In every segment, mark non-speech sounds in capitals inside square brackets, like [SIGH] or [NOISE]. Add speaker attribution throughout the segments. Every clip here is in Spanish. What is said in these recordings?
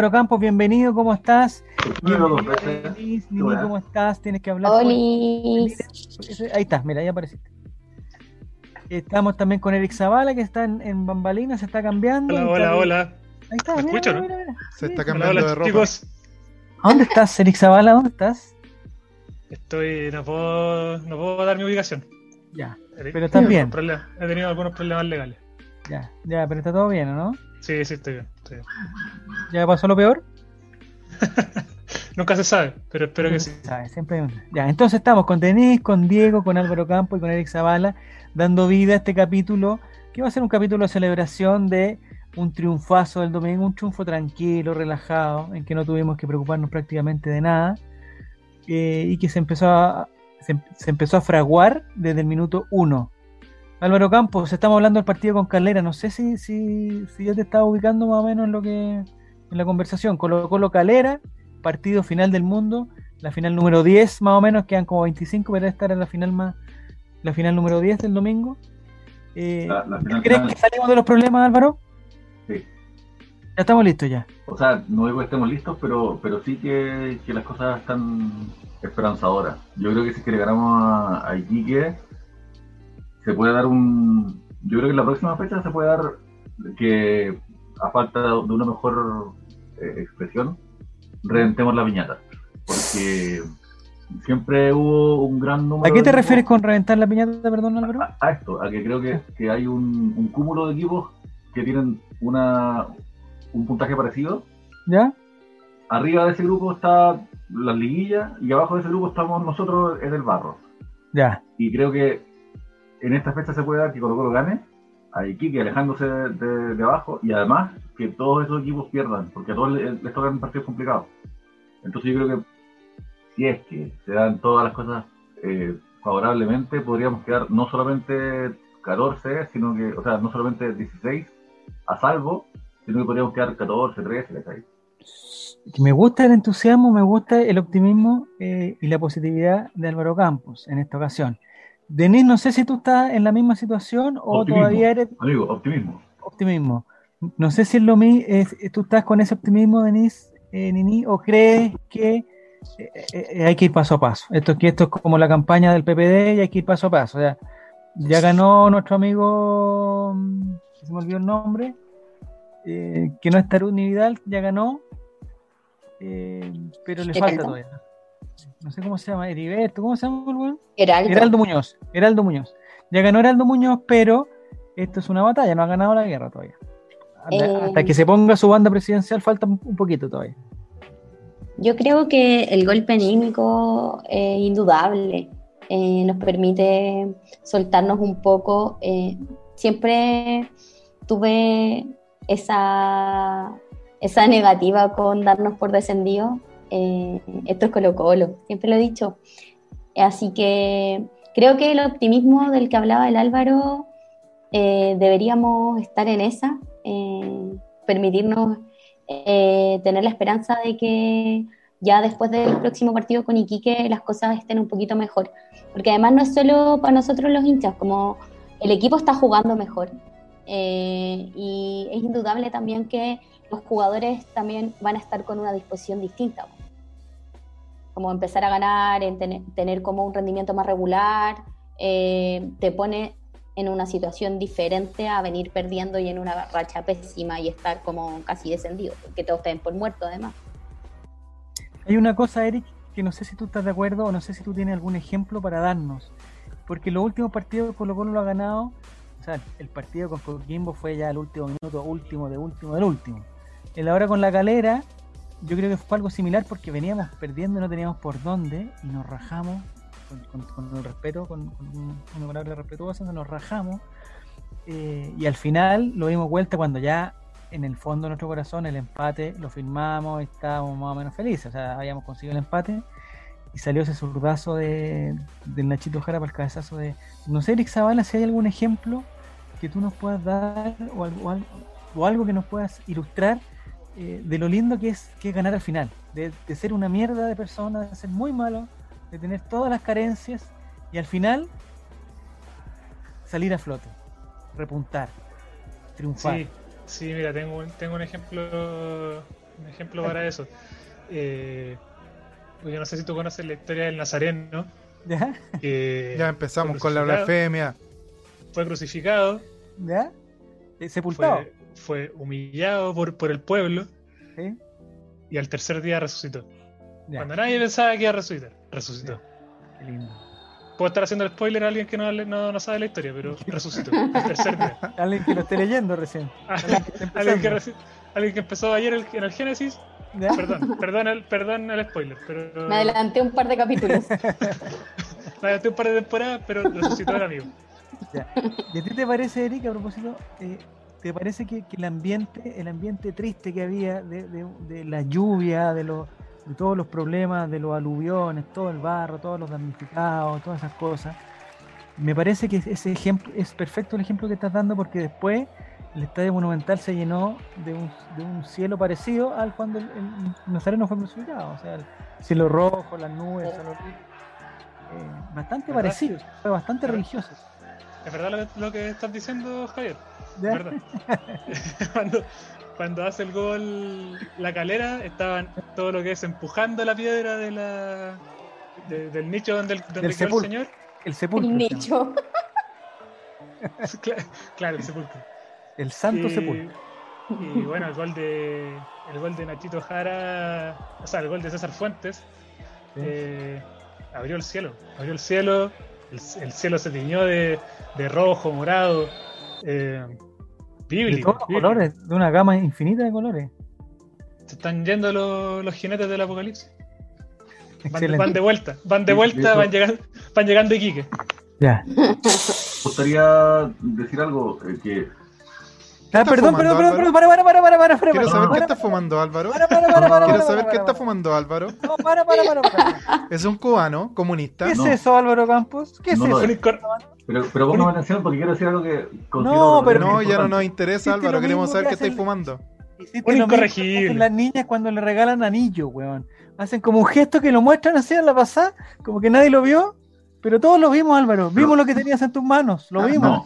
Speaker 1: Álvaro Campos, bienvenido, ¿cómo estás? ¿cómo estás? Tienes que hablar.
Speaker 2: Hola.
Speaker 1: Ahí estás, mira, ahí apareciste. Estamos también con Eric Zavala, que está en, Bambalina, se está cambiando.
Speaker 3: Hola, hola, hola.
Speaker 1: Ahí está, ¿Me
Speaker 3: escucho, ¿no?
Speaker 4: Se está cambiando de ropa. Chicos.
Speaker 1: dónde estás, Eric Zavala? ¿Dónde estás?
Speaker 3: Estoy, no puedo, no puedo dar mi ubicación.
Speaker 1: Ya, pero estás bien.
Speaker 3: He tenido algunos problemas legales.
Speaker 1: Ya, ya, pero está todo bien, ¿no?
Speaker 3: Sí, sí, estoy bien. Estoy bien.
Speaker 1: ¿Ya pasó lo peor? [LAUGHS]
Speaker 3: Nunca se sabe, pero espero que sí.
Speaker 1: Sabe, siempre Ya, entonces estamos con Denis, con Diego, con Álvaro Campo y con Eric Zavala, dando vida a este capítulo, que va a ser un capítulo de celebración de un triunfazo del domingo, un triunfo tranquilo, relajado, en que no tuvimos que preocuparnos prácticamente de nada, eh, y que se empezó a, se, empezó a fraguar desde el minuto uno. Álvaro Campos, estamos hablando del partido con Calera. No sé si, si, si yo te estaba ubicando más o menos en lo que en la conversación. Colo Colo Calera, partido final del mundo, la final número 10 más o menos, quedan como 25, pero esta era la final más, la final número 10 del domingo. Eh, ¿Crees que salimos de los problemas, Álvaro?
Speaker 5: Sí.
Speaker 1: Ya estamos listos ya.
Speaker 5: O sea, no digo que estemos listos, pero, pero sí que, que las cosas están esperanzadoras. Yo creo que si que le ganamos a, a Iquique, se puede dar un. Yo creo que en la próxima fecha se puede dar que, a falta de una mejor eh, expresión, reventemos la piñata. Porque siempre hubo un gran número.
Speaker 1: ¿A qué te refieres con reventar la piñata, perdón, Álvaro?
Speaker 5: A, esto, a que creo que, que hay un, un, cúmulo de equipos que tienen una un puntaje parecido.
Speaker 1: ¿Ya?
Speaker 5: Arriba de ese grupo está la liguilla y abajo de ese grupo estamos nosotros en el barro.
Speaker 1: Ya.
Speaker 5: Y creo que en esta fecha se puede dar que Colo Colo gane, a Iquique alejándose de, abajo y además que todos esos equipos pierdan, porque a todos les, les tocan partidos complicados. Entonces yo creo que si es que se dan todas las cosas eh, favorablemente, podríamos quedar no solamente 14, sino que, o sea, no solamente 16 a salvo, sino que podríamos quedar 14, 13,
Speaker 1: Me gusta el entusiasmo, me gusta el optimismo eh, y la positividad de Álvaro Campos en esta ocasión. Denis, no sé si tú estás en la misma situación o todavía eres.
Speaker 5: Amigo, optimismo.
Speaker 1: Optimismo. No sé si es lo mismo, tú estás con ese optimismo, Denis, eh, Nini, o crees que eh, eh, hay que ir paso a paso. Esto, que esto es como la campaña del PPD y hay que ir paso a paso. O sea, ya ganó nuestro amigo, mm, se me olvidó el nombre, que no es Tarun ni Vidal, ya ganó, pero le falta todavía no sé cómo se llama, Heriberto, ¿cómo se llama el Heraldo. Muñoz, Heraldo Muñoz. Ya ganó Heraldo Muñoz, pero esto es una batalla, no ha ganado la guerra todavía. Hasta, que se ponga su banda presidencial falta un poquito todavía.
Speaker 2: Yo creo que el golpe anímico es indudable, eh, nos permite soltarnos un poco. Eh, siempre tuve esa, esa negativa con darnos por descendido eh, esto es Colo Colo, siempre lo he dicho. Así que creo que el optimismo del que hablaba el Álvaro eh, deberíamos estar en esa, eh, permitirnos tener la esperanza de que ya después del próximo partido con Iquique las cosas estén un poquito mejor. Porque además no es solo para nosotros los hinchas, como el equipo está jugando mejor. y es indudable también que los jugadores también van a estar con una disposición distinta como empezar a ganar, en tener, como un rendimiento más regular, eh, te pone en una situación diferente a venir perdiendo y en una racha pésima y estar como casi descendido, que todos estén por muerto además.
Speaker 1: Hay una cosa, Eric, que no sé si tú estás de acuerdo o no sé si tú tienes algún ejemplo para darnos, porque los últimos partidos Colo Colo lo ha ganado, o sea, el partido con Coquimbo fue ya el último minuto, último de último del último. El ahora con la calera yo creo que fue algo similar porque veníamos perdiendo y no teníamos por dónde y nos rajamos con, el respeto, con, una palabra respetuosa, nos rajamos eh, y al final lo dimos vuelta cuando ya en el fondo de nuestro corazón el empate lo firmamos, estábamos más o menos felices, o sea, habíamos conseguido el empate y salió ese zurdazo de, del Nachito Jara para el cabezazo de... No sé, Eric Zavala, si hay algún ejemplo que tú nos puedas dar o algo, o algo que nos puedas ilustrar eh, de lo lindo que es, que ganar al final, de, ser una mierda de persona, de ser muy malo, de tener todas las carencias y al final salir a flote, repuntar, triunfar.
Speaker 3: Sí, sí mira, tengo, tengo un ejemplo un ejemplo para eso. Eh, pues yo no sé si tú conoces la historia del Nazareno.
Speaker 1: ¿Ya?
Speaker 3: que [LAUGHS]
Speaker 4: Ya empezamos con la blasfemia.
Speaker 3: Fue crucificado,
Speaker 1: ¿Ya? Eh, Sepultado.
Speaker 3: fue, fue humillado por, por el pueblo
Speaker 1: ¿sí?
Speaker 3: y al tercer día resucitó.
Speaker 1: Ya.
Speaker 3: Cuando nadie pensaba que iba a resucitar, resucitó.
Speaker 1: Qué lindo.
Speaker 3: Puedo estar haciendo el spoiler a alguien que no, no, no sabe la historia, pero [LAUGHS] resucitó el tercer día. [LAUGHS]
Speaker 1: Alguien que lo esté leyendo recién. [LAUGHS] Alguien que esté
Speaker 3: alguien, que, reci- alguien que empezó ayer el- en el Génesis,
Speaker 1: ¿Ya?
Speaker 3: perdón, perdón el, perdón el spoiler, pero
Speaker 2: Me adelanté un par de capítulos.
Speaker 3: me adelanté un par de temporadas, pero resucitó el amigo.
Speaker 1: Ya. ¿Y a ti te parece, Eric, a propósito, eh, te parece que, que el ambiente, el ambiente triste que había de, de- de la lluvia, de, los de todos los problemas, de los aluviones, todo el barro, todos los damnificados, todas esas cosas, me parece que ese ejemplo es perfecto el ejemplo que estás dando porque después el estadio monumental se llenó de un, de un cielo parecido al cuando el, el Nazareno fue crucificado, o sea, el cielo rojo, las nubes, sol- eh, bastante parecido, fue bastante religioso.
Speaker 3: ¿Es verdad lo que, lo que estás diciendo, Javier?
Speaker 1: ¿Ya?
Speaker 3: ¿Verdad? [LAUGHS] cuando, cuando hace el gol la calera, estaban todo lo que es empujando la piedra de la, de- del nicho donde, el- donde
Speaker 1: Del
Speaker 3: quedó el
Speaker 1: sepulcro.
Speaker 3: señor.
Speaker 1: El sepulcro. Llama.
Speaker 2: nicho.
Speaker 3: Cla- claro, el sepulcro.
Speaker 1: El santo
Speaker 3: y,
Speaker 1: sepulcro.
Speaker 3: y bueno, el gol de el gol de Nachito Jara, o sea, el gol de César Fuentes,
Speaker 1: Sí.
Speaker 3: eh, abrió el cielo, abrió el cielo, el, el cielo se tiñó de, de rojo, morado, eh,
Speaker 1: de
Speaker 3: bíblico,
Speaker 1: todos los
Speaker 3: bíblico.
Speaker 1: colores, de una gama infinita de colores.
Speaker 3: Se están yendo los, los jinetes del apocalipsis. Van,
Speaker 1: Excelente.
Speaker 3: van de vuelta, van de vuelta,
Speaker 5: de
Speaker 3: van llegando, van llegando Iquique.
Speaker 1: Ya.
Speaker 5: Me gustaría decir algo eh, que
Speaker 1: Ah, perdón, perdón, perdón, perdón, para, para, para, para, para, para,
Speaker 4: Quiero saber qué está fumando Álvaro.
Speaker 1: para, para, para, para,
Speaker 4: Quiero saber qué está fumando Álvaro.
Speaker 1: No, para, para, para, para.
Speaker 4: Es un cubano comunista.
Speaker 1: ¿Qué es eso, Álvaro Campos? ¿Qué es eso?
Speaker 5: Pero, pero póngame atención porque quiero decir algo que
Speaker 1: No, pero-
Speaker 4: No, ya no nos interesa, Álvaro. Queremos saber
Speaker 1: que
Speaker 4: qué estáis fumando.
Speaker 1: Hiciste
Speaker 3: Un
Speaker 1: lo que las niñas cuando le regalan anillo, weón. Hacen como un gesto que lo muestran así en la pasada, como que nadie lo vio, pero todos lo vimos, Álvaro. Vimos lo que tenías en tus manos, lo vimos.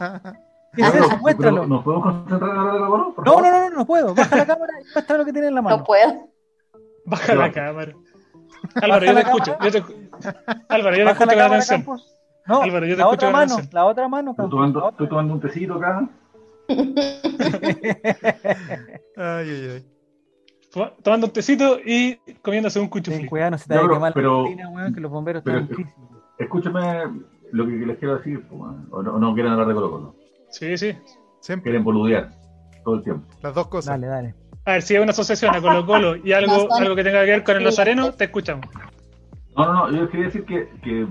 Speaker 1: ¿Qué es
Speaker 5: Pero-
Speaker 1: eso? Muéstralo.
Speaker 5: ¿Nos podemos concentrar en hablar de la? Por
Speaker 1: No, no, no, no, no puedo. Baja la cámara y muestra lo que tiene en la mano.
Speaker 2: No puedo.
Speaker 3: Baja
Speaker 5: No.
Speaker 3: la cámara. Álvaro, yo te escucho. Yo te... Álvaro, yo te
Speaker 1: Baja
Speaker 3: escucho
Speaker 1: la
Speaker 3: con
Speaker 1: cámara,
Speaker 3: atención.
Speaker 1: No,
Speaker 3: Álvaro, yo te
Speaker 1: la
Speaker 3: escucho
Speaker 1: otra mano, la otra mano,
Speaker 5: Estoy tomando, estoy tomando un tecito acá. [LAUGHS]
Speaker 4: Ay, ay, ay.
Speaker 3: Toma- Tomando un tecito y comiéndose un
Speaker 1: Ten
Speaker 3: cuchuflí.
Speaker 1: cuidado, no se te
Speaker 5: No,
Speaker 1: a
Speaker 5: pero-
Speaker 1: la weón, que los bomberos
Speaker 5: pero-
Speaker 1: están.
Speaker 5: Escúchame lo que les quiero decir, o, no, no quieren hablar de Colo Colo.
Speaker 3: Sí, sí.
Speaker 4: Siempre.
Speaker 5: Quieren boludear todo el tiempo.
Speaker 4: Las dos cosas.
Speaker 1: Dale, dale.
Speaker 3: A ver, si hay una asociación a Colo Colo y [LAUGHS] algo, algo que tenga que ver con el. Nazareno, te escuchamos.
Speaker 5: No, no, no, yo les quería decir que, que,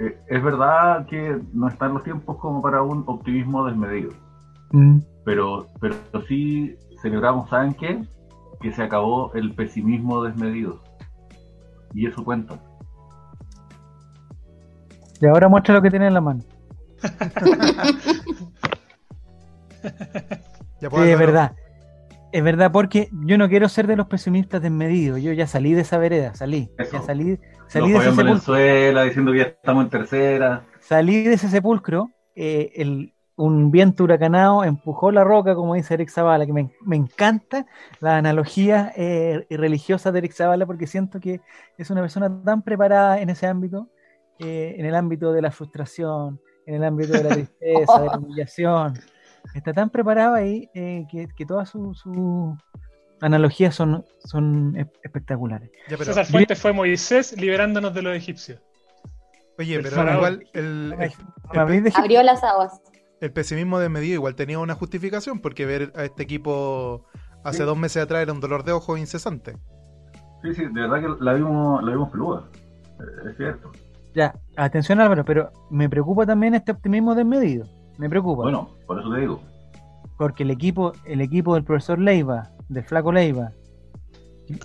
Speaker 5: eh, es verdad que no están los tiempos como para un optimismo desmedido,
Speaker 1: Mm.
Speaker 5: pero, pero sí celebramos, ¿saben qué? Que se acabó el pesimismo desmedido. Y eso cuenta.
Speaker 1: Y ahora muestra lo que tiene en la mano.
Speaker 4: Ya [LAUGHS]
Speaker 1: Sí, es verdad. Es verdad, porque yo no quiero ser de los pesimistas desmedidos. Yo ya salí de esa vereda, salí.
Speaker 5: Eso.
Speaker 1: Ya salí,
Speaker 5: Los
Speaker 1: salí de ese.
Speaker 5: Valenzuela diciendo que ya estamos en tercera.
Speaker 1: Salí de ese sepulcro. eh, el- un viento huracanado empujó la roca, como dice Eric Zavala, que me, me encanta la analogía eh, religiosa de Eric Zavala, porque siento que es una persona tan preparada en ese ámbito, eh, en el ámbito de la frustración, en el ámbito de la [LAUGHS] tristeza, de la humillación. Está tan preparado ahí eh, que, que todas sus analogías son, son espectaculares.
Speaker 4: ya, pero-
Speaker 3: César Fuentes fue Moisés liberándonos de los egipcios.
Speaker 4: oye,
Speaker 3: el
Speaker 4: pero
Speaker 3: faraón.
Speaker 4: igual el, el,
Speaker 1: ¿Me habléis de?
Speaker 2: Abrió las aguas.
Speaker 4: el pesimismo desmedido igual tenía una justificación, porque ver a este equipo hace
Speaker 5: Sí.
Speaker 4: dos meses atrás era un dolor de ojos incesante.
Speaker 5: Sí, sí, de verdad que la vimos, la vimos peluda. Es cierto.
Speaker 1: Ya, atención Álvaro, pero me preocupa también este optimismo desmedido. Me preocupa.
Speaker 5: Bueno, por eso te digo.
Speaker 1: Porque el equipo, el equipo del profesor Leiva, del flaco Leiva,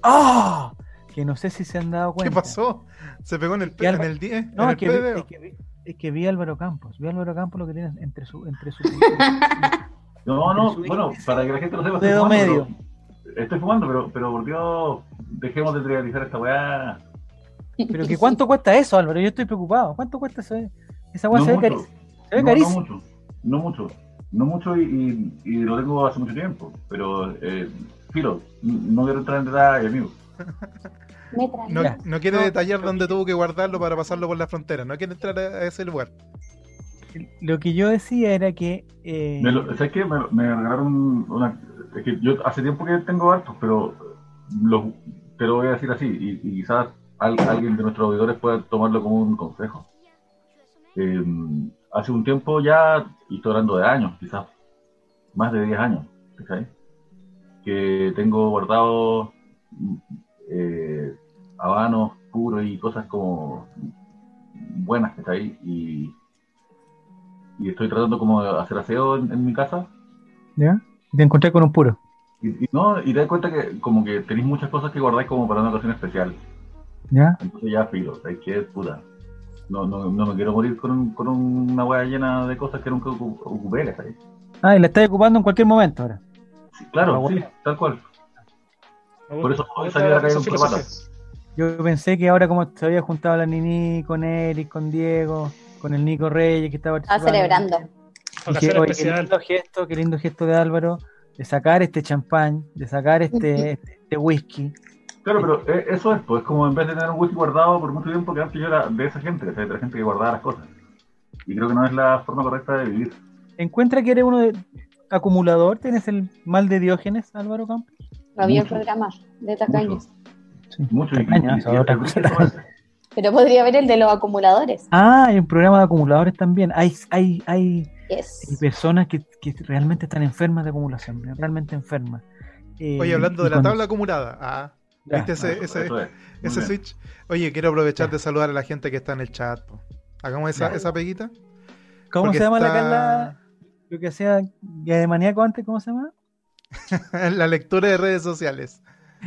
Speaker 1: ¡ah! que no sé si se han dado
Speaker 4: ¿Qué
Speaker 1: cuenta.
Speaker 4: pasó? ¿Se pegó en el, pe- en
Speaker 1: Álvaro-
Speaker 4: el 10?
Speaker 1: No,
Speaker 4: ¿En
Speaker 1: es que, vi, es, que vi, es que vi a Álvaro Campos. Vi a Álvaro Campos lo que tiene entre su, entre su [LAUGHS]
Speaker 5: No, no,
Speaker 1: su
Speaker 5: bueno, para que la gente lo sepa, estoy
Speaker 1: dedo
Speaker 5: fumando,
Speaker 1: medio.
Speaker 5: pero- estoy fumando, pero, pero por Dios, dejemos de trivializar esta weá.
Speaker 1: Pero que cuánto cuesta eso, Álvaro, yo estoy preocupado. ¿Cuánto cuesta eso? Esa weá
Speaker 5: No
Speaker 1: se ve
Speaker 5: mucho.
Speaker 1: carísima. Se ve
Speaker 5: No, no
Speaker 1: carísima.
Speaker 5: mucho, no mucho, no mucho y, y- y lo tengo hace mucho tiempo, pero eh, filo, no quiero entrar en detalle, amigo. [LAUGHS]
Speaker 4: No, no quiere
Speaker 1: No,
Speaker 4: detallar dónde tuvo que guardarlo para pasarlo por la frontera. No quiere entrar a ese lugar.
Speaker 1: Lo que yo decía era que. eh,
Speaker 5: Me lo- ¿Sabes qué? Me, me regalaron una. Es que yo hace tiempo que tengo hartos, pero los, te lo voy a decir así, y, y quizás al- alguien de nuestros auditores pueda tomarlo como un consejo. Eh, hace un tiempo ya, y estoy hablando de años, quizás más de 10 años, ¿cachai? Que tengo guardado eh, habanos puros y cosas como buenas, ¿cachai? Y, y estoy tratando como de hacer aseo en, en mi casa
Speaker 1: ¿Ya? Te encontré con un puro.
Speaker 5: y, y no y te das cuenta que como que tenéis muchas cosas que guardáis como para una ocasión especial
Speaker 1: ¿Ya?
Speaker 5: entonces ya filo ¿sabes qué? puta no, no, no me quiero morir con, un- con una hueá llena de cosas que nunca ocu- ocupé ¿sabes?
Speaker 1: Ah, y la estás ocupando en cualquier momento ahora.
Speaker 5: Sí, claro sí tal cual Por eso hoy salí a la calle con.
Speaker 1: Yo pensé que ahora, como se había juntado la Nini con Eric, con Diego, con el Nico Reyes, que estaba
Speaker 2: Estaba
Speaker 1: participando,
Speaker 2: celebrando.
Speaker 1: Dije, oye, qué
Speaker 3: especial.
Speaker 1: lindo gesto, qué lindo gesto de Álvaro, de sacar este champán, de sacar este, [LAUGHS] este, este whisky.
Speaker 5: Claro pero eh, eso es pues es como en vez de tener un whisky guardado por mucho tiempo que antes yo era de esa gente de la gente que guardaba las cosas y creo que no es la forma correcta de vivir
Speaker 1: Encuentra que eres uno de acumulador, tienes el mal de Diógenes, Álvaro Campos.
Speaker 2: No había el
Speaker 5: Mucho.
Speaker 2: programa de tacaños.
Speaker 5: mucho y-
Speaker 1: cosa. [LAUGHS]
Speaker 2: Pero podría haber el de los acumuladores.
Speaker 1: Ah, hay un programa de acumuladores también. Hay, hay, hay, hay personas que, que realmente están enfermas de acumulación, realmente enfermas. Eh,
Speaker 4: Oye, hablando
Speaker 1: y
Speaker 4: de la
Speaker 1: cuando-
Speaker 4: tabla acumulada. Ah,
Speaker 1: Ya,
Speaker 4: ¿viste ese,
Speaker 5: es.
Speaker 4: Switch? Oye, quiero aprovechar de saludar a la gente que está en el chat. po. Hagamos esa,
Speaker 1: Ya.
Speaker 4: esa peguita.
Speaker 1: ¿Cómo
Speaker 4: porque
Speaker 1: se llama la Carla? Lo que hacía de Maníaco antes, ¿cómo se llama? [LAUGHS]
Speaker 4: la lectura de redes sociales.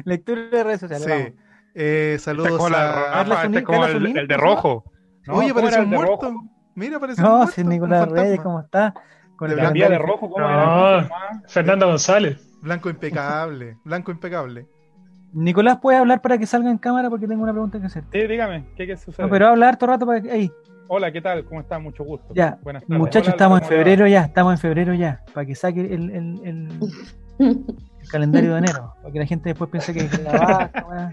Speaker 1: Lectura de redes sociales.
Speaker 4: Sí.
Speaker 1: vamos.
Speaker 4: Eh,
Speaker 6: Este es
Speaker 4: saludos
Speaker 6: como, la-
Speaker 4: a...
Speaker 6: Rafa,
Speaker 1: Carla
Speaker 6: este es como el, de
Speaker 1: ¿no?
Speaker 6: rojo. ¿no?
Speaker 4: Oye,
Speaker 6: ¿Cómo
Speaker 4: pareció
Speaker 6: era
Speaker 4: un muerto.
Speaker 6: rojo?
Speaker 4: Mira, pareció un
Speaker 1: No,
Speaker 4: muerto.
Speaker 1: si
Speaker 4: un
Speaker 1: Nicolás. Reyes, ¿cómo está? Con
Speaker 4: De
Speaker 1: el
Speaker 6: de rojo, ¿cómo
Speaker 3: No. Fernanda González.
Speaker 4: Blanco impecable. Blanco impecable.
Speaker 1: Nicolás, ¿puede hablar para que salga en cámara? Porque tengo una pregunta que hacer.
Speaker 6: Sí, dígame, ¿qué, qué sucede?
Speaker 1: No, pero habla harto rato para que... Ahí,
Speaker 6: Hola, ¿qué tal? ¿Cómo están? Mucho gusto.
Speaker 1: ya.
Speaker 6: Buenas tardes.
Speaker 1: Muchachos,
Speaker 6: Hola,
Speaker 1: estamos en febrero ya, estamos en febrero ya. Para que saque el, el, el- el [LAUGHS] calendario de enero. Para que la gente después piense que que la.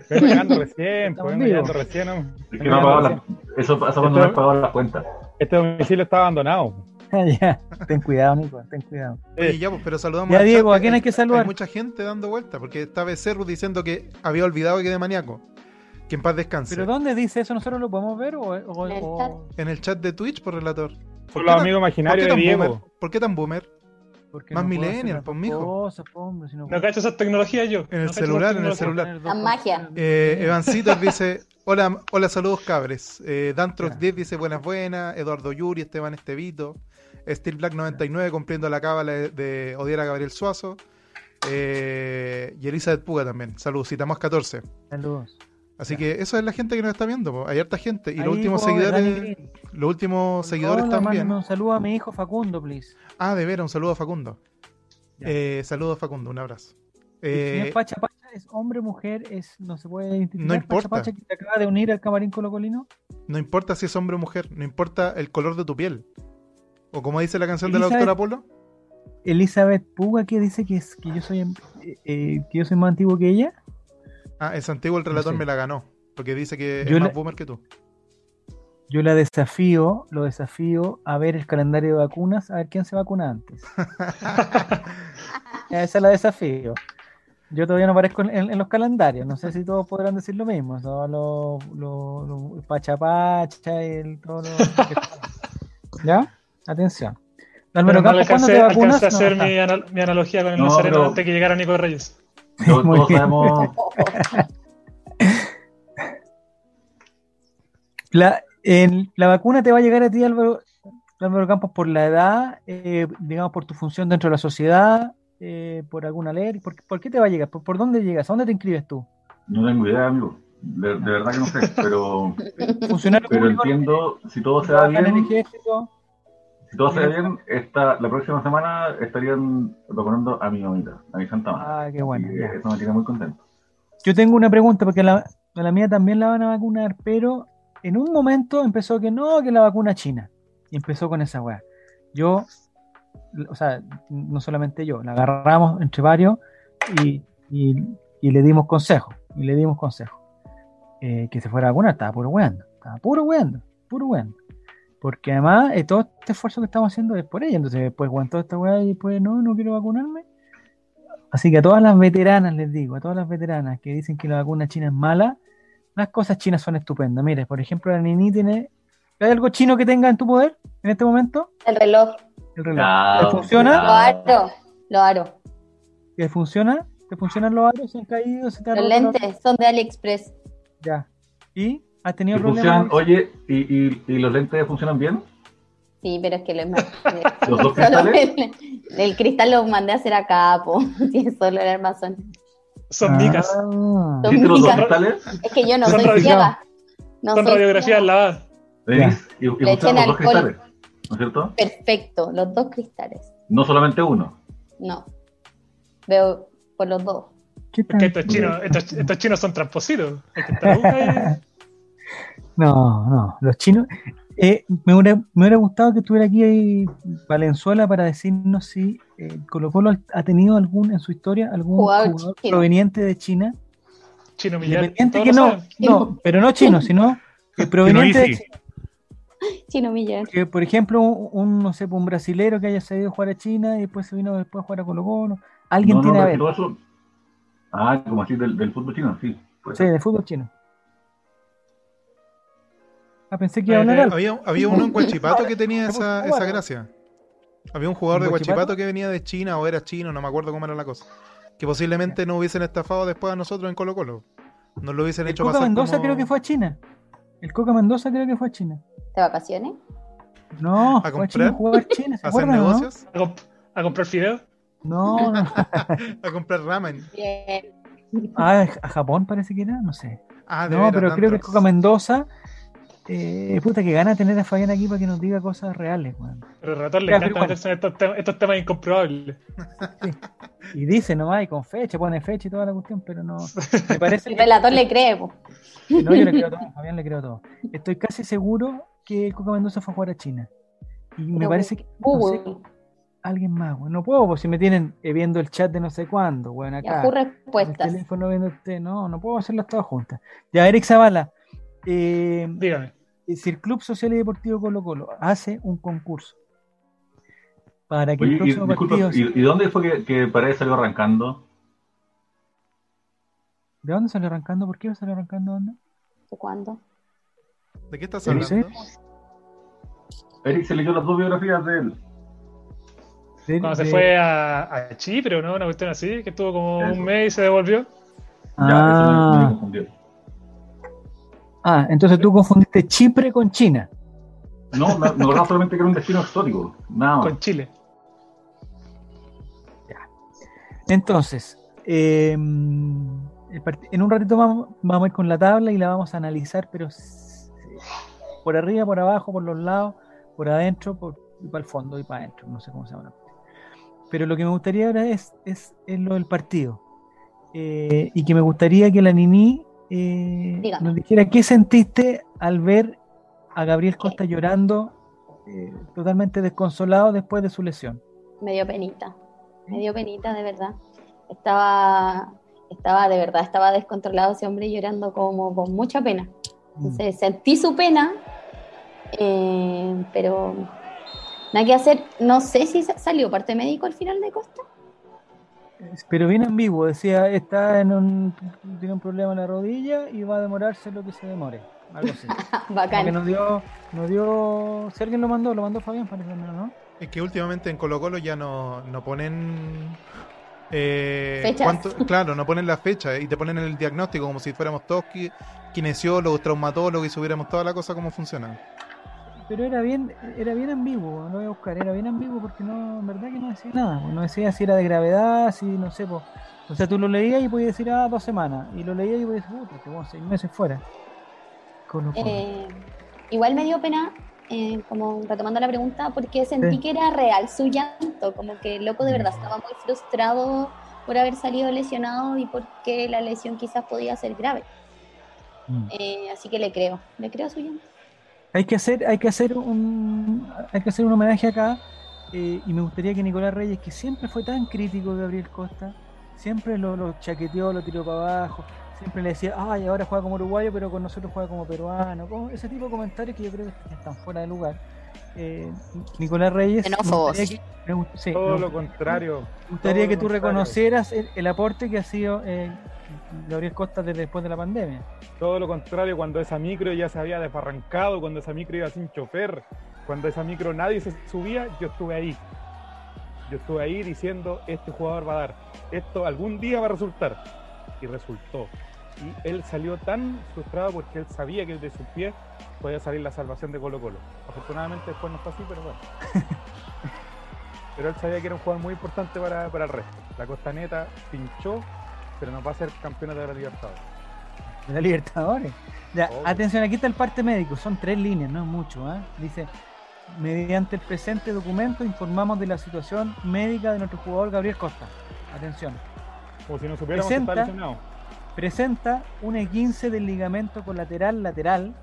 Speaker 6: Vengo llegando recién, pues vengo llegando recién. ¿no?
Speaker 5: Es que no la- eso pasa cuando no has pagado las cuentas.
Speaker 6: Este domicilio está abandonado. [LAUGHS]
Speaker 1: Ya. Ten cuidado, Nico, ten cuidado.
Speaker 4: Oye, ya, pues, pero saludamos
Speaker 1: Ya,
Speaker 4: al
Speaker 1: Diego,
Speaker 4: chat,
Speaker 1: ¿a quién hay que saludar?
Speaker 4: Hay mucha gente dando vuelta, porque está Becerro diciendo que había olvidado que de maníaco. Que en paz descanse.
Speaker 1: ¿Pero dónde dice eso? ¿Nosotros lo podemos ver o...? o-
Speaker 2: En el
Speaker 1: o-
Speaker 2: chat.
Speaker 4: En el chat de Twitch, por relator. ¿Por
Speaker 6: los amigos
Speaker 4: ¿Por
Speaker 6: imaginarios de
Speaker 4: tan boomer?
Speaker 6: Diego.
Speaker 4: ¿Por qué tan boomer?
Speaker 1: porque
Speaker 4: Más
Speaker 1: no
Speaker 4: millennial, pues, mijo.
Speaker 1: cosas, po, hombre, si no
Speaker 3: cacho esas tecnologías yo.
Speaker 4: En el
Speaker 3: No
Speaker 4: celular, en el celular.
Speaker 2: La magia.
Speaker 4: Eh, Evancitos dice: Hola, hola, saludos cabres. Eh, Dantrox
Speaker 1: Ya.
Speaker 4: 10 dice: Buenas, buenas. Eduardo Yuri, Esteban Estevito. Steel Black 99 cumpliendo la cábala de, de odiar a Gabriel Suazo. Eh, y Elizabeth Puga también. Saludos, citamos 14.
Speaker 1: Saludos.
Speaker 4: Así que eso es la gente que nos está viendo. po. Hay harta gente. Y
Speaker 1: Ahí,
Speaker 4: los últimos seguidores, los últimos seguidores
Speaker 1: Hola,
Speaker 4: también.
Speaker 1: mándame Un saludo a mi hijo Facundo, please.
Speaker 4: Ah, de veras, un saludo a Facundo. Eh, saludos Facundo, un abrazo. Eh,
Speaker 1: señor Pacha Pacha es hombre, mujer, es no se puede identificar.
Speaker 4: No importa.
Speaker 1: Pacha Pacha que se acaba de unir al camarín colocolino.
Speaker 4: no importa si es hombre o mujer, no importa el color de tu piel. O como dice la canción de la
Speaker 1: Elizabeth-
Speaker 4: doctora Polo,
Speaker 1: Elizabeth Puga que dice que es que yo soy eh, eh, que yo soy más antiguo que ella.
Speaker 4: ah, es antiguo el relator
Speaker 1: sé.
Speaker 4: me la ganó. Porque dice que
Speaker 1: Yo
Speaker 4: es más
Speaker 1: la-
Speaker 4: boomer que tú.
Speaker 1: Yo la desafío, lo desafío a ver el calendario de vacunas, a ver quién se vacuna antes. [LAUGHS] Esa la desafío. Yo todavía no aparezco en, los calendarios. No sé si todos podrán decir lo mismo. Son los, los, los pacha pacha y el todo lo- [LAUGHS] ¿Ya? Atención. Álvaro
Speaker 3: no
Speaker 1: Campos, ¿cuándo
Speaker 3: alcancé,
Speaker 1: te vacunas?
Speaker 3: alcancé a hacer
Speaker 1: No,
Speaker 3: mi, anal- mi analogía con el
Speaker 5: No,
Speaker 3: Nazareno
Speaker 5: pero-
Speaker 3: antes que llegara Nico Reyes. [LAUGHS]
Speaker 1: Muy
Speaker 5: todos sabemos, [LAUGHS]
Speaker 1: La, en- la vacuna te va a llegar a ti, Álvaro, Álvaro Campos, por la edad, eh, digamos, por tu función dentro de la sociedad, eh, por alguna ley. ¿Por, por qué te va a llegar? ¿Por, por dónde llegas? ¿A dónde te inscribes tú?
Speaker 5: no tengo idea, amigo. De, de verdad que no sé, pero, [LAUGHS]
Speaker 1: ¿Funcionario
Speaker 5: pero
Speaker 1: público?
Speaker 5: entiendo, si todo se da
Speaker 1: ¿Trabajan en el
Speaker 5: bien,
Speaker 1: ejército?
Speaker 5: si todo se da bien, esta, la próxima semana estarían vacunando a mi mamita, a mi santa madre.
Speaker 1: Ah, qué bueno.
Speaker 5: Y eso me tiene muy contento.
Speaker 1: Yo tengo una pregunta, porque a la, a la mía también la van a vacunar, pero en un momento empezó que no, que la vacuna china. Y empezó con esa weá. Yo, o sea, no solamente yo, la agarramos entre varios y Y, y le dimos consejo, y le dimos consejo. Eh, que se fuera a vacunar, estaba puro weando, estaba puro weando, puro weando. Porque además eh, todo este esfuerzo que estamos haciendo es por ella, entonces después aguantó esta weá y después no, no quiero vacunarme. Así que a todas las veteranas les digo, a todas las veteranas que dicen que la vacuna china es mala, las cosas chinas son estupendas. Mire, por ejemplo, la Nini tiene... ¿Hay algo chino que tenga en tu poder en este momento?
Speaker 2: El reloj.
Speaker 1: El reloj.
Speaker 5: Claro,
Speaker 1: ¿Te funciona?
Speaker 2: Lo
Speaker 5: claro.
Speaker 2: aro. Lo aro.
Speaker 1: ¿Te funciona? ¿Te funcionan los aros? ¿Se han caído? ¿Se te
Speaker 2: Los lentes son de AliExpress.
Speaker 1: Ya. ¿Y? ¿Has
Speaker 5: ¿Y
Speaker 1: tenido
Speaker 5: funcionan,
Speaker 1: problemas?
Speaker 5: oye, ¿y, y, y los lentes funcionan bien?
Speaker 2: Sí, pero es que lo es [LAUGHS] más.
Speaker 5: ¿Los dos cristales?
Speaker 2: el, el cristal lo mandé a hacer acá, po. [LAUGHS] Sí, solo el armazón.
Speaker 3: Son micas.
Speaker 1: Ah.
Speaker 2: Son
Speaker 5: ¿Viste los dos
Speaker 2: micas.
Speaker 5: cristales?
Speaker 2: Es que yo no
Speaker 3: Son
Speaker 2: soy ciega. No
Speaker 3: Son
Speaker 2: soy
Speaker 3: radiografías lavadas.
Speaker 5: Denis, y, y
Speaker 2: Le
Speaker 5: funcionan los dos
Speaker 2: alcohol.
Speaker 5: cristales, ¿no es cierto?
Speaker 2: Perfecto, los dos cristales.
Speaker 5: No solamente uno.
Speaker 2: No. Veo por los dos.
Speaker 1: ¿Qué tal?
Speaker 3: Que estos chinos, estos, estos chinos son transposidos. [LAUGHS]
Speaker 1: No, no, los chinos. Eh, me, hubiera, me hubiera gustado que estuviera aquí Valenzuela para decirnos si eh, Colo Colo ha tenido algún en su historia algún
Speaker 2: Jugador
Speaker 1: proveniente de China.
Speaker 3: Chino Millar.
Speaker 1: Independiente que no, no, pero no chino, sino que proveniente de. China.
Speaker 2: Chino Millar.
Speaker 1: Que, por ejemplo, un, un, no sé, un brasilero que haya salido a jugar a China y después se vino después a jugar a Colo Colo. Alguien
Speaker 5: No, no,
Speaker 1: tiene a ver.
Speaker 5: eso- Ah, como así del, del fútbol chino, sí. Pues,
Speaker 1: Sí, de fútbol chino. Ah, pensé que iba a hablar
Speaker 3: Eh,
Speaker 1: algo.
Speaker 4: Había, había uno en Guachipato que tenía esa, esa gracia. Había un jugador de
Speaker 1: ¿En
Speaker 4: Guachipato
Speaker 1: Huachipato?
Speaker 4: que venía de China o era chino, no me acuerdo cómo era la cosa. Que posiblemente no hubiesen estafado después a nosotros en Colo Colo. Nos lo hubiesen
Speaker 1: El
Speaker 4: hecho
Speaker 1: Coca
Speaker 4: pasar
Speaker 1: Mendoza
Speaker 4: como-
Speaker 1: creo que fue a China. El Coca Mendoza creo que fue a China.
Speaker 2: ¿De vacaciones?
Speaker 1: No,
Speaker 4: ¿A
Speaker 1: fue a
Speaker 4: comprar?
Speaker 1: China a China, ¿se
Speaker 4: a hacer
Speaker 1: acuerdan, no?
Speaker 4: negocios,
Speaker 3: A, comp- a comprar fideos.
Speaker 1: No, no. [LAUGHS]
Speaker 4: a comprar ramen.
Speaker 2: Bien.
Speaker 1: Ah, a Japón parece que era, no sé.
Speaker 4: Ah, de
Speaker 1: No, pero creo que el. Coca Mendoza, eh, puta que gana tener a Fabián aquí para que nos diga cosas reales, weón.
Speaker 3: Pero ratón le
Speaker 1: Ya,
Speaker 3: encanta
Speaker 1: pero bueno.
Speaker 3: meterse en estos, tem- estos temas incomprobables.
Speaker 1: Y dice nomás, y con fecha, pone fecha y toda la cuestión, pero no. [LAUGHS] Me parece
Speaker 2: El
Speaker 1: que-
Speaker 2: relator le cree, po.
Speaker 1: No, yo le creo todo, a Fabián le creo todo. Estoy casi seguro que el Coca Mendoza fue a jugar a China. Y me
Speaker 2: Pero
Speaker 1: parece que no sé, alguien más, weón. No puedo, pues si me tienen eh, viendo el chat de no sé cuándo, weón, acá. El
Speaker 2: respuestas.
Speaker 1: teléfono viendo usted, no, no puedo hacerlas todas juntas. Ya, Eric Zavala, eh,
Speaker 3: Dígame.
Speaker 1: Si el Club Social y Deportivo Colo Colo hace un concurso para que el
Speaker 5: Oye, y,
Speaker 1: próximo
Speaker 5: disculpa,
Speaker 1: partido...
Speaker 5: ¿y, y dónde fue que, que Paredes salió arrancando?
Speaker 1: ¿De dónde salió arrancando? ¿Por qué salió arrancando? ¿Dónde?
Speaker 2: ¿De cuándo?
Speaker 4: ¿De qué estás hablando?
Speaker 5: Eric se leyó las dos biografías de él.
Speaker 1: De-
Speaker 3: Cuando se fue a, a Chipre, ¿o no? Una cuestión así, que estuvo como
Speaker 5: Eso.
Speaker 3: un mes y se devolvió.
Speaker 5: Ya, eso me, me
Speaker 1: Ah,
Speaker 5: confundió.
Speaker 1: Ah, entonces tú confundiste Chipre con China.
Speaker 5: No, me, acordaba solamente que era un destino exótico. Nada más.
Speaker 3: Con Chile.
Speaker 1: Entonces, eh, el part- en un ratito vamos, vamos a ir con la tabla y la vamos a analizar, pero por arriba, por abajo, por los lados, por adentro, por, y para el fondo y para adentro, no sé cómo se llama. Pero lo que me gustaría ahora es, es, es lo del partido. Eh, y que me gustaría que la Nini eh, nos dijera qué sentiste al ver a Gabriel Costa llorando, eh, totalmente desconsolado después de su lesión.
Speaker 2: Me dio penita. Me dio penita, de verdad. Estaba, estaba, de verdad, estaba descontrolado ese hombre llorando como con mucha pena. Entonces sentí su pena, eh, pero nada que hacer. No sé si sa- salió parte médico al final de Costa.
Speaker 1: Pero bien ambiguo, decía, está en un, tiene un problema en la rodilla y va a demorarse lo que se demore. Algo así. [LAUGHS]
Speaker 2: Bacán.
Speaker 1: nos dio, nos dio, si alguien lo mandó, lo mandó Fabián, parece, ¿no?
Speaker 4: Es que últimamente en Colo Colo ya no, no ponen... eh,
Speaker 2: Fechas.
Speaker 4: cuánto- [LAUGHS] claro, no ponen la fecha y te ponen el diagnóstico como si fuéramos todos kinesiólogos, traumatólogos y supiéramos toda la cosa cómo funciona.
Speaker 1: Pero era bien, era bien ambiguo, lo voy a buscar, era bien ambiguo porque no, en verdad que no decía nada, pues, no decía si era de gravedad, si no sé, pues. O sea, tú lo leías y podías decir, ah, dos semanas, y lo leías y podías decir, puta, voy a seis meses fuera.
Speaker 2: Eh, igual me dio pena, eh, como retomando la pregunta, porque sentí
Speaker 1: Sí.
Speaker 2: que era real su llanto, como que el loco de verdad estaba muy frustrado por haber salido lesionado y porque la lesión quizás podía ser grave.
Speaker 1: Mm.
Speaker 2: Eh, así que le creo, le creo su llanto.
Speaker 1: Hay que hacer, hay que hacer un, hay que hacer un homenaje acá, eh, y me gustaría que Nicolás Reyes, que siempre fue tan crítico de Gabriel Costa, siempre lo, lo chaqueteó, lo tiró para abajo, siempre le decía, ay, ahora juega como uruguayo, pero con nosotros juega como peruano, como ese tipo de comentarios que yo creo que están fuera de lugar. Eh, Nicolás Reyes, me
Speaker 2: Xenófobos.
Speaker 1: sí,
Speaker 6: Todo
Speaker 1: me
Speaker 6: lo contrario.
Speaker 1: me gustaría
Speaker 6: todo
Speaker 1: que tú
Speaker 6: contrario.
Speaker 1: reconocieras el, el aporte que ha sido eh, Gabriel Costa desde después de la pandemia.
Speaker 6: Todo lo contrario, cuando esa micro ya se había desbarrancado, cuando esa micro iba sin chofer, cuando esa micro nadie se subía, yo estuve ahí. Yo estuve ahí diciendo, este jugador va a dar, esto algún día va a resultar. Y resultó. Y él salió tan frustrado porque él sabía que de sus pies podía salir la salvación de Colo Colo. Afortunadamente después no fue así, pero bueno. [LAUGHS] pero él sabía que era un jugador muy importante para, para el resto. La Costaneta pinchó, pero nos va a ser campeona de la Libertadores.
Speaker 1: de la Libertadores. Ya,
Speaker 6: Obvio.
Speaker 1: atención, aquí está el parte médico, son tres líneas, no es mucho. ¿ah? Dice, mediante el presente documento informamos de la situación médica de nuestro jugador Gabriel Costa. Atención,
Speaker 6: Como si no supiéramos que
Speaker 1: Presenta-
Speaker 6: está lesionado.
Speaker 1: presenta un E15 del ligamento colateral lateral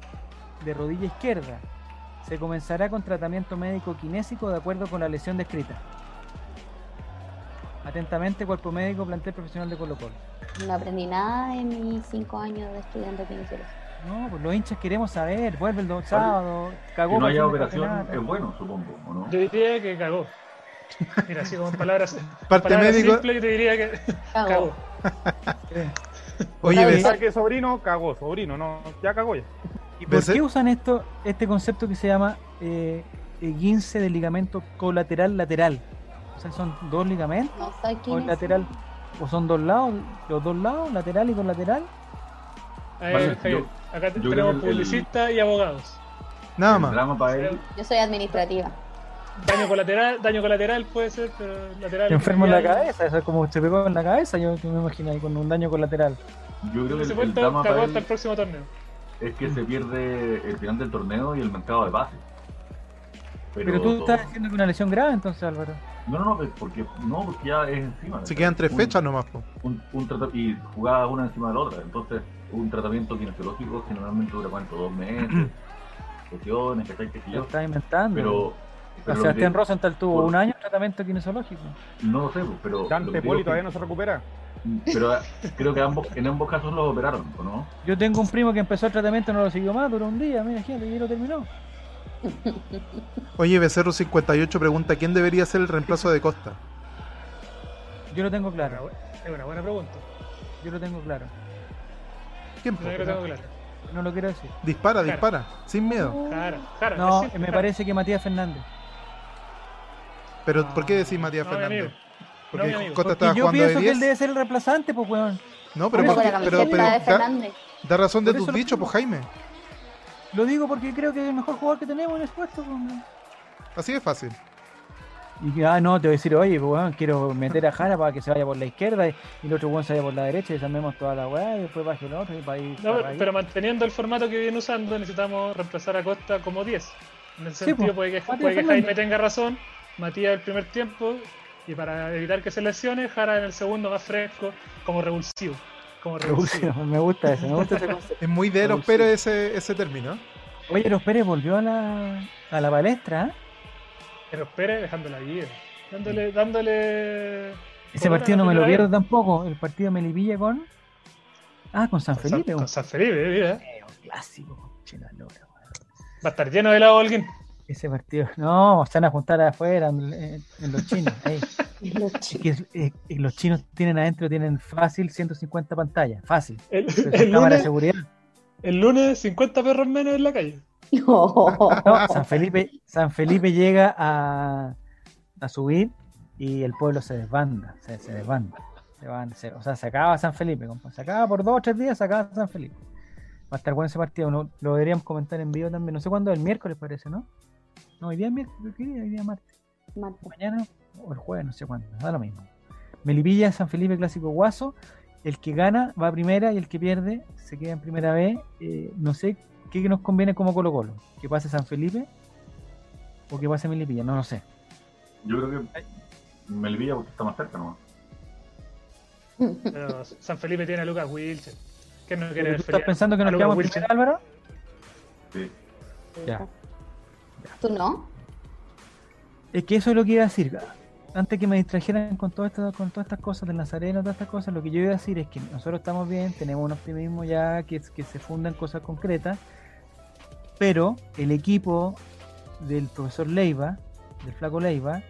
Speaker 1: de rodilla izquierda. Se comenzará con tratamiento médico kinésico de acuerdo con la lesión descrita. Atentamente, cuerpo médico, plantel profesional de Colo Colo.
Speaker 2: No aprendí nada en mis cinco años de estudiante de kinesiología.
Speaker 1: No, pues los hinchas queremos saber, vuelve el do- sábado, cagó
Speaker 5: Que no haya operación
Speaker 1: campeonato.
Speaker 5: es bueno, supongo, ¿o no?
Speaker 3: Yo diría que cagó. Mira, así como en palabras. [LAUGHS]
Speaker 4: Parte
Speaker 3: palabras
Speaker 4: médico.
Speaker 3: simples, yo te diría que
Speaker 2: Cagó.
Speaker 3: cagó. [LAUGHS]
Speaker 4: Oye, ves-
Speaker 6: que sobrino cagó, sobrino, no, ya cagó ya.
Speaker 1: ¿Y por
Speaker 4: Pensé-
Speaker 1: qué usan esto, este concepto que se llama eh, guince del ligamento colateral lateral? O sea, son dos ligamentos,
Speaker 2: No
Speaker 1: o el lateral, o son dos lados, los dos lados, lateral y colateral.
Speaker 5: Vale,
Speaker 3: Javier,
Speaker 5: yo-
Speaker 3: acá
Speaker 5: yo
Speaker 3: tenemos publicistas y abogados.
Speaker 4: nada más.
Speaker 5: drama para él,
Speaker 2: Yo soy administrativa.
Speaker 3: Daño colateral, daño colateral puede ser, pero lateral.
Speaker 1: Te enfermo en la cabeza, eso es como se pegó en la cabeza, yo me imagino ahí con un daño colateral.
Speaker 5: yo creo que el, el drama para
Speaker 3: hasta el próximo torneo.
Speaker 5: es que se pierde el final del torneo y el mercado de pases.
Speaker 1: Pero, tú estás diciendo que una lesión grave entonces, Álvaro.
Speaker 5: No, no, no, pues, porque, no, porque ya es encima.
Speaker 4: Se quedan tres
Speaker 5: Un-
Speaker 4: fechas nomás. po.
Speaker 5: Un, un y jugaba una encima de la otra. Entonces, un tratamiento kinesiológico generalmente dura cuánto, dos meses. [CLEARS THROAT] ¿Qué sé
Speaker 1: Lo
Speaker 5: yo?
Speaker 1: estás inventando.
Speaker 5: Pero, pero lo
Speaker 1: Sebastián
Speaker 5: que-
Speaker 1: Rosenthal tuvo
Speaker 5: por-
Speaker 1: un año de tratamiento kinesológico.
Speaker 5: no lo sé, pues, pero. lo
Speaker 6: Dante
Speaker 5: que
Speaker 6: Poli todavía
Speaker 5: que-
Speaker 6: no se recupera.
Speaker 5: Pero ah, creo que ambos, en ambos casos los operaron, ¿o no?
Speaker 1: Yo tengo un primo que empezó el tratamiento, no lo siguió más, duró un día, mira, gente, y lo terminó.
Speaker 4: Oye, Becerro58 pregunta: ¿quién debería ser el reemplazo de Costa?
Speaker 1: Yo lo tengo claro,
Speaker 3: Es una buena pregunta.
Speaker 1: yo lo tengo claro.
Speaker 4: ¿Quién?
Speaker 3: Yo lo tengo claro.
Speaker 1: No lo quiero decir.
Speaker 4: Dispara, dispara, sin miedo.
Speaker 3: Jara, Jara.
Speaker 1: No, me parece que Matías Fernández.
Speaker 4: Pero,
Speaker 3: No.
Speaker 4: ¿por qué decís Matías
Speaker 3: No, mi
Speaker 4: Fernández?
Speaker 3: amigo.
Speaker 4: Porque
Speaker 3: No, mi amigo.
Speaker 4: Costa
Speaker 1: Porque
Speaker 4: estaba
Speaker 1: yo
Speaker 4: jugando de
Speaker 1: pienso que él
Speaker 4: 10.
Speaker 1: debe ser el reemplazante, pues, weón.
Speaker 4: No, pero, porque- pero, pero da, da razón de tus dichos, pues Jaime.
Speaker 1: Lo digo porque creo que es el mejor jugador que tenemos en el puesto. pues.
Speaker 4: Así de fácil.
Speaker 1: Y que, ah, no, te voy a decir, oye, pues, weón, quiero meter a Jara para que se vaya por la izquierda y, y el otro weón se vaya por la derecha y desarmemos toda la weá y después baje el otro y para ir.
Speaker 3: No,
Speaker 1: para
Speaker 3: pero, manteniendo el formato que viene usando, necesitamos reemplazar a Costa como 10. En
Speaker 1: Sí,
Speaker 3: sentido,
Speaker 1: pues,
Speaker 3: puede que, puede que. Jaime tenga razón, Matías el primer tiempo, y para evitar que se lesione, Jara en el segundo más fresco, como revulsivo. Como. Revulsivo,
Speaker 1: me gusta eso, me gusta ese [LAUGHS] concepto.
Speaker 4: Es muy de los Pérez ese, ese término.
Speaker 1: Oye, los Pérez volvió a la, a la palestra, ¿eh?
Speaker 3: Pero Pérez dejando la vida. Dándole, dándole.
Speaker 1: Ese partido no me lo pierdo tampoco. El partido de Melipilla con. Ah, con San
Speaker 3: Con San-
Speaker 1: Felipe.
Speaker 3: Con
Speaker 1: un
Speaker 3: San Felipe, mira.
Speaker 1: clásico. Chela lora, weón.
Speaker 3: Va a estar lleno de lado alguien.
Speaker 1: Ese partido. [LAUGHS] No, se van a juntar afuera en, los chinos. ahí. [LAUGHS]
Speaker 2: Los
Speaker 1: Es
Speaker 2: chicos.
Speaker 1: que eh, eh, los chinos tienen adentro, tienen fácil 150 pantallas. Fácil.
Speaker 3: El, el
Speaker 1: cámaras de
Speaker 3: lunes,
Speaker 1: seguridad.
Speaker 3: el lunes, 50 perros menos en la calle.
Speaker 2: No.
Speaker 1: No, [LAUGHS] San Felipe, San Felipe llega a, a subir y el pueblo se desbanda, se, se desbanda. Se van, se- o sea, se acaba San Felipe, se acaba por dos o tres días, se acaba San Felipe. Va a estar bueno ese partido, ¿no? lo deberíamos comentar en vivo también. No sé cuándo, el miércoles parece, ¿no? No, hoy día es miércoles, ¿qué día? Hoy día es martes.
Speaker 2: Marta.
Speaker 1: Mañana o el jueves, no sé cuándo, da lo mismo. Melipilla, San Felipe, Clásico Guaso. El que gana va a primera y el que pierde se queda en primera vez. Eh, no sé qué nos conviene como Colo Colo. Que pase San Felipe o que pase Melipilla, no lo sé.
Speaker 5: Yo creo que Melvilla porque está más cerca nomás.
Speaker 3: Pero San Felipe tiene a Lucas Wilson. ¿Qué no quiere
Speaker 1: ¿Tú estás pensando que nos quedamos primera, Álvaro?
Speaker 5: Sí.
Speaker 1: Ya.
Speaker 2: ¿Tú no?
Speaker 1: Es que eso es lo que iba a decir. antes que me distrajeran con, todo esto, con todas estas cosas del Nazareno, todas estas cosas, lo que yo iba a decir es que nosotros estamos bien, tenemos un optimismo ya que, que se funda en cosas concretas, pero el equipo del profesor Leiva, del flaco Leiva,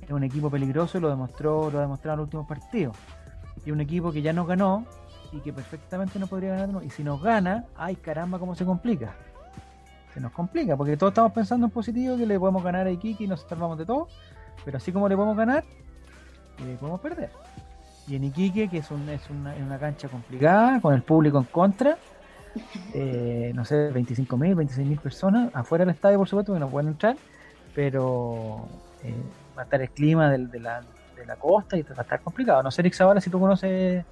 Speaker 1: es un equipo peligroso y lo demostró, lo ha demostrado en los últimos partidos. Y un equipo que ya nos ganó y que perfectamente no podría ganarnos. Y si nos gana, ay caramba, cómo se complica. Se nos complica, porque todos estamos pensando en positivo que le podemos ganar a Iquique y nos salvamos de todo. Pero así como le podemos ganar, le podemos perder. Y en Iquique, que es, un- es una, una cancha complicada, con el público en contra, eh, no sé, 25.000, 26.000 personas, afuera del estadio, por supuesto, que no pueden entrar, pero eh, va a estar el clima de, la, de la costa y va a estar complicado. No sé, Eric Zavala, si tú conoces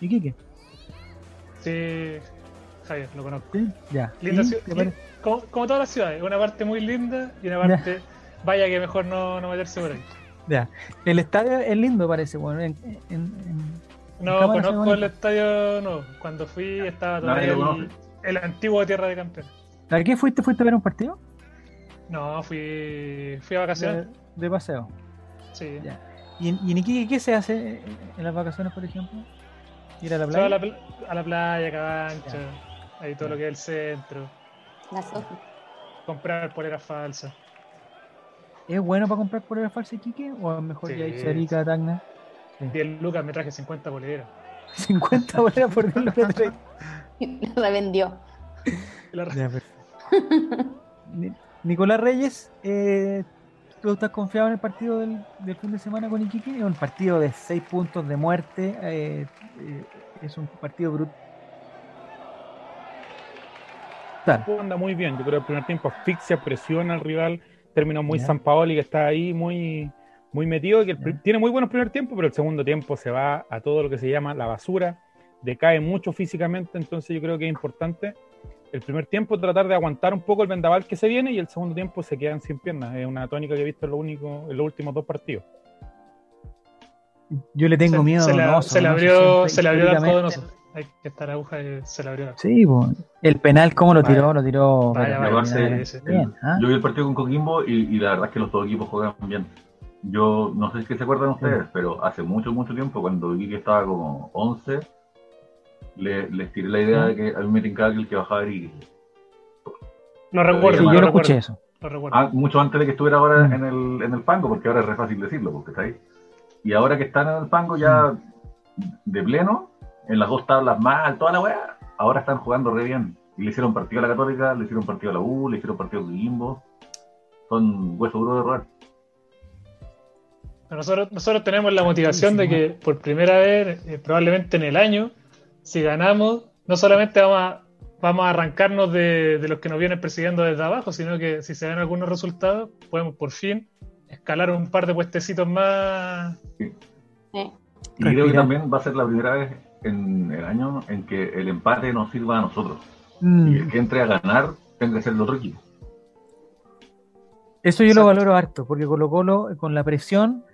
Speaker 1: Iquique.
Speaker 3: Javier, lo conozco.
Speaker 1: ¿Sí? Ya.
Speaker 3: Linda
Speaker 1: ¿Sí?
Speaker 3: ciudad. Como, como todas las ciudades, una parte muy linda y una parte, vaya que mejor no, no meterse por ahí.
Speaker 1: Ya. El estadio es lindo, parece. Bueno, en, en- en-
Speaker 3: No conozco el estadio, no. Cuando fui estaba todavía
Speaker 5: lo
Speaker 3: el, el antiguo Tierra de Campeones.
Speaker 1: ¿A qué fuiste? ¿Fuiste a ver un partido?
Speaker 3: No, fui, fui a vacaciones.
Speaker 1: De, de paseo.
Speaker 3: Sí.
Speaker 1: Ya. ¿Y en, y en Iquique qué se hace en las vacaciones, por ejemplo? ¿Ir a la playa?
Speaker 3: a la, a la playa, Cabancha, ahí todo lo que es el centro.
Speaker 2: La Sofi.
Speaker 3: Comprar poleras falsas.
Speaker 1: ¿Es bueno para comprar por el falsa Iquique? ¿O mejor
Speaker 3: Sí.
Speaker 1: ya irse a Arica, Tacna?
Speaker 3: 10 lucas me traje 50 poleras. [LAUGHS]
Speaker 1: 50 boleras por 10 lucas trae. [LAUGHS]
Speaker 2: La vendió.
Speaker 3: Y la-
Speaker 1: Ya, perfecto. Ni- Nicolás Reyes, eh, ¿tú estás confiado en el partido del, del fin de semana con Iquique? Es un partido de 6 puntos de muerte. eh, eh, es un partido brutal.
Speaker 6: Anda muy bien. Yo creo que el primer tiempo asfixia, presiona al rival, término muy. San Paoli que está ahí muy, muy metido, y que el tiene muy buenos primer tiempo, pero el segundo tiempo se va a todo lo que se llama la basura, decae mucho físicamente, entonces yo creo que es importante el primer tiempo tratar de aguantar un poco el vendaval que se viene y el segundo tiempo se quedan sin piernas. Es una tónica que he visto en, lo único, en los últimos dos partidos.
Speaker 1: Yo le tengo
Speaker 3: se,
Speaker 1: miedo
Speaker 3: se
Speaker 1: a
Speaker 3: le,
Speaker 1: Donoso,
Speaker 3: se le abrió, se le abrió. Hay que estar aguja y se le abrió.
Speaker 1: Sí, po. el penal, ¿cómo lo tiró? Lo tiró. Bien, ¿ah?
Speaker 5: Yo vi el partido con Coquimbo y, y la verdad es que los dos equipos juegan bien. Yo no sé si se acuerdan ustedes, pero hace mucho, mucho tiempo, cuando vi que estaba como 11, le, les tiré la idea de que a mí me tincaba que el que bajaba Iquique.
Speaker 3: Lo recuerdo,
Speaker 1: Sí, yo
Speaker 3: recuerdo.
Speaker 1: escuché eso.
Speaker 3: Lo recuerdo.
Speaker 5: Ah, mucho antes de que estuviera ahora
Speaker 1: Mm.
Speaker 5: en el, en el pango, porque ahora es re fácil decirlo, porque está ahí. Y ahora que están en el pango ya de pleno, en las dos tablas mal, toda la weá, ahora están jugando re bien. Y le hicieron partido a la Católica, le hicieron partido a la U, le hicieron partido a Coquimbo. Son hueso duro de robar.
Speaker 3: Nosotros, nosotros tenemos la motivación de que por primera vez, eh, probablemente en el año, si ganamos, no solamente vamos a, vamos a arrancarnos de, de los que nos vienen persiguiendo desde abajo, sino que si se dan algunos resultados, podemos por fin escalar un par de puestecitos más.
Speaker 2: Sí.
Speaker 5: Y creo que también va a ser la primera vez en el año en que el empate nos sirva a nosotros. Y
Speaker 1: Mm,
Speaker 5: el que entre a ganar tenga que ser el otro equipo.
Speaker 1: Eso yo lo valoro harto, porque Colo Colo, con la presión,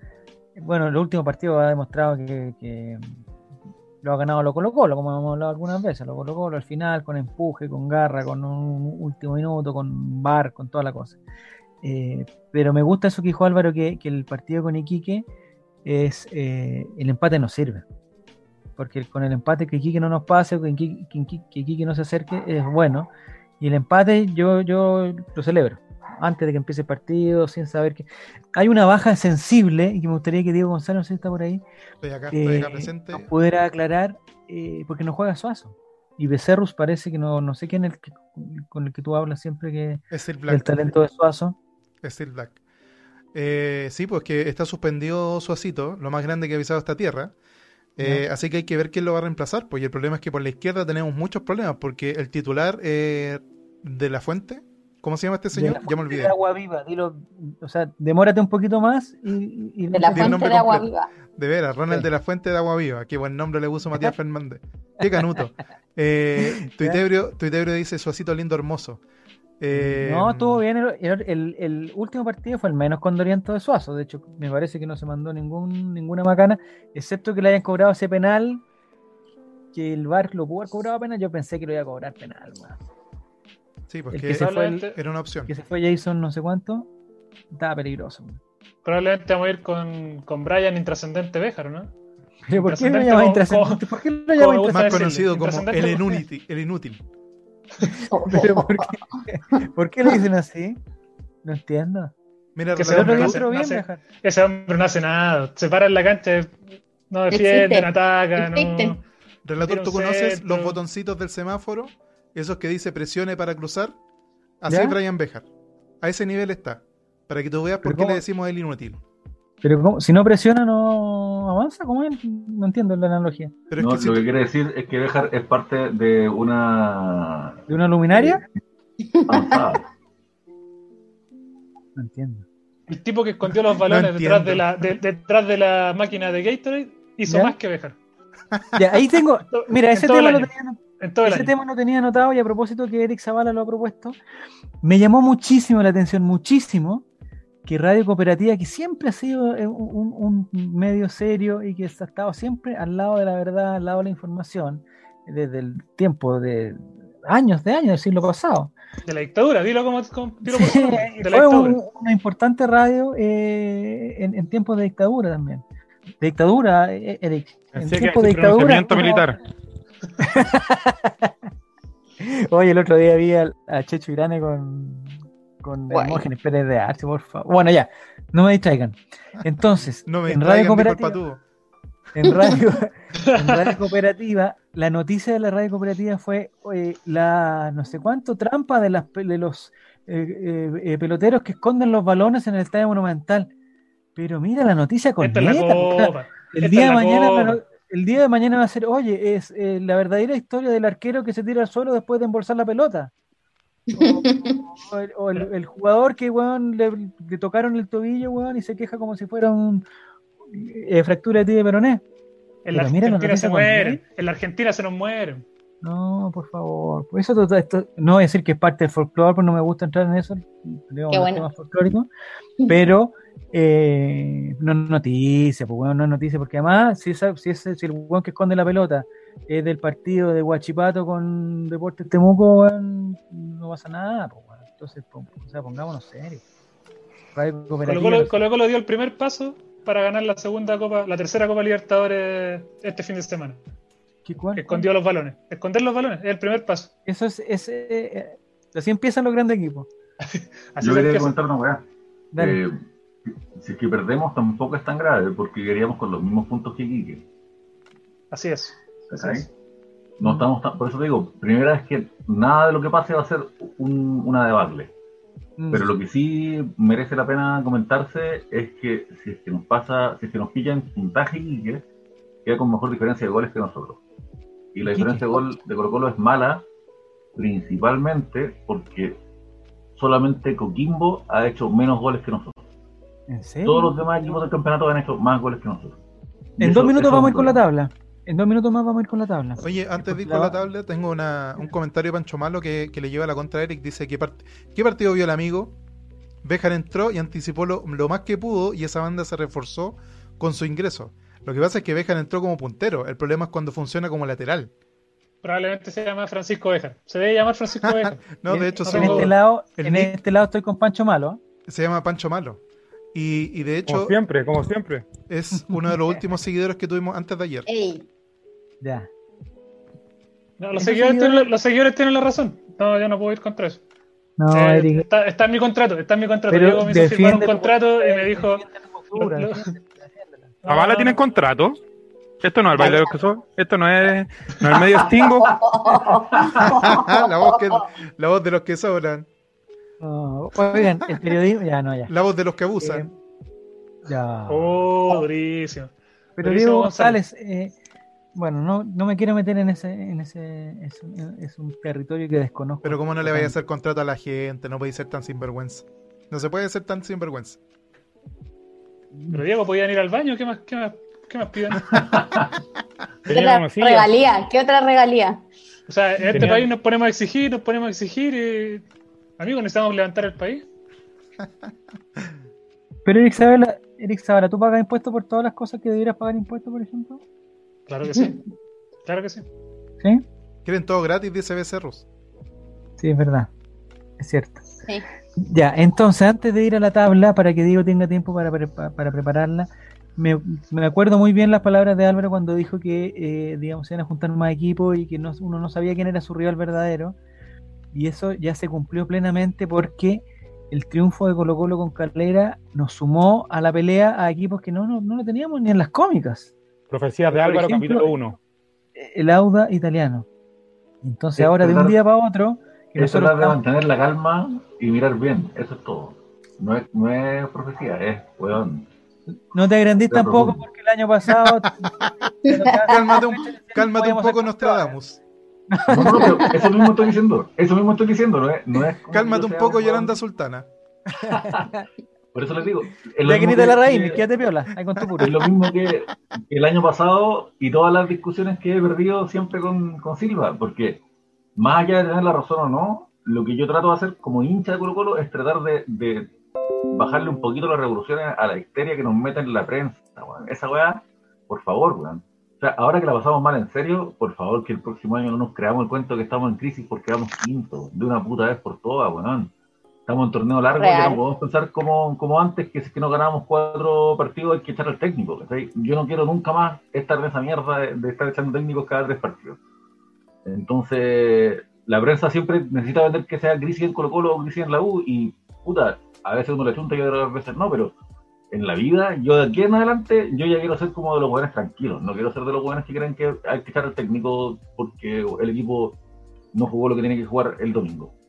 Speaker 1: bueno, el último partido ha demostrado que, que lo ha ganado lo Colo Colo, como hemos hablado algunas veces, lo Colo Colo al final, con empuje, con garra, con un último minuto, con bar, con toda la cosa. Eh, pero me gusta eso que dijo Álvaro, que, que el partido con Iquique es eh, el empate nos sirve. Porque con el empate que Iquique no nos pase, que Iquique, que Iquique- que Iquique no se acerque, es bueno. Y el empate yo, yo lo celebro. Antes de que empiece el partido, sin saber que. Hay una baja sensible, y que me gustaría que Diego González, no sé si está por ahí,
Speaker 4: Estoy acá, estoy acá
Speaker 1: eh,
Speaker 4: presente.
Speaker 1: nos pudiera aclarar, eh, porque no juega Suazo. Y Becerrus parece que no, no sé quién es el que, con el que tú hablas siempre que
Speaker 4: Es
Speaker 1: el
Speaker 4: Black.
Speaker 1: talento de Suazo.
Speaker 4: Steel Black. Eh, sí, pues que está suspendido Suacito, lo más grande que ha pisado esta tierra. Eh, así que hay que ver quién lo va a reemplazar. Pues y el problema es que por la izquierda tenemos muchos problemas, porque el titular eh, de la fuente, ¿cómo se llama este señor?
Speaker 1: De la
Speaker 4: Ya me olvidé.
Speaker 1: de agua viva, dilo, o sea, demórate un poquito más y. y-
Speaker 2: De la fuente
Speaker 4: nombre
Speaker 2: de agua
Speaker 4: completo.
Speaker 2: viva.
Speaker 4: De veras, Ronald
Speaker 1: Sí.
Speaker 4: de la Fuente de Agua Viva. Qué buen nombre le puso [LAUGHS] Matías Fernández. Qué canuto. Eh, [LAUGHS] Tuitebrio, Tuitebrio dice Suacito lindo hermoso. Eh,
Speaker 1: No, estuvo bien. El, el- el- el último partido fue el menos condoriento de Suazo. De hecho, me parece que no se mandó ningún, ninguna macana, excepto que le hayan cobrado ese penal. Que el VAR lo pudo haber cobrado penal. Yo pensé que lo iba a cobrar penal. weón.
Speaker 4: Sí,
Speaker 1: El
Speaker 4: porque
Speaker 1: que se fue el-
Speaker 4: era una opción.
Speaker 1: que se fue Jason no sé cuánto, estaba peligroso.
Speaker 3: Probablemente vamos a ir con, con Brian Intrascendente Béjar, ¿no?
Speaker 1: ¿Pero por qué lo
Speaker 3: Intrascendente
Speaker 1: llama
Speaker 3: como-
Speaker 1: intrascendente? ¿Por qué lo llama
Speaker 4: Más conocido como inútil. El inútil.
Speaker 1: ¿Pero por qué? [LAUGHS] ¿Por qué le dicen así? No entiendo.
Speaker 4: Mira,
Speaker 3: Que
Speaker 1: El
Speaker 3: se
Speaker 1: otro
Speaker 3: hombre no hace-
Speaker 1: bien,
Speaker 3: no hace-
Speaker 1: Bejar.
Speaker 3: Ese hombre no hace nada. Se para en la cancha, no
Speaker 2: Existe.
Speaker 3: defiende, no ataca,
Speaker 2: Existe.
Speaker 3: no.
Speaker 4: Relator, ¿tú conoces
Speaker 3: centro.
Speaker 4: los botoncitos del semáforo? Esos que dice presione para cruzar. Así
Speaker 1: ¿Ya?
Speaker 4: es Brian Bejar. A ese nivel está. Para que tú veas por
Speaker 1: ¿Pero
Speaker 4: qué
Speaker 1: cómo?
Speaker 4: le decimos el inútil.
Speaker 1: Pero ¿cómo? si no presiona, no avanza. ¿Cómo es? No entiendo la analogía.
Speaker 4: Pero
Speaker 5: No,
Speaker 4: es que si
Speaker 5: lo
Speaker 4: tú-
Speaker 5: que quiere decir es que Bejar es parte de una
Speaker 1: ¿De una luminaria?
Speaker 5: avanzada. [LAUGHS]
Speaker 1: No entiendo.
Speaker 3: El tipo que escondió los balones detrás, de la, de- detrás de la máquina de Gatorade hizo
Speaker 1: ¿Ya?
Speaker 3: más que Béjar.
Speaker 1: Ya, ahí tengo. [LAUGHS] Mira, ese tema, lo tenía, ese
Speaker 3: año.
Speaker 1: tema lo tenía anotado y a propósito que Eric Zavala lo ha propuesto, me llamó muchísimo la atención, muchísimo, que Radio Cooperativa, que siempre ha sido eh, un, un medio serio y que ha estado siempre al lado de la verdad, al lado de la información, desde el tiempo de años, de años del siglo pasado.
Speaker 3: De la dictadura, dilo como, como- dilo por
Speaker 1: Sí,
Speaker 3: nombre, de la
Speaker 1: fue un- una importante radio eh, en, en tiempos de dictadura también. De dictadura, eh, Eric. En tiempos de dictadura. ¿cómo-
Speaker 6: militar. [LAUGHS]
Speaker 1: Oye, el otro día vi al- a, Checho Irane con, con. Hermógenes Arce, por favor. Bueno, ya, no me distraigan. Entonces, [LAUGHS]
Speaker 4: no me
Speaker 1: en Radio Cooperativa, en radio, [LAUGHS] en Radio Cooperativa, la noticia de la Radio Cooperativa fue eh, la no sé cuánto trampa de, las, de los eh, eh, eh, peloteros que esconden los balones en el estadio monumental. Pero mira la noticia con
Speaker 3: Esta es la copa.
Speaker 1: el
Speaker 3: Esta
Speaker 1: día de mañana, pero el día de mañana va a ser, oye, es eh, la verdadera historia del arquero que se tira al suelo después de embolsar la pelota. O, o el, o el- el jugador que, weón, le, le tocaron el tobillo, weón, y se queja como si fuera un eh, fractura de tibia peroné.
Speaker 3: En la
Speaker 1: mira
Speaker 3: Argentina se mueren. En la Argentina se nos mueren.
Speaker 1: No, por favor. Por eso todo esto- no voy a decir que es parte del folclore, porque no me gusta entrar en eso, digamos,
Speaker 2: Qué
Speaker 1: los
Speaker 2: bueno.
Speaker 1: temas folclóricos, pero eh, no es noticia, pues bueno, no es noticia, porque además, si, esa- si, ese- si el weón que esconde la pelota es del partido de Huachipato con Deportes Temuco, no pasa nada, pues bueno. Entonces, o sea, pongámonos serios.
Speaker 3: Colo Colo. Colo Colo dio el primer paso para ganar la segunda copa, la tercera Copa Libertadores este fin de semana.
Speaker 1: ¿Qué cuál?
Speaker 3: Escondió los balones. Esconder los balones es el primer paso.
Speaker 1: Eso es, es, eh, así empiezan los grandes equipos. [LAUGHS]
Speaker 3: Así
Speaker 5: Yo quería comentar una weá.
Speaker 1: Dale.
Speaker 5: Eh, si es que perdemos tampoco es tan grave porque queríamos con los mismos puntos que Quique.
Speaker 3: Así es.
Speaker 5: No estamos tan- por eso te digo, primera vez que nada de lo que pase va a ser un- una debacle.
Speaker 1: Mm.
Speaker 5: Pero lo que sí merece la pena comentarse es que si es que nos pasa, si es que nos pillan puntaje Quique, queda con mejor diferencia de goles que nosotros. Y la
Speaker 1: Iquique.
Speaker 5: diferencia de gol de Colo Colo es mala, principalmente porque solamente Coquimbo ha hecho menos goles que nosotros.
Speaker 1: ¿En serio?
Speaker 5: Todos los demás equipos del campeonato han hecho más goles que nosotros.
Speaker 1: En
Speaker 5: eso-
Speaker 1: dos minutos vamos a ir con la tabla. En dos minutos más vamos a ir con la tabla.
Speaker 4: Oye, antes de ir con la tabla, tengo una- un comentario de Pancho Malo que, que le lleva la contra a Eric. Dice: ¿qué, part- ¿Qué partido vio el amigo? Béjar entró y anticipó lo, lo más que pudo y esa banda se reforzó con su ingreso. Lo que pasa es que Béjar entró como puntero. El problema es cuando funciona como lateral.
Speaker 3: Probablemente se llama Francisco Béjar. Se debe llamar Francisco [LAUGHS] Béjar.
Speaker 4: No,
Speaker 1: En-
Speaker 4: de hecho,
Speaker 1: en
Speaker 4: somos-
Speaker 1: este lado,
Speaker 4: el
Speaker 1: en este lado estoy con Pancho Malo.
Speaker 4: se llama Pancho Malo. Y, y de
Speaker 6: Como
Speaker 4: hecho,
Speaker 6: siempre, como siempre.
Speaker 4: es uno de los últimos seguidores que tuvimos antes de ayer.
Speaker 2: Ey,
Speaker 1: Ya.
Speaker 3: No, los, seguidores tienen, los seguidores tienen la razón. No, yo no puedo ir contra eso.
Speaker 1: No,
Speaker 3: Eh,
Speaker 1: Eric.
Speaker 3: está, está en mi contrato, está en mi contrato.
Speaker 1: Pero
Speaker 3: Diego me hizo firmar un contrato y me dijo.
Speaker 1: defiende tu postura,
Speaker 3: lo- lo-
Speaker 1: defiende- [LAUGHS] defiéndela.
Speaker 3: no,
Speaker 6: ¿Zavala
Speaker 3: no,
Speaker 6: tiene contrato? Esto no es el baile de los que son. Esto no es, no es el medio Stingo. [LAUGHS]
Speaker 4: la, voz que- la voz de los que sobran.
Speaker 1: No, oigan, el periodismo. Ya, no, ya.
Speaker 4: La voz de los que abusan.
Speaker 1: Eh, ya.
Speaker 3: Oh, durísimo.
Speaker 1: Pero
Speaker 3: Durísimo,
Speaker 1: Diego
Speaker 3: González.
Speaker 1: González, eh, bueno, no, no me quiero meter en ese, en ese, es un, es un territorio que desconozco.
Speaker 4: Pero cómo no le vaya a hacer contrato a la gente, no puede ser tan sinvergüenza. No se puede ser tan sinvergüenza.
Speaker 3: Pero Diego, ¿podían ir al baño? ¿Qué más, qué más, qué más piden? [LAUGHS]
Speaker 2: ¿qué otra regalía? ¿Qué otra regalía?
Speaker 3: O sea, en este
Speaker 6: Genial.
Speaker 3: país nos ponemos a exigir, nos ponemos a exigir y... Amigos, necesitamos levantar el país. [LAUGHS]
Speaker 1: Pero Eric Sabela, Eric Sabela, ¿tú pagas impuestos por todas las cosas que debieras pagar impuestos, por ejemplo?
Speaker 3: Claro que sí. [LAUGHS] Claro que sí.
Speaker 1: ¿Sí?
Speaker 4: Quieren todo gratis, dice Becerros.
Speaker 1: Sí, es verdad. Es cierto.
Speaker 2: Sí.
Speaker 1: Ya, entonces, antes de ir a la tabla, para que Diego tenga tiempo para, para prepararla, me, me acuerdo muy bien las palabras de Álvaro cuando dijo que, eh, digamos, se iban a juntar más equipos y que no- uno no sabía quién era su rival verdadero. Y eso ya se cumplió plenamente porque el triunfo de Colo Colo con Calera nos sumó a la pelea a equipos que no, no, no lo teníamos ni en las cómicas.
Speaker 6: Profecías de Álvaro,
Speaker 1: ejemplo,
Speaker 6: capítulo 1.
Speaker 1: El Auda italiano. Entonces
Speaker 5: Sí,
Speaker 1: ahora de un
Speaker 5: tratar-
Speaker 1: día para otro, que
Speaker 5: Es tratar de mantener la calma y mirar bien, eso es todo. No es, no es profecía, es, weón.
Speaker 1: no te agrandís tampoco
Speaker 5: profundo.
Speaker 1: porque el año pasado... [LAUGHS]
Speaker 4: Cálmate un, cálmate un poco,
Speaker 1: ser
Speaker 4: Nostradamus.
Speaker 5: No, no, no, pero eso mismo estoy diciendo, eso mismo estoy diciendo, no es, no es [LAUGHS]
Speaker 4: Cálmate un poco. Yolanda Sultana. [LAUGHS]
Speaker 5: Por eso les digo,
Speaker 1: la
Speaker 5: que-
Speaker 1: raíz, quédate piola, ahí con tu puro. [LAUGHS]
Speaker 5: Es lo mismo que el año pasado y todas las discusiones que he perdido siempre con, con Silva, porque más allá de tener la razón o no, lo que yo trato de hacer como hincha de Colo Colo es tratar de, de bajarle un poquito las revoluciones a la histeria que nos meten en la prensa. weón. Esa weá, por favor, weón. O sea, ahora que la pasamos mal en serio, por favor que el próximo año no nos creamos el cuento que estamos en crisis porque vamos quinto, de una puta vez por todas, weón. Estamos en torneo largo, ya
Speaker 2: Real.
Speaker 5: no podemos pensar como, como antes, que si es que no ganamos cuatro partidos hay que echar al técnico. Yo no quiero nunca más estar en esa mierda de, de estar echando técnicos cada tres partidos. Entonces, la prensa siempre necesita vender que sea crisis en Colo Colo o crisis en la U y, puta, a veces uno le chunta y otras veces no, pero en la vida, yo de aquí en adelante, yo ya quiero ser como de los buenos tranquilos, no quiero ser de los buenos que creen que hay que echar al técnico porque el equipo no jugó lo que tiene que jugar el domingo.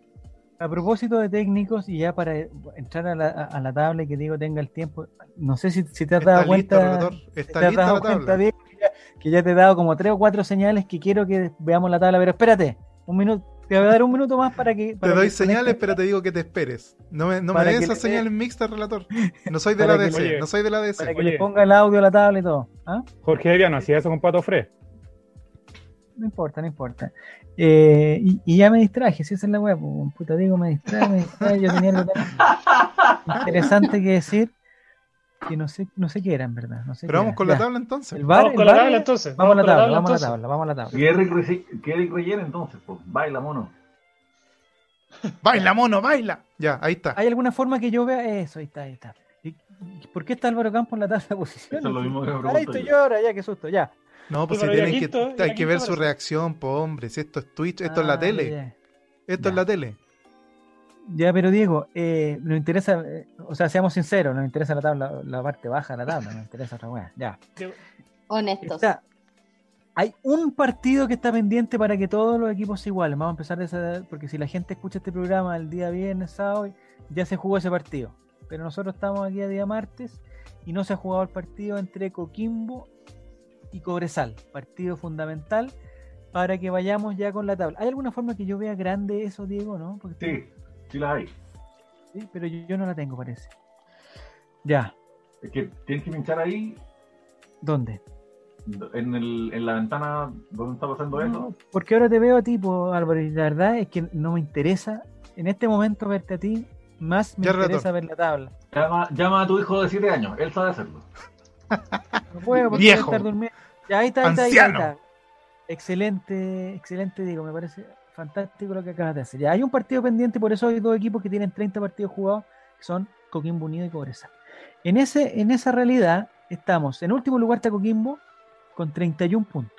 Speaker 1: A propósito de técnicos, y ya para entrar a la, a la tabla y que Diego tenga el tiempo, no sé si, si te has dado cuenta, que ya, que te he dado como tres o cuatro señales que quiero que veamos la tabla, pero espérate, un minuto, te voy a dar un minuto más para que...
Speaker 4: Te
Speaker 1: para
Speaker 4: doy
Speaker 1: que
Speaker 4: señales, pero te digo que te esperes. No me, no me
Speaker 1: Para
Speaker 4: des
Speaker 1: que
Speaker 4: esas
Speaker 1: le-
Speaker 4: señales mixtas, relator. No soy [LAUGHS] de
Speaker 1: Para
Speaker 4: la
Speaker 1: que-
Speaker 4: DC,
Speaker 6: Oye,
Speaker 4: no soy de la
Speaker 1: Para
Speaker 4: DC.
Speaker 1: que
Speaker 6: Oye.
Speaker 1: le ponga el audio a la tabla y todo. ¿ah?
Speaker 6: Jorge Deviano hacía eso con Pato Fre.
Speaker 1: No importa, no importa. Eh, y, y ya me distraje, si esa es la web, puta digo, me distraje, me distraje, yo tenía algo tan interesante que decir que no sé, no sé qué era en verdad. No sé
Speaker 4: Pero vamos con la tabla entonces.
Speaker 1: El bar,
Speaker 3: Vamos
Speaker 1: el
Speaker 3: con la
Speaker 1: bar-
Speaker 3: tabla entonces.
Speaker 1: Vamos a la tabla, vamos a la tabla, vamos a la tabla.
Speaker 5: Eric, rellene entonces, pues, baila mono. [LAUGHS]
Speaker 4: Baila, mono, baila. Ya, ahí está.
Speaker 1: ¿Hay alguna forma que yo vea eso? Ahí está, ahí está. ¿Y y por qué está Álvaro Campos en la tabla de posiciones?
Speaker 5: Eso es lo mismo que me
Speaker 1: Ahí estoy
Speaker 5: yo
Speaker 1: ahora, ya, qué susto, ya.
Speaker 4: No, pues
Speaker 3: Sí,
Speaker 4: si tienen
Speaker 3: quinto,
Speaker 4: que, hay que ver su reacción, po hombre. Si esto es Twitch, esto es la
Speaker 1: Ah,
Speaker 4: tele.
Speaker 1: ya.
Speaker 4: Esto
Speaker 1: Ya.
Speaker 4: es la tele.
Speaker 1: Ya, pero Diego, eh, nos interesa, eh, o sea, seamos sinceros, nos interesa la tabla, la parte baja de la tabla, nos interesa otra weá. Ya.
Speaker 2: Honestos.
Speaker 1: Está- hay un partido que está pendiente para que todos los equipos se igualen. Vamos a empezar de esa, porque si la gente escucha este programa el día viernes, sábado, ya se jugó ese partido. Pero nosotros estamos aquí a día martes y no se ha jugado el partido entre Coquimbo y Cobresal. Partido fundamental para que vayamos ya con la tabla. ¿Hay alguna forma que yo vea grande eso, Diego? ¿No? Porque
Speaker 5: Sí, sí las hay.
Speaker 1: sí, pero yo, yo no la tengo, parece. Ya,
Speaker 5: Es que tienes que pinchar ahí
Speaker 1: ¿dónde?
Speaker 5: en, el, en la ventana donde está pasando
Speaker 1: No,
Speaker 5: eso.
Speaker 1: porque ahora te veo a ti, po, Álvaro, y la verdad es que no me interesa en este momento verte a ti, más me
Speaker 4: Ya,
Speaker 1: interesa ver la tabla.
Speaker 5: Llama, llama a tu hijo de 7 años, él sabe hacerlo.
Speaker 1: No puedo porque
Speaker 4: Viejo.
Speaker 1: voy a estar durmiendo. Ya, ahí está, ahí está, ahí está, ahí
Speaker 4: Anciano.
Speaker 1: está. Excelente, excelente, digo, me parece fantástico lo que acabas de hacer. Ya hay un partido pendiente, por eso hay dos equipos que tienen 30 partidos jugados, que son Coquimbo Unido y Cobresal. En, ese, en esa realidad estamos, en último lugar está Coquimbo con 31 puntos.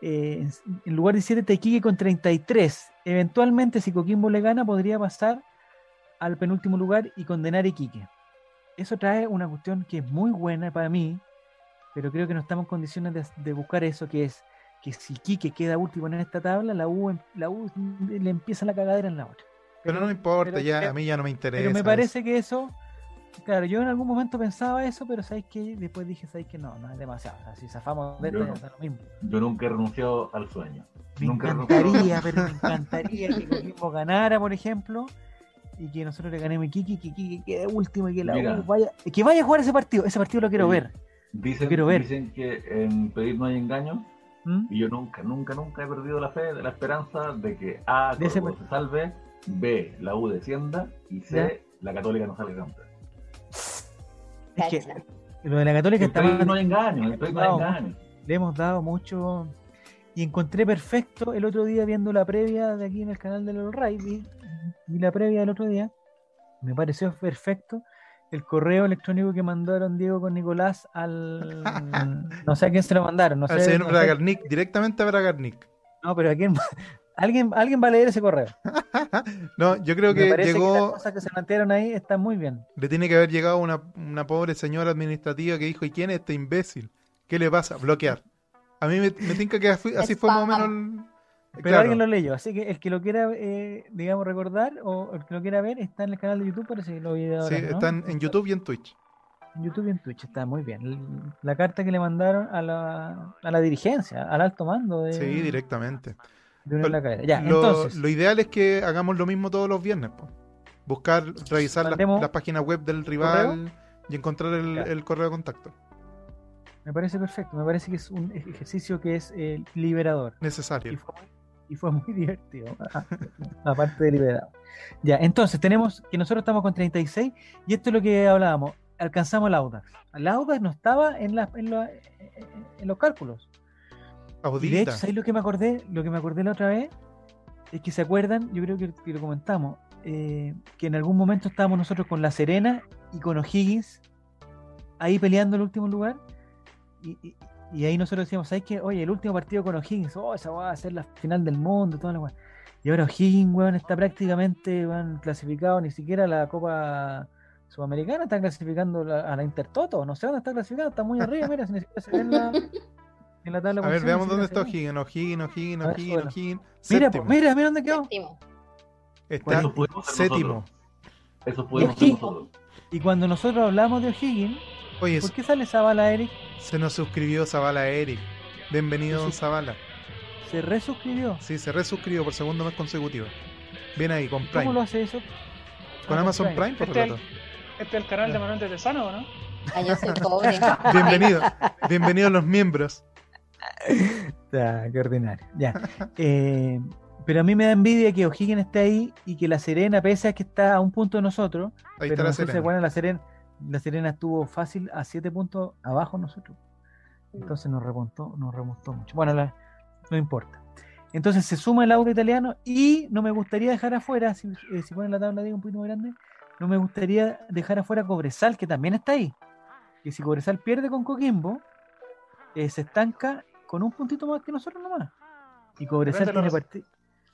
Speaker 1: Eh, en- en lugar 17 está Iquique con 33. Eventualmente, si Coquimbo le gana, podría pasar al penúltimo lugar y condenar a Iquique. Eso trae una cuestión que es muy buena para mí, pero creo que no estamos en condiciones de, de buscar eso, que es que si Iquique queda último en esta tabla, la U, em- la U le empieza la cagadera en la otra.
Speaker 4: Pero no me importa,
Speaker 1: pero-
Speaker 4: ya
Speaker 1: pero-
Speaker 4: a mí ya no me interesa.
Speaker 1: Pero me
Speaker 4: eso.
Speaker 1: parece que eso, claro, yo en algún momento pensaba eso, pero sabéis que después dije, sabéis que no, no es demasiado. O sea, si zafamos de
Speaker 5: Yo
Speaker 1: esto,
Speaker 5: no.
Speaker 1: está lo mismo.
Speaker 5: Yo nunca he renunciado al sueño.
Speaker 1: Me
Speaker 5: Nunca he renunciado.
Speaker 1: encantaría, pero me encantaría que Coquimbo ganara, por ejemplo, y que nosotros le ganemos a y que Iquique quede último y que la
Speaker 5: Mira.
Speaker 1: U vaya, que vaya a jugar ese partido. Ese partido lo quiero ver.
Speaker 5: Dicen,
Speaker 1: quiero ver.
Speaker 5: dicen que en pedir no hay engaño,
Speaker 1: ¿Mm?
Speaker 5: y yo nunca, nunca, nunca he perdido la fe, la esperanza de que A,
Speaker 1: De
Speaker 5: se salve, B, la U descienda, y C, la Católica no salga campeón.
Speaker 1: Es que lo de la Católica está
Speaker 5: no hay engaño, no hay engaño.
Speaker 1: le hemos dado mucho Y encontré perfecto el otro día viendo la previa de aquí en el canal de Lolo Ray. Vi, vi la previa del otro día. Me pareció perfecto el correo electrónico que mandaron Diego con Nicolás al. [LAUGHS] No sé a quién se lo mandaron. No sé,
Speaker 4: Al señor
Speaker 1: no sé-
Speaker 4: Bragarnik, directamente a Bragarnik.
Speaker 1: No, pero a quién. [LAUGHS] Alguien, alguien va a leer ese correo. [LAUGHS]
Speaker 4: No, yo creo
Speaker 1: Me
Speaker 4: que
Speaker 1: que las
Speaker 4: llegó,
Speaker 1: cosas que se plantearon ahí están muy bien.
Speaker 4: le tiene que haber llegado una, una pobre señora administrativa que dijo, ¿y quién es este imbécil? ¿Qué le pasa? Bloquear. A mí me, me tinca que así así fue más o menos el-
Speaker 1: Pero
Speaker 4: claro.
Speaker 1: alguien lo leyó, así que el que lo quiera, eh, digamos, recordar o el que lo quiera ver está en el canal de YouTube, parece que lo vi ahora,
Speaker 4: Sí,
Speaker 1: ¿no?
Speaker 4: están en YouTube y en Twitch.
Speaker 1: En YouTube y en Twitch, está muy bien. La carta que le mandaron a la, a la dirigencia, al alto mando de,
Speaker 4: Sí, directamente.
Speaker 1: de Unión La Calera. Ya,
Speaker 4: lo,
Speaker 1: entonces,
Speaker 4: lo ideal es que hagamos lo mismo todos los viernes. po. Buscar, revisar las, las páginas web del rival y encontrar el correo de contacto.
Speaker 1: Me parece perfecto, me parece que es un ejercicio que es eh, liberador. Y
Speaker 4: Necesario.
Speaker 1: fue, y fue muy [LAUGHS] divertido, [LAUGHS] aparte de liberado. Ya, entonces tenemos que nosotros estamos con 36 y esto es lo que hablábamos. Alcanzamos el Audax. El Audax no estaba en, la- en, la- en los cálculos. Y de hecho, ¿sabes lo que me acordé? Lo que me acordé la otra vez es que se acuerdan, yo creo que, que lo comentamos, eh, que en algún momento estábamos nosotros con La Serena y con O'Higgins ahí peleando el último lugar. Y, y- y ahí nosotros decíamos, ¿sabes qué? Oye, el último partido con O'Higgins, oh, esa va a ser la final del mundo, toda la weá. Y ahora O'Higgins, weón, está prácticamente weón, clasificado, ni siquiera a la Copa Sudamericana, está clasificando la- a la Intertoto, no sé dónde está clasificado, está muy arriba, mira, si ni siquiera se ve en la, en la tabla.
Speaker 4: A ver, veamos dónde está. O'Higgins. O'Higgins, O'Higgins, O'Higgins. O'Higgins.
Speaker 1: Mira, po, mira, mira dónde quedó.
Speaker 2: Séptimo.
Speaker 4: Está
Speaker 5: Eso
Speaker 4: séptimo.
Speaker 5: nosotros. Eso pudimos ser
Speaker 2: O'Higgins.
Speaker 5: nosotros.
Speaker 1: Y cuando nosotros hablamos de O'Higgins,
Speaker 4: Oye,
Speaker 1: ¿por qué sale esa bala, Eric?
Speaker 4: se nos suscribió Zavala Eric. Bienvenido, don. Zavala.
Speaker 1: Se resuscribió.
Speaker 4: Sí, se resuscribió por segundo mes consecutivo. Bien ahí, con
Speaker 1: ¿Cómo lo
Speaker 4: Prime.
Speaker 1: hace eso?
Speaker 4: Con
Speaker 1: Ah,
Speaker 4: Amazon Prime, por
Speaker 3: Este. Este es el canal de Manuel de Tesano, ¿o ¿no?
Speaker 2: Ah, yo soy pobre. [LAUGHS]
Speaker 4: Bienvenido. Bienvenidos los miembros.
Speaker 1: Ya, [LAUGHS] qué ordinario. Ya. Eh, pero a mí me da envidia que O'Higgins esté ahí y que la Serena, pese a que está a un punto de nosotros,
Speaker 4: Ahí
Speaker 1: pero
Speaker 4: está la
Speaker 1: se
Speaker 4: Serena.
Speaker 1: la Serena, la Serena estuvo fácil a siete puntos abajo nosotros. Entonces nos remontó, nos remontó mucho. Bueno, la- no importa. Entonces se suma el audio italiano y no me gustaría dejar afuera, si, eh, si ponen la tabla de un poquito más grande, no me gustaría dejar afuera Cobresal, que también está ahí. Que si Cobresal pierde con Coquimbo, eh, se estanca con un puntito más que nosotros nomás. Y Cobresal
Speaker 3: Depende de
Speaker 1: tiene partido.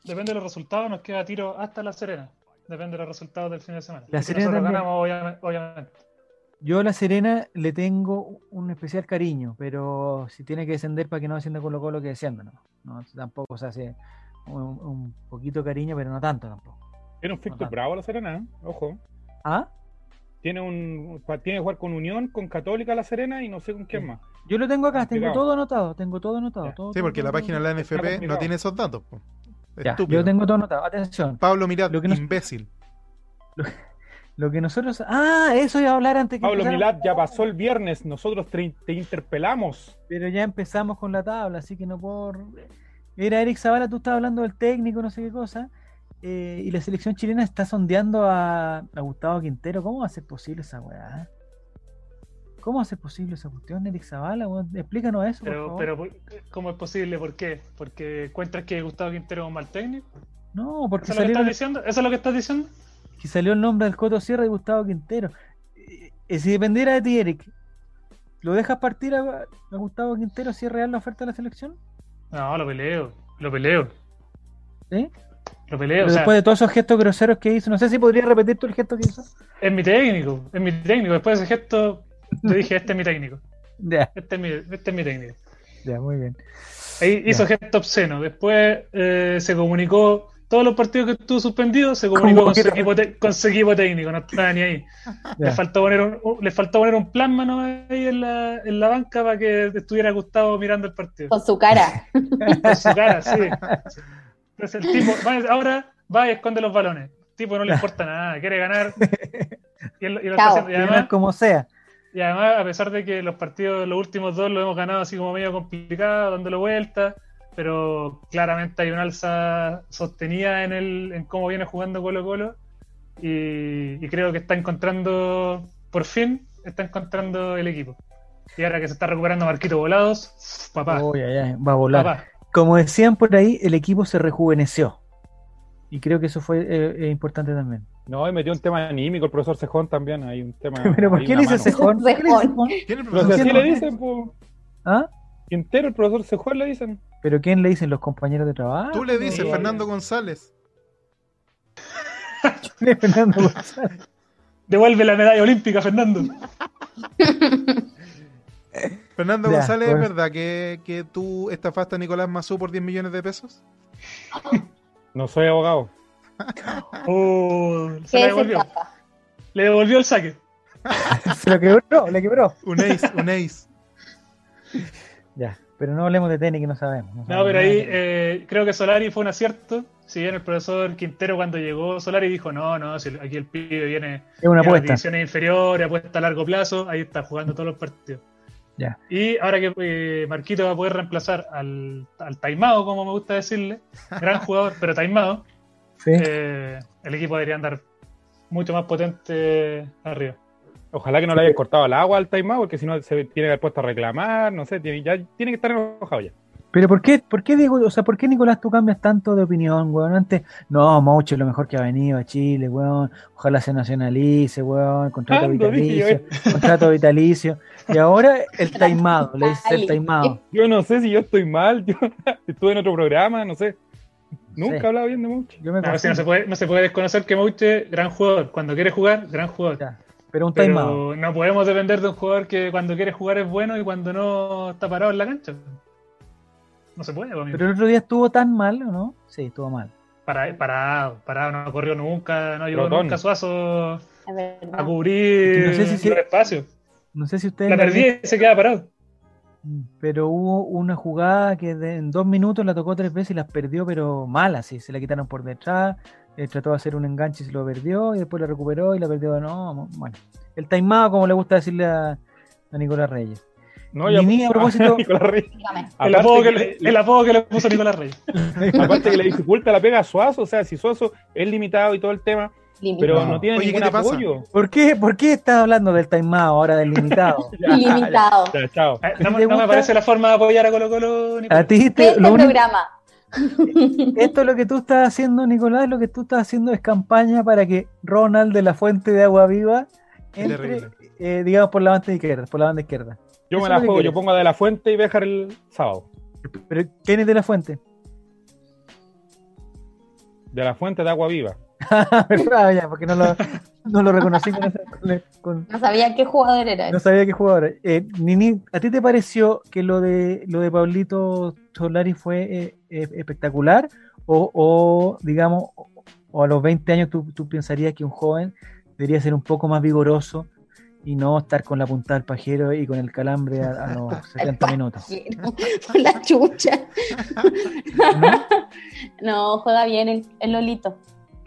Speaker 3: Depende de los resultados, nos queda tiro hasta La Serena. Depende de los resultados del fin de semana.
Speaker 1: La Serena
Speaker 3: nosotros
Speaker 1: también.
Speaker 3: ganamos, obviamente. obviamente.
Speaker 1: Yo a La Serena le tengo un especial cariño, pero si tiene que descender para que no descienda Colo Colo, que descienda, ¿no? no tampoco se hace un, un poquito cariño, pero no tanto tampoco.
Speaker 6: Tiene un Víctor
Speaker 1: Ajá.
Speaker 6: Bravo la Serena, ¿eh? ojo.
Speaker 1: ¿Ah?
Speaker 6: Tiene un tiene que jugar con Unión, con Católica la Serena y no sé con quién
Speaker 1: Sí.
Speaker 6: más.
Speaker 1: Yo lo tengo acá, tengo todo anotado, tengo todo anotado. Todo,
Speaker 4: Sí,
Speaker 1: todo,
Speaker 4: porque la
Speaker 1: todo,
Speaker 4: página de la NFP no tiene esos datos. po.
Speaker 1: Ya,
Speaker 4: Estúpido.
Speaker 1: yo tengo todo anotado. Atención,
Speaker 4: Pablo Mirat,
Speaker 1: Lo que nos-
Speaker 4: imbécil.
Speaker 1: lo [LAUGHS] que nosotros... Ah, eso iba a hablar antes que
Speaker 6: Pablo Milad ya pasó el viernes, nosotros te, te interpelamos.
Speaker 1: Pero ya empezamos con la tabla, así que no puedo... Era Eric Zavala, tú estabas hablando del técnico, no sé qué cosa, eh, y la selección chilena está sondeando a, a Gustavo Quintero. ¿Cómo va a ser posible esa weá? ¿Cómo va a ser posible esa cuestión, Eric Zavala? Explícanos eso, por
Speaker 3: Pero,
Speaker 1: favor.
Speaker 3: pero, ¿por- ¿cómo es posible? ¿Por qué? ¿Porque encuentras que Gustavo Quintero es un mal técnico?
Speaker 1: No, porque
Speaker 3: ¿Eso es lo que estás diciendo? ¿Eso es lo que estás diciendo?
Speaker 1: Que salió el nombre del Coto Sierra y Gustavo Quintero. Eh, eh, si dependiera de ti, Eric, ¿lo dejas partir a, a Gustavo Quintero si es real la oferta de la selección?
Speaker 3: No, lo peleo. Lo peleo.
Speaker 1: ¿Sí?
Speaker 3: Lo peleo.
Speaker 1: Pero
Speaker 3: O sea,
Speaker 1: después de todos esos gestos groseros que hizo, no sé si podría repetir tú el gesto que hizo.
Speaker 3: es mi técnico. Es mi técnico. Después de ese gesto, yo dije, este es mi técnico. [LAUGHS]
Speaker 1: Ya,
Speaker 3: Este es mi, este es mi técnico.
Speaker 1: ya, muy bien.
Speaker 3: Ahí hizo
Speaker 1: Ya.
Speaker 3: gesto obsceno. Después eh, se comunicó. Todos los partidos que estuvo suspendido se comunicó
Speaker 1: ¿Cómo
Speaker 3: con su, equipo te- con su equipo técnico. No estaba ni ahí. Le faltó poner un, le faltó poner un plan mano ahí en la, en la banca para que estuviera Gustavo mirando el partido.
Speaker 2: Con su cara. [LAUGHS]
Speaker 3: Con su cara, sí. Entonces el tipo va- ahora va y esconde los balones. El tipo no le importa nada, quiere ganar. Y, él- y lo
Speaker 2: Chao.
Speaker 3: Y además,
Speaker 1: como sea.
Speaker 3: y además, a pesar de que los partidos, los últimos dos, los hemos ganado así como medio complicado, dándole vuelta, pero claramente hay un alza sostenida en, el, en cómo viene jugando Colo Colo. Y, y creo que está encontrando, por fin, está encontrando el equipo. Y ahora que se está recuperando Marquito Volados, papá,
Speaker 1: va a volar.
Speaker 3: papá.
Speaker 1: como decían por ahí, el equipo se rejuveneció. Y creo que eso fue eh, eh, importante también.
Speaker 6: No, y metió un tema anímico el profesor Cejón también. Hay un tema. [LAUGHS]
Speaker 1: Pero ¿por qué le dice. Cejón? ¿Por qué le
Speaker 6: dicen.
Speaker 1: ¿Ah?
Speaker 6: Quintero, el profesor Cejón le dicen.
Speaker 1: ¿Pero quién le dicen los compañeros de trabajo?
Speaker 4: Tú le dices,
Speaker 6: Sí.
Speaker 4: Fernando González.
Speaker 1: Fernando González.
Speaker 3: Devuelve la medalla olímpica, Fernando. [LAUGHS]
Speaker 4: Fernando
Speaker 1: Ya,
Speaker 4: González, ¿es
Speaker 1: pues.
Speaker 4: verdad que, que tú estafaste a Nicolás Mazú por 10 millones de pesos?
Speaker 6: No soy abogado. [LAUGHS]
Speaker 3: Oh, se
Speaker 2: ¿Qué
Speaker 3: la
Speaker 2: es
Speaker 3: devolvió. Le devolvió el saque. [LAUGHS]
Speaker 1: Se lo quebró, le quebró.
Speaker 4: Un ace, un ace.
Speaker 1: Ya, pero no hablemos de tenis que no sabemos.
Speaker 3: No,
Speaker 1: sabemos
Speaker 3: pero ahí eh, creo que Solari fue un acierto. Si bien el profesor Quintero cuando llegó, Solari dijo, no, no, si aquí el pibe viene
Speaker 1: es una apuesta.
Speaker 3: divisiones inferiores, apuesta a largo plazo, ahí está jugando todos los partidos.
Speaker 1: Ya.
Speaker 3: Y ahora que eh, Marquito va a poder reemplazar al, al taimado, como me gusta decirle, gran [LAUGHS] jugador, pero taimado,
Speaker 1: Sí.
Speaker 3: eh, el equipo debería andar mucho más potente arriba.
Speaker 6: Ojalá que no le hayan cortado el agua al timeout, porque si no se tiene que haber puesto a reclamar, no sé, tiene, ya tiene que estar enojado ya.
Speaker 1: Pero ¿por qué, por qué Diego, o sea, por qué Nicolás tú cambias tanto de opinión, weón? Antes, no, Mouche es lo mejor que ha venido a Chile, weón. Ojalá se nacionalice, weón. Contrato
Speaker 6: Ando,
Speaker 1: vitalicio, contrato vitalicio. Y ahora el [LAUGHS] taimado, le dices el taimado.
Speaker 6: Yo no sé si yo estoy mal, yo [LAUGHS] estuve en otro programa, no sé. Nunca
Speaker 1: Sí.
Speaker 6: he hablado bien de mucho.
Speaker 1: Yo me
Speaker 3: No, si no, se puede, no se puede desconocer que Mouche, gran jugador. Cuando quiere jugar, gran jugador.
Speaker 1: Ya, Pero un.
Speaker 3: Pero no podemos depender de un jugador que cuando quiere jugar es bueno y cuando no está parado en la cancha. No se puede, amigo.
Speaker 1: Pero el otro día estuvo tan mal, ¿o no? Sí, estuvo mal.
Speaker 3: Para- parado, parado, no corrió nunca, no llegó nunca Suazo a cubrir
Speaker 1: No sé si
Speaker 3: los espacios.
Speaker 1: No sé si ustedes
Speaker 3: La perdí y se queda parado.
Speaker 1: Mm, Pero hubo una jugada que de- en dos minutos la tocó tres veces y las perdió, pero mal así. Se la quitaron por detrás, eh, trató de hacer un enganche y se lo perdió, y después la recuperó y la perdió de nuevo. Bueno, el taimado, como le gusta decirle a, a Nicolás Reyes.
Speaker 6: No, ya,
Speaker 1: Ni- ni a propósito-
Speaker 6: Nicolás Reyes.
Speaker 3: El apodo, que le, el apodo que le puso Nicolás Reyes. [LAUGHS]
Speaker 6: Aparte que le dificulta la pega a Suazo, o sea, si Suazo es limitado y todo el tema, pero no tiene
Speaker 4: Oye, ¿qué
Speaker 6: ningún apoyo.
Speaker 1: ¿Por qué, ¿Por qué estás hablando del taimado ahora del limitado? [LAUGHS]
Speaker 2: Ilimitado.
Speaker 6: Ya, chao.
Speaker 3: Eh, No,
Speaker 1: ¿Te
Speaker 3: me- no me
Speaker 1: gusta?
Speaker 3: parece la forma de apoyar a Colo Colo,
Speaker 1: A
Speaker 3: Nicolás.
Speaker 1: ti
Speaker 2: ¿Qué
Speaker 1: te,
Speaker 2: es
Speaker 1: lo
Speaker 2: este
Speaker 1: único-
Speaker 2: programa?
Speaker 1: Esto es lo que tú estás haciendo, Nicolás, lo que tú estás haciendo es campaña para que Ronald de la Fuente de Agua Viva entre, eh, digamos, por la banda izquierda, por la banda izquierda.
Speaker 6: Yo
Speaker 1: Eso
Speaker 6: me la juego, yo pongo a de la fuente y voy a dejar el sábado.
Speaker 1: Pero ¿quién es de la Fuente?
Speaker 6: De la fuente de agua viva. [LAUGHS]
Speaker 1: Ya, porque no lo, no lo reconocí con, con- con-
Speaker 2: No sabía qué jugador era.
Speaker 1: no sabía qué jugador. Eh, Nini, ¿a ti te pareció que lo de lo de Pablito Solari fue eh, eh, espectacular? O, o, digamos, o a los 20 años tú, tú pensarías que un joven debería ser un poco más vigoroso y no estar con la punta del pajero y con el calambre a, a los [LAUGHS] 70 minutos? [LAUGHS]
Speaker 2: Por la chucha. No, juega bien el, el Lolito.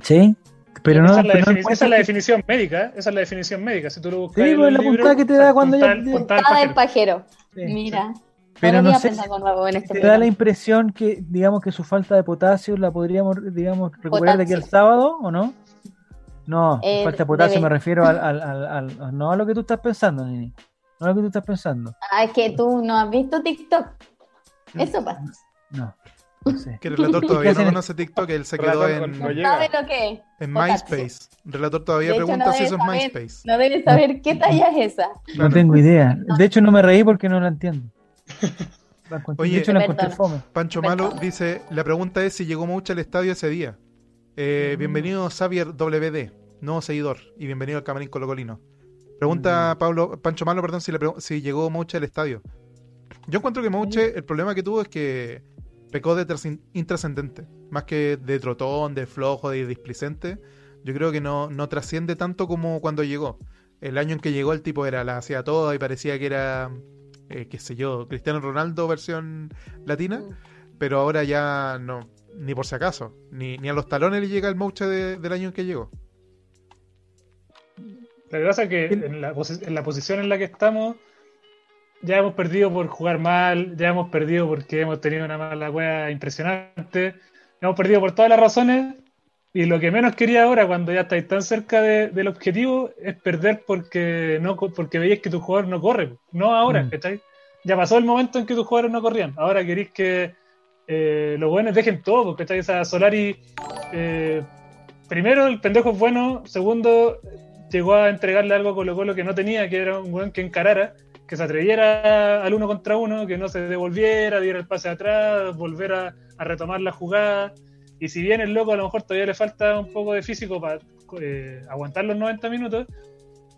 Speaker 1: ¿Sí? Pero no,
Speaker 3: esa, es la
Speaker 1: pero no
Speaker 3: defini-
Speaker 1: encuentras
Speaker 3: esa es la
Speaker 1: que-
Speaker 3: definición médica, ¿eh? esa es la definición médica. Si tú lo buscas
Speaker 1: Sí,
Speaker 3: en
Speaker 1: pues, la
Speaker 3: libro,
Speaker 1: puntada que te da cuando ya-
Speaker 3: punta- punta del pajero.
Speaker 2: pajero.
Speaker 1: Sí.
Speaker 2: Mira.
Speaker 1: Pero no sé
Speaker 2: nuevo en este
Speaker 1: te da la impresión que, digamos, que su falta de potasio la podríamos, digamos, recuperar de aquí al sábado, ¿o no? No,
Speaker 2: Eh,
Speaker 1: falta de potasio
Speaker 2: debe-
Speaker 1: me refiero al, al- al- al- no a lo que tú estás pensando, Nini. No a lo que tú estás pensando.
Speaker 2: Ah, es que tú no has visto TikTok. Eso pasa.
Speaker 1: No,
Speaker 4: Que el relator [LAUGHS] todavía no conoce TikTok, él se quedó en,
Speaker 6: con-
Speaker 2: No
Speaker 6: llega.
Speaker 2: sabe lo que es.
Speaker 4: en
Speaker 2: potasio.
Speaker 4: MySpace. El relator todavía
Speaker 2: hecho,
Speaker 4: pregunta
Speaker 2: no
Speaker 4: si
Speaker 2: debe
Speaker 4: eso es. MySpace.
Speaker 2: No debes saber qué [LAUGHS] talla es esa.
Speaker 1: No tengo idea. De hecho, no me reí porque no la entiendo. [LAUGHS] La
Speaker 4: Oye,
Speaker 1: de hecho, la.
Speaker 4: Pancho
Speaker 2: Perdón.
Speaker 4: Malo dice, la pregunta es si llegó Moucha al estadio ese día. Eh, bienvenido Xavier WD, nuevo seguidor, y bienvenido al Camarín Colocolino. Pregunta Pablo, Pancho Malo, perdón, si, le pregu- si llegó Mouche al estadio. Yo encuentro que Mouche, el problema que tuvo es que pecó de tras- intrascendente, más que de trotón, de flojo, de displicente. Yo creo que no, no trasciende tanto como cuando llegó. El año en que llegó el tipo era la hacía toda y parecía que era, eh, qué sé yo, Cristiano Ronaldo versión latina pero ahora ya no, ni por si acaso, ni, ni a los talones le llega el Mouche de- del año en que llegó.
Speaker 3: Que pasa es que la, en la posición en la que estamos, ya hemos perdido por jugar mal, ya hemos perdido porque hemos tenido una mala wea impresionante, hemos perdido por todas las razones, y lo que menos quería ahora, cuando ya estáis tan cerca de- del objetivo, es perder porque no porque veis que tu jugador no corre, no ahora,
Speaker 1: Mm.
Speaker 3: ¿cachai? Ya pasó el momento en que tus jugadores no corrían, ahora queréis que eh, los buenos dejen todo, porque esa Solari, eh, primero el pendejo es bueno, segundo llegó a entregarle algo a Colo Colo que no tenía, que era un buen que encarara, que se atreviera al uno contra uno, que no se devolviera, diera el pase atrás, volver a, retomar la jugada. Y si bien el loco a lo mejor todavía le falta un poco de físico para eh, aguantar los 90 minutos,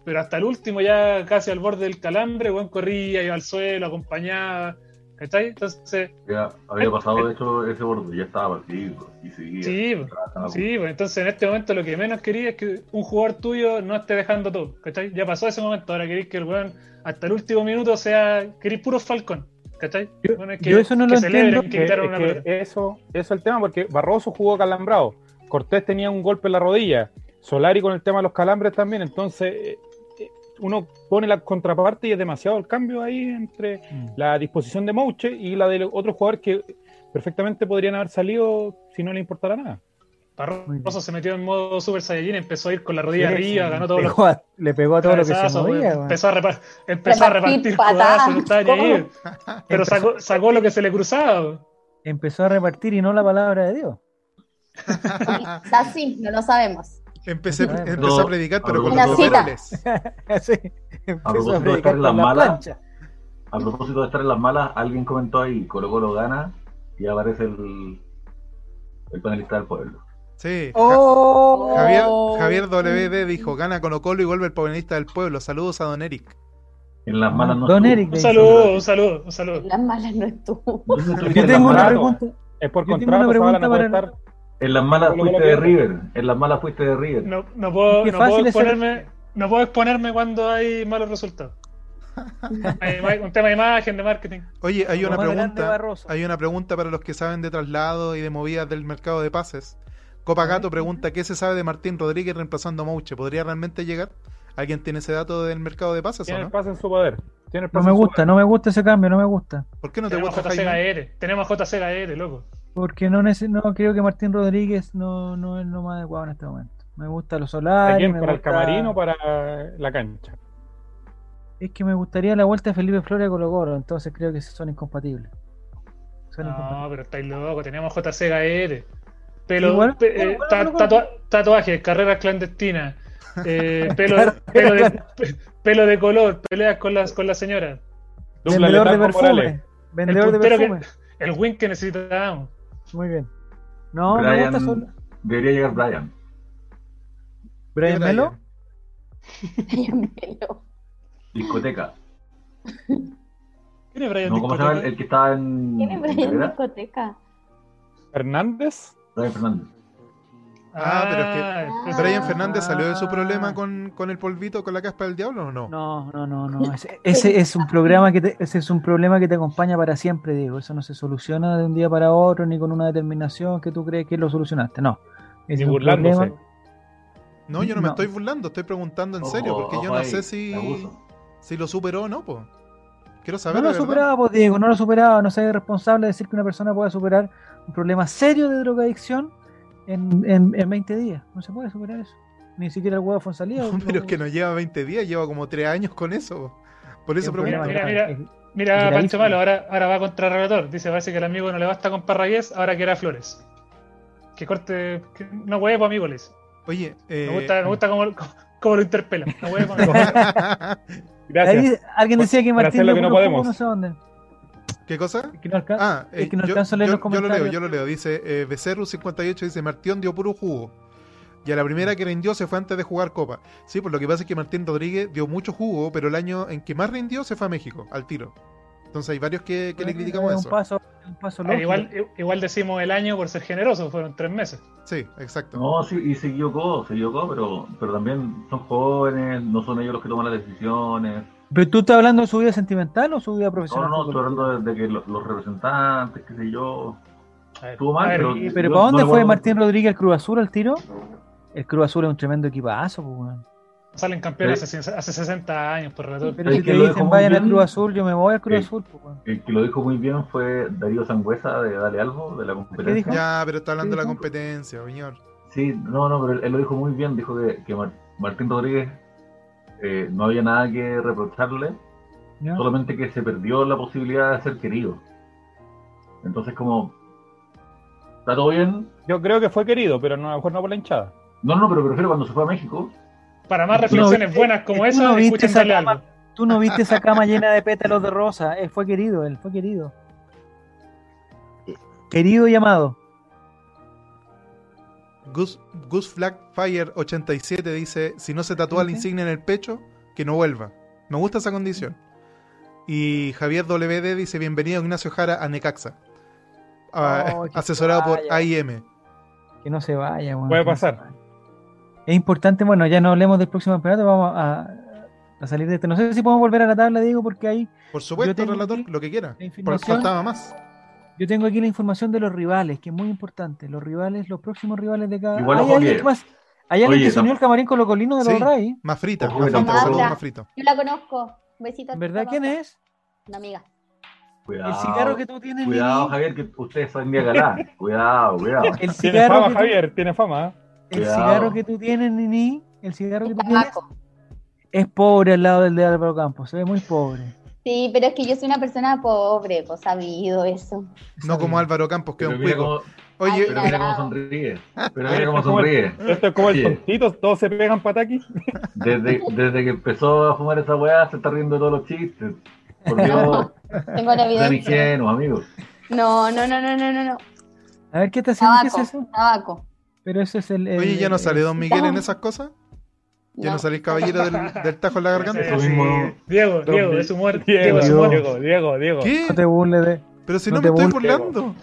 Speaker 3: pero hasta el último, ya casi al borde del calambre, buen corría, iba al suelo, acompañaba. ¿Cachai? Entonces,
Speaker 5: Ya había pasado, de hecho, ese borde, ya estaba partido y seguía.
Speaker 3: Sí,
Speaker 5: Estaba-
Speaker 3: sí, pues entonces en este momento lo que menos quería es que un jugador tuyo no esté dejando todo. ¿Cachai? Ya pasó ese momento, ahora queréis que el weón hasta el último minuto sea. queréis puro Falcón. ¿Cachai?
Speaker 1: Yo-
Speaker 3: Bueno, es
Speaker 1: yo eso no lo
Speaker 3: celebren,
Speaker 1: entiendo,
Speaker 3: que
Speaker 6: Que-
Speaker 3: quitaron
Speaker 6: es
Speaker 3: una
Speaker 6: que
Speaker 3: pelota.
Speaker 6: eso, eso es el tema, porque Barroso jugó calambrado. Cortés tenía un golpe en la rodilla. Solari con el tema de los calambres también. Entonces, eh, eh, uno pone la contraparte y es demasiado el cambio ahí entre
Speaker 1: Mm.
Speaker 6: la disposición de Mouche y la de los otros jugadores que perfectamente podrían haber salido si no le importara nada.
Speaker 3: Barroso se metió en modo Super Saiyajin, empezó a ir con la rodilla
Speaker 1: Sí,
Speaker 3: arriba,
Speaker 1: sí,
Speaker 3: ganó los
Speaker 1: pegó a- Le pegó a todo lo que se movía.
Speaker 3: empezó, a repar- empezó a
Speaker 2: Repartir
Speaker 3: codazos. Pero sacó, sacó lo que se le cruzaba.
Speaker 1: Empezó a repartir y no la palabra de Dios.
Speaker 2: Quizás sí, no lo sabemos.
Speaker 4: Empecé,
Speaker 1: Bueno,
Speaker 4: empezó
Speaker 5: no.
Speaker 4: a [LAUGHS] predicar, pero con los.
Speaker 1: Empezó
Speaker 5: propósito
Speaker 1: a
Speaker 5: de estar en las
Speaker 1: la
Speaker 5: malas,
Speaker 1: plancha.
Speaker 5: A propósito de estar en las malas, alguien comentó ahí, Colo Colo gana y aparece el, el panelista del pueblo.
Speaker 4: Sí.
Speaker 1: ¡Oh!
Speaker 4: Javier, Javier WD dijo, gana Colo Colo y vuelve el panelista del pueblo. Saludos a Don Eric.
Speaker 5: En las malas no
Speaker 1: Don
Speaker 5: estuvo.
Speaker 1: Eric,
Speaker 3: Un saludo, un saludo, un saludo.
Speaker 2: Las malas no estuvo.
Speaker 5: ¿Dónde estuviste
Speaker 1: Yo
Speaker 5: en
Speaker 1: tengo una pregunta.
Speaker 6: Es por
Speaker 1: tengo
Speaker 6: contrato,
Speaker 1: una pregunta para-
Speaker 6: estar.
Speaker 5: En las malas
Speaker 6: Colo
Speaker 5: fuiste de. River. En las malas fuiste de River.
Speaker 3: No, no puedo, no puedo
Speaker 1: ser-
Speaker 3: exponerme, no puedo exponerme cuando hay malos resultados. [LAUGHS] Hay un tema de imagen, de marketing.
Speaker 4: Oye, hay una pregunta. Hay una pregunta para los que saben de traslado y de movidas del mercado de pases. Copa Gato pregunta qué se sabe de Martín Rodríguez reemplazando a Mouche. ¿Podría realmente llegar? ¿Alguien tiene ese dato del mercado de pases o
Speaker 6: Tiene el
Speaker 4: no?
Speaker 6: pase en su poder. Tiene el
Speaker 1: No me gusta, no me gusta ese cambio, no me gusta.
Speaker 4: ¿Por qué no te
Speaker 3: Tenemos
Speaker 4: gusta Jaime?
Speaker 3: tenemos JCKR, loco.
Speaker 1: Porque no, creo que Martín Rodríguez no, no es lo más adecuado en este momento. Me gusta los
Speaker 6: ¿A
Speaker 1: solares.
Speaker 6: quién?
Speaker 1: me
Speaker 6: ¿Para el camarín o para la cancha?
Speaker 1: Es que me gustaría la vuelta de Felipe Flores a Colo Colo, entonces creo que son incompatibles. Son
Speaker 3: No,
Speaker 1: incompatibles.
Speaker 3: pero estáis loco, tenemos JCKR. Pelo,
Speaker 1: Igual,
Speaker 3: pe- eh,
Speaker 1: igual,
Speaker 3: ta-
Speaker 1: igual.
Speaker 3: tatua- tatuajes, carreras clandestinas, [LAUGHS] eh, pelo, de, pelo, de, pe- [LAUGHS] pelo de color, peleas con las, con las señoras.
Speaker 1: Vendedor de perfume. Vendedor de
Speaker 3: que-
Speaker 1: perfume.
Speaker 3: El win que necesitábamos.
Speaker 1: Muy bien. No, me gusta
Speaker 5: Brian,
Speaker 1: solo.
Speaker 5: debería llegar Brian.
Speaker 1: Brian
Speaker 4: ¿Qué
Speaker 1: Melo. [LAUGHS]
Speaker 2: Brian Melo.
Speaker 5: Discoteca.
Speaker 3: ¿Quién es Brian
Speaker 5: No, ¿Cómo se llama el, el que estaba en.
Speaker 2: ¿Quién es Brian? Discoteca?
Speaker 6: Hernández.
Speaker 5: Brian Fernández.
Speaker 4: Ah, pero es que
Speaker 3: Ah,
Speaker 4: Brian Fernández salió de su
Speaker 1: Ah.
Speaker 4: problema con, con el polvito, con la caspa del diablo o no?
Speaker 1: No, no, no, no. [LAUGHS] Ese, ese es un programa que te- ese es un problema que te acompaña para siempre, Diego. Eso no se soluciona de un día para otro ni con una determinación que tú crees que lo solucionaste. No.
Speaker 6: Ni
Speaker 1: es un
Speaker 6: burlándose.
Speaker 1: problema-
Speaker 4: No, yo no, me estoy burlando, estoy preguntando en
Speaker 5: Ojo,
Speaker 4: serio, porque yo no
Speaker 5: ahí,
Speaker 4: sé si, si lo superó o no, pues. Quiero saber.
Speaker 1: No lo superaba, pues, Diego, no lo superaba. No soy responsable de decir que una persona pueda superar un problema serio de drogadicción en, en, en 20 días. No se puede superar eso. Ni siquiera el huevo Fonsalía.
Speaker 4: No, [LAUGHS] pero es que no lleva 20 días, lleva como 3 años con eso. po. Por eso
Speaker 3: Mira, mira. Mira,
Speaker 1: Gravísimo.
Speaker 3: Pancho Malo, ahora, ahora va contra relator. Dice, parece que al amigo no le basta con Parragués, ahora quiere a Flores. Que corte, que no huevo, amigo, le dice.
Speaker 4: Oye, eh,
Speaker 3: Me gusta, me gusta cómo, [LAUGHS] cómo lo interpela. No huevo, amigo. [LAUGHS]
Speaker 6: Gracias.
Speaker 1: Ahí alguien decía que Martín
Speaker 6: hacer lo que no podemos.
Speaker 1: no sé dónde.
Speaker 4: ¿Qué cosa?
Speaker 1: Es que no, alca-
Speaker 4: Ah,
Speaker 1: es
Speaker 4: eh,
Speaker 1: que no
Speaker 4: yo,
Speaker 1: alcanzo a leer
Speaker 4: yo-
Speaker 1: los
Speaker 4: yo lo leo,
Speaker 1: comentarios.
Speaker 4: yo lo leo. Dice eh, Becerru58 dice Martión dio puro jugo. Y a la primera que rindió se fue antes de jugar Copa. Sí, pues lo que pasa es que Martín Rodríguez dio mucho jugo, pero el año en que más rindió se fue a México, al tiro. Entonces hay varios que, que le criticamos
Speaker 1: Es
Speaker 4: eso.
Speaker 1: un paso, un paso lógico.
Speaker 3: igual, igual decimos el año por ser generosos, fueron tres meses.
Speaker 4: Sí, exacto.
Speaker 5: No, sí, y se equivocó, se equivocó, pero, pero también son jóvenes, no son ellos los que toman las decisiones.
Speaker 1: ¿Pero tú estás hablando de su vida sentimental o su vida
Speaker 5: No,
Speaker 1: profesional?
Speaker 5: no, estoy hablando de, de que lo- los representantes, qué sé yo.
Speaker 3: Ver,
Speaker 5: Estuvo mal,
Speaker 3: ver,
Speaker 5: pero-
Speaker 1: ¿Pero para dónde
Speaker 5: no
Speaker 1: fue Martín Rodríguez el Cruz Azul al tiro? El Cruz Azul es un tremendo equipazo, pues, weón.
Speaker 3: salen campeones
Speaker 5: Sí.
Speaker 3: hace, hace 60 años por relator.
Speaker 1: Pero
Speaker 5: Es
Speaker 1: si
Speaker 5: que
Speaker 1: te dicen vayan al. Cruz Azul, yo me voy al Cruz. Azul, pues, weón.
Speaker 5: El que lo dijo muy bien fue Darío Sangüesa de Dale Algo, de la competencia.
Speaker 4: Ya, pero está hablando de la competencia, señor.
Speaker 5: Sí, no, no, pero él, él lo dijo muy bien. Dijo que, que Mar- Martín Rodríguez eh, no había nada que reprocharle,
Speaker 1: ¿Ya?
Speaker 5: solamente que se perdió la posibilidad de ser querido. Entonces, como ¿Está todo bien?
Speaker 6: Yo creo que fue querido, pero no, a lo mejor no por la hinchada.
Speaker 5: No, no, pero prefiero cuando se fue a México.
Speaker 3: Para más reflexiones
Speaker 1: No,
Speaker 3: buenas como
Speaker 1: tú
Speaker 3: esa,
Speaker 1: no
Speaker 3: escuchen
Speaker 1: esa
Speaker 3: Dale
Speaker 1: cama-
Speaker 3: algo.
Speaker 1: Tú no viste esa cama llena de pétalos de rosa. Él fue querido, él fue querido. Querido y amado.
Speaker 4: Gus, Gus Flag Fire 87 dice: Si no se tatúa la insignia en el pecho, que no vuelva. Me gusta esa condición. Y Javier WD dice: Bienvenido Ignacio Jara a Necaxa. Ah,
Speaker 1: Oh, [LAUGHS]
Speaker 4: asesorado por. AIM.
Speaker 1: Que no se vaya. weón,
Speaker 6: Puede pasar.
Speaker 1: vaya. Es importante, bueno, ya no hablemos del próximo campeonato, vamos a, a salir de este. No sé si podemos volver a la tabla, Diego, porque ahí
Speaker 4: Por supuesto, relator, lo que quiera. Por faltaba más.
Speaker 1: Yo tengo aquí la información de los rivales, que es muy importante. Los rivales, los próximos rivales de cada.
Speaker 5: Igual,
Speaker 1: ¿Hay alguien
Speaker 5: que-
Speaker 1: más? ¿Hay alguien
Speaker 5: Oye,
Speaker 1: que se unió al camarín con los colinos de los
Speaker 4: Sí.
Speaker 1: Ray?
Speaker 4: Más frita, más frita, frito.
Speaker 2: Yo la conozco. Besitos.
Speaker 1: ¿Verdad quién es?
Speaker 2: Una amiga.
Speaker 5: Cuidado.
Speaker 1: El cigarro que tú tienes,
Speaker 5: Cuidado. Javier, que ustedes son día galán. [LAUGHS] Cuidado, cuidado.
Speaker 1: El
Speaker 6: Tiene
Speaker 1: cigarro,
Speaker 6: fama,
Speaker 1: que tú,
Speaker 6: Javier, tiene fama. ¿eh?
Speaker 1: el
Speaker 5: Cuidado.
Speaker 1: cigarro que tú tienes, Nini, el cigarro que tú tienes, es pobre al lado del de Álvaro Campos. Se ve muy pobre.
Speaker 2: Sí, pero es que yo soy una persona pobre, pues sabido eso.
Speaker 4: No como Álvaro Campos, que es un cuico. Oye,
Speaker 5: pero mira cómo sonríe. [LAUGHS] Pero mira cómo
Speaker 6: Esto es como el-
Speaker 5: sonríe.
Speaker 6: Esto es como el
Speaker 5: Oye.
Speaker 6: tontito, todos se pegan pataki. [LAUGHS]
Speaker 5: Desde, desde que empezó a fumar esa weá, se está riendo de todos los chistes. Por Dios, [LAUGHS]
Speaker 2: Tengo la evidencia.
Speaker 5: ingenuos, amigos.
Speaker 2: No, no, no, no, no, no, no.
Speaker 1: A ver, ¿qué está haciendo? ¿Qué es eso?
Speaker 2: tabaco.
Speaker 1: Pero eso es el. el-
Speaker 4: oye, ¿ya no sale Don Miguel en esas cosas? ¿Ya no,
Speaker 2: No.
Speaker 4: el caballero del, [LAUGHS] del tajo en la garganta?
Speaker 3: Sí. Diego, Diego, es humor. Diego,
Speaker 6: Diego,
Speaker 3: es
Speaker 1: Diego.
Speaker 3: humor.
Speaker 6: Diego, Diego, Diego.
Speaker 4: ¿Qué?
Speaker 1: No te burles de.
Speaker 4: Pero si
Speaker 1: no
Speaker 4: no,
Speaker 1: te
Speaker 4: me estoy burlando.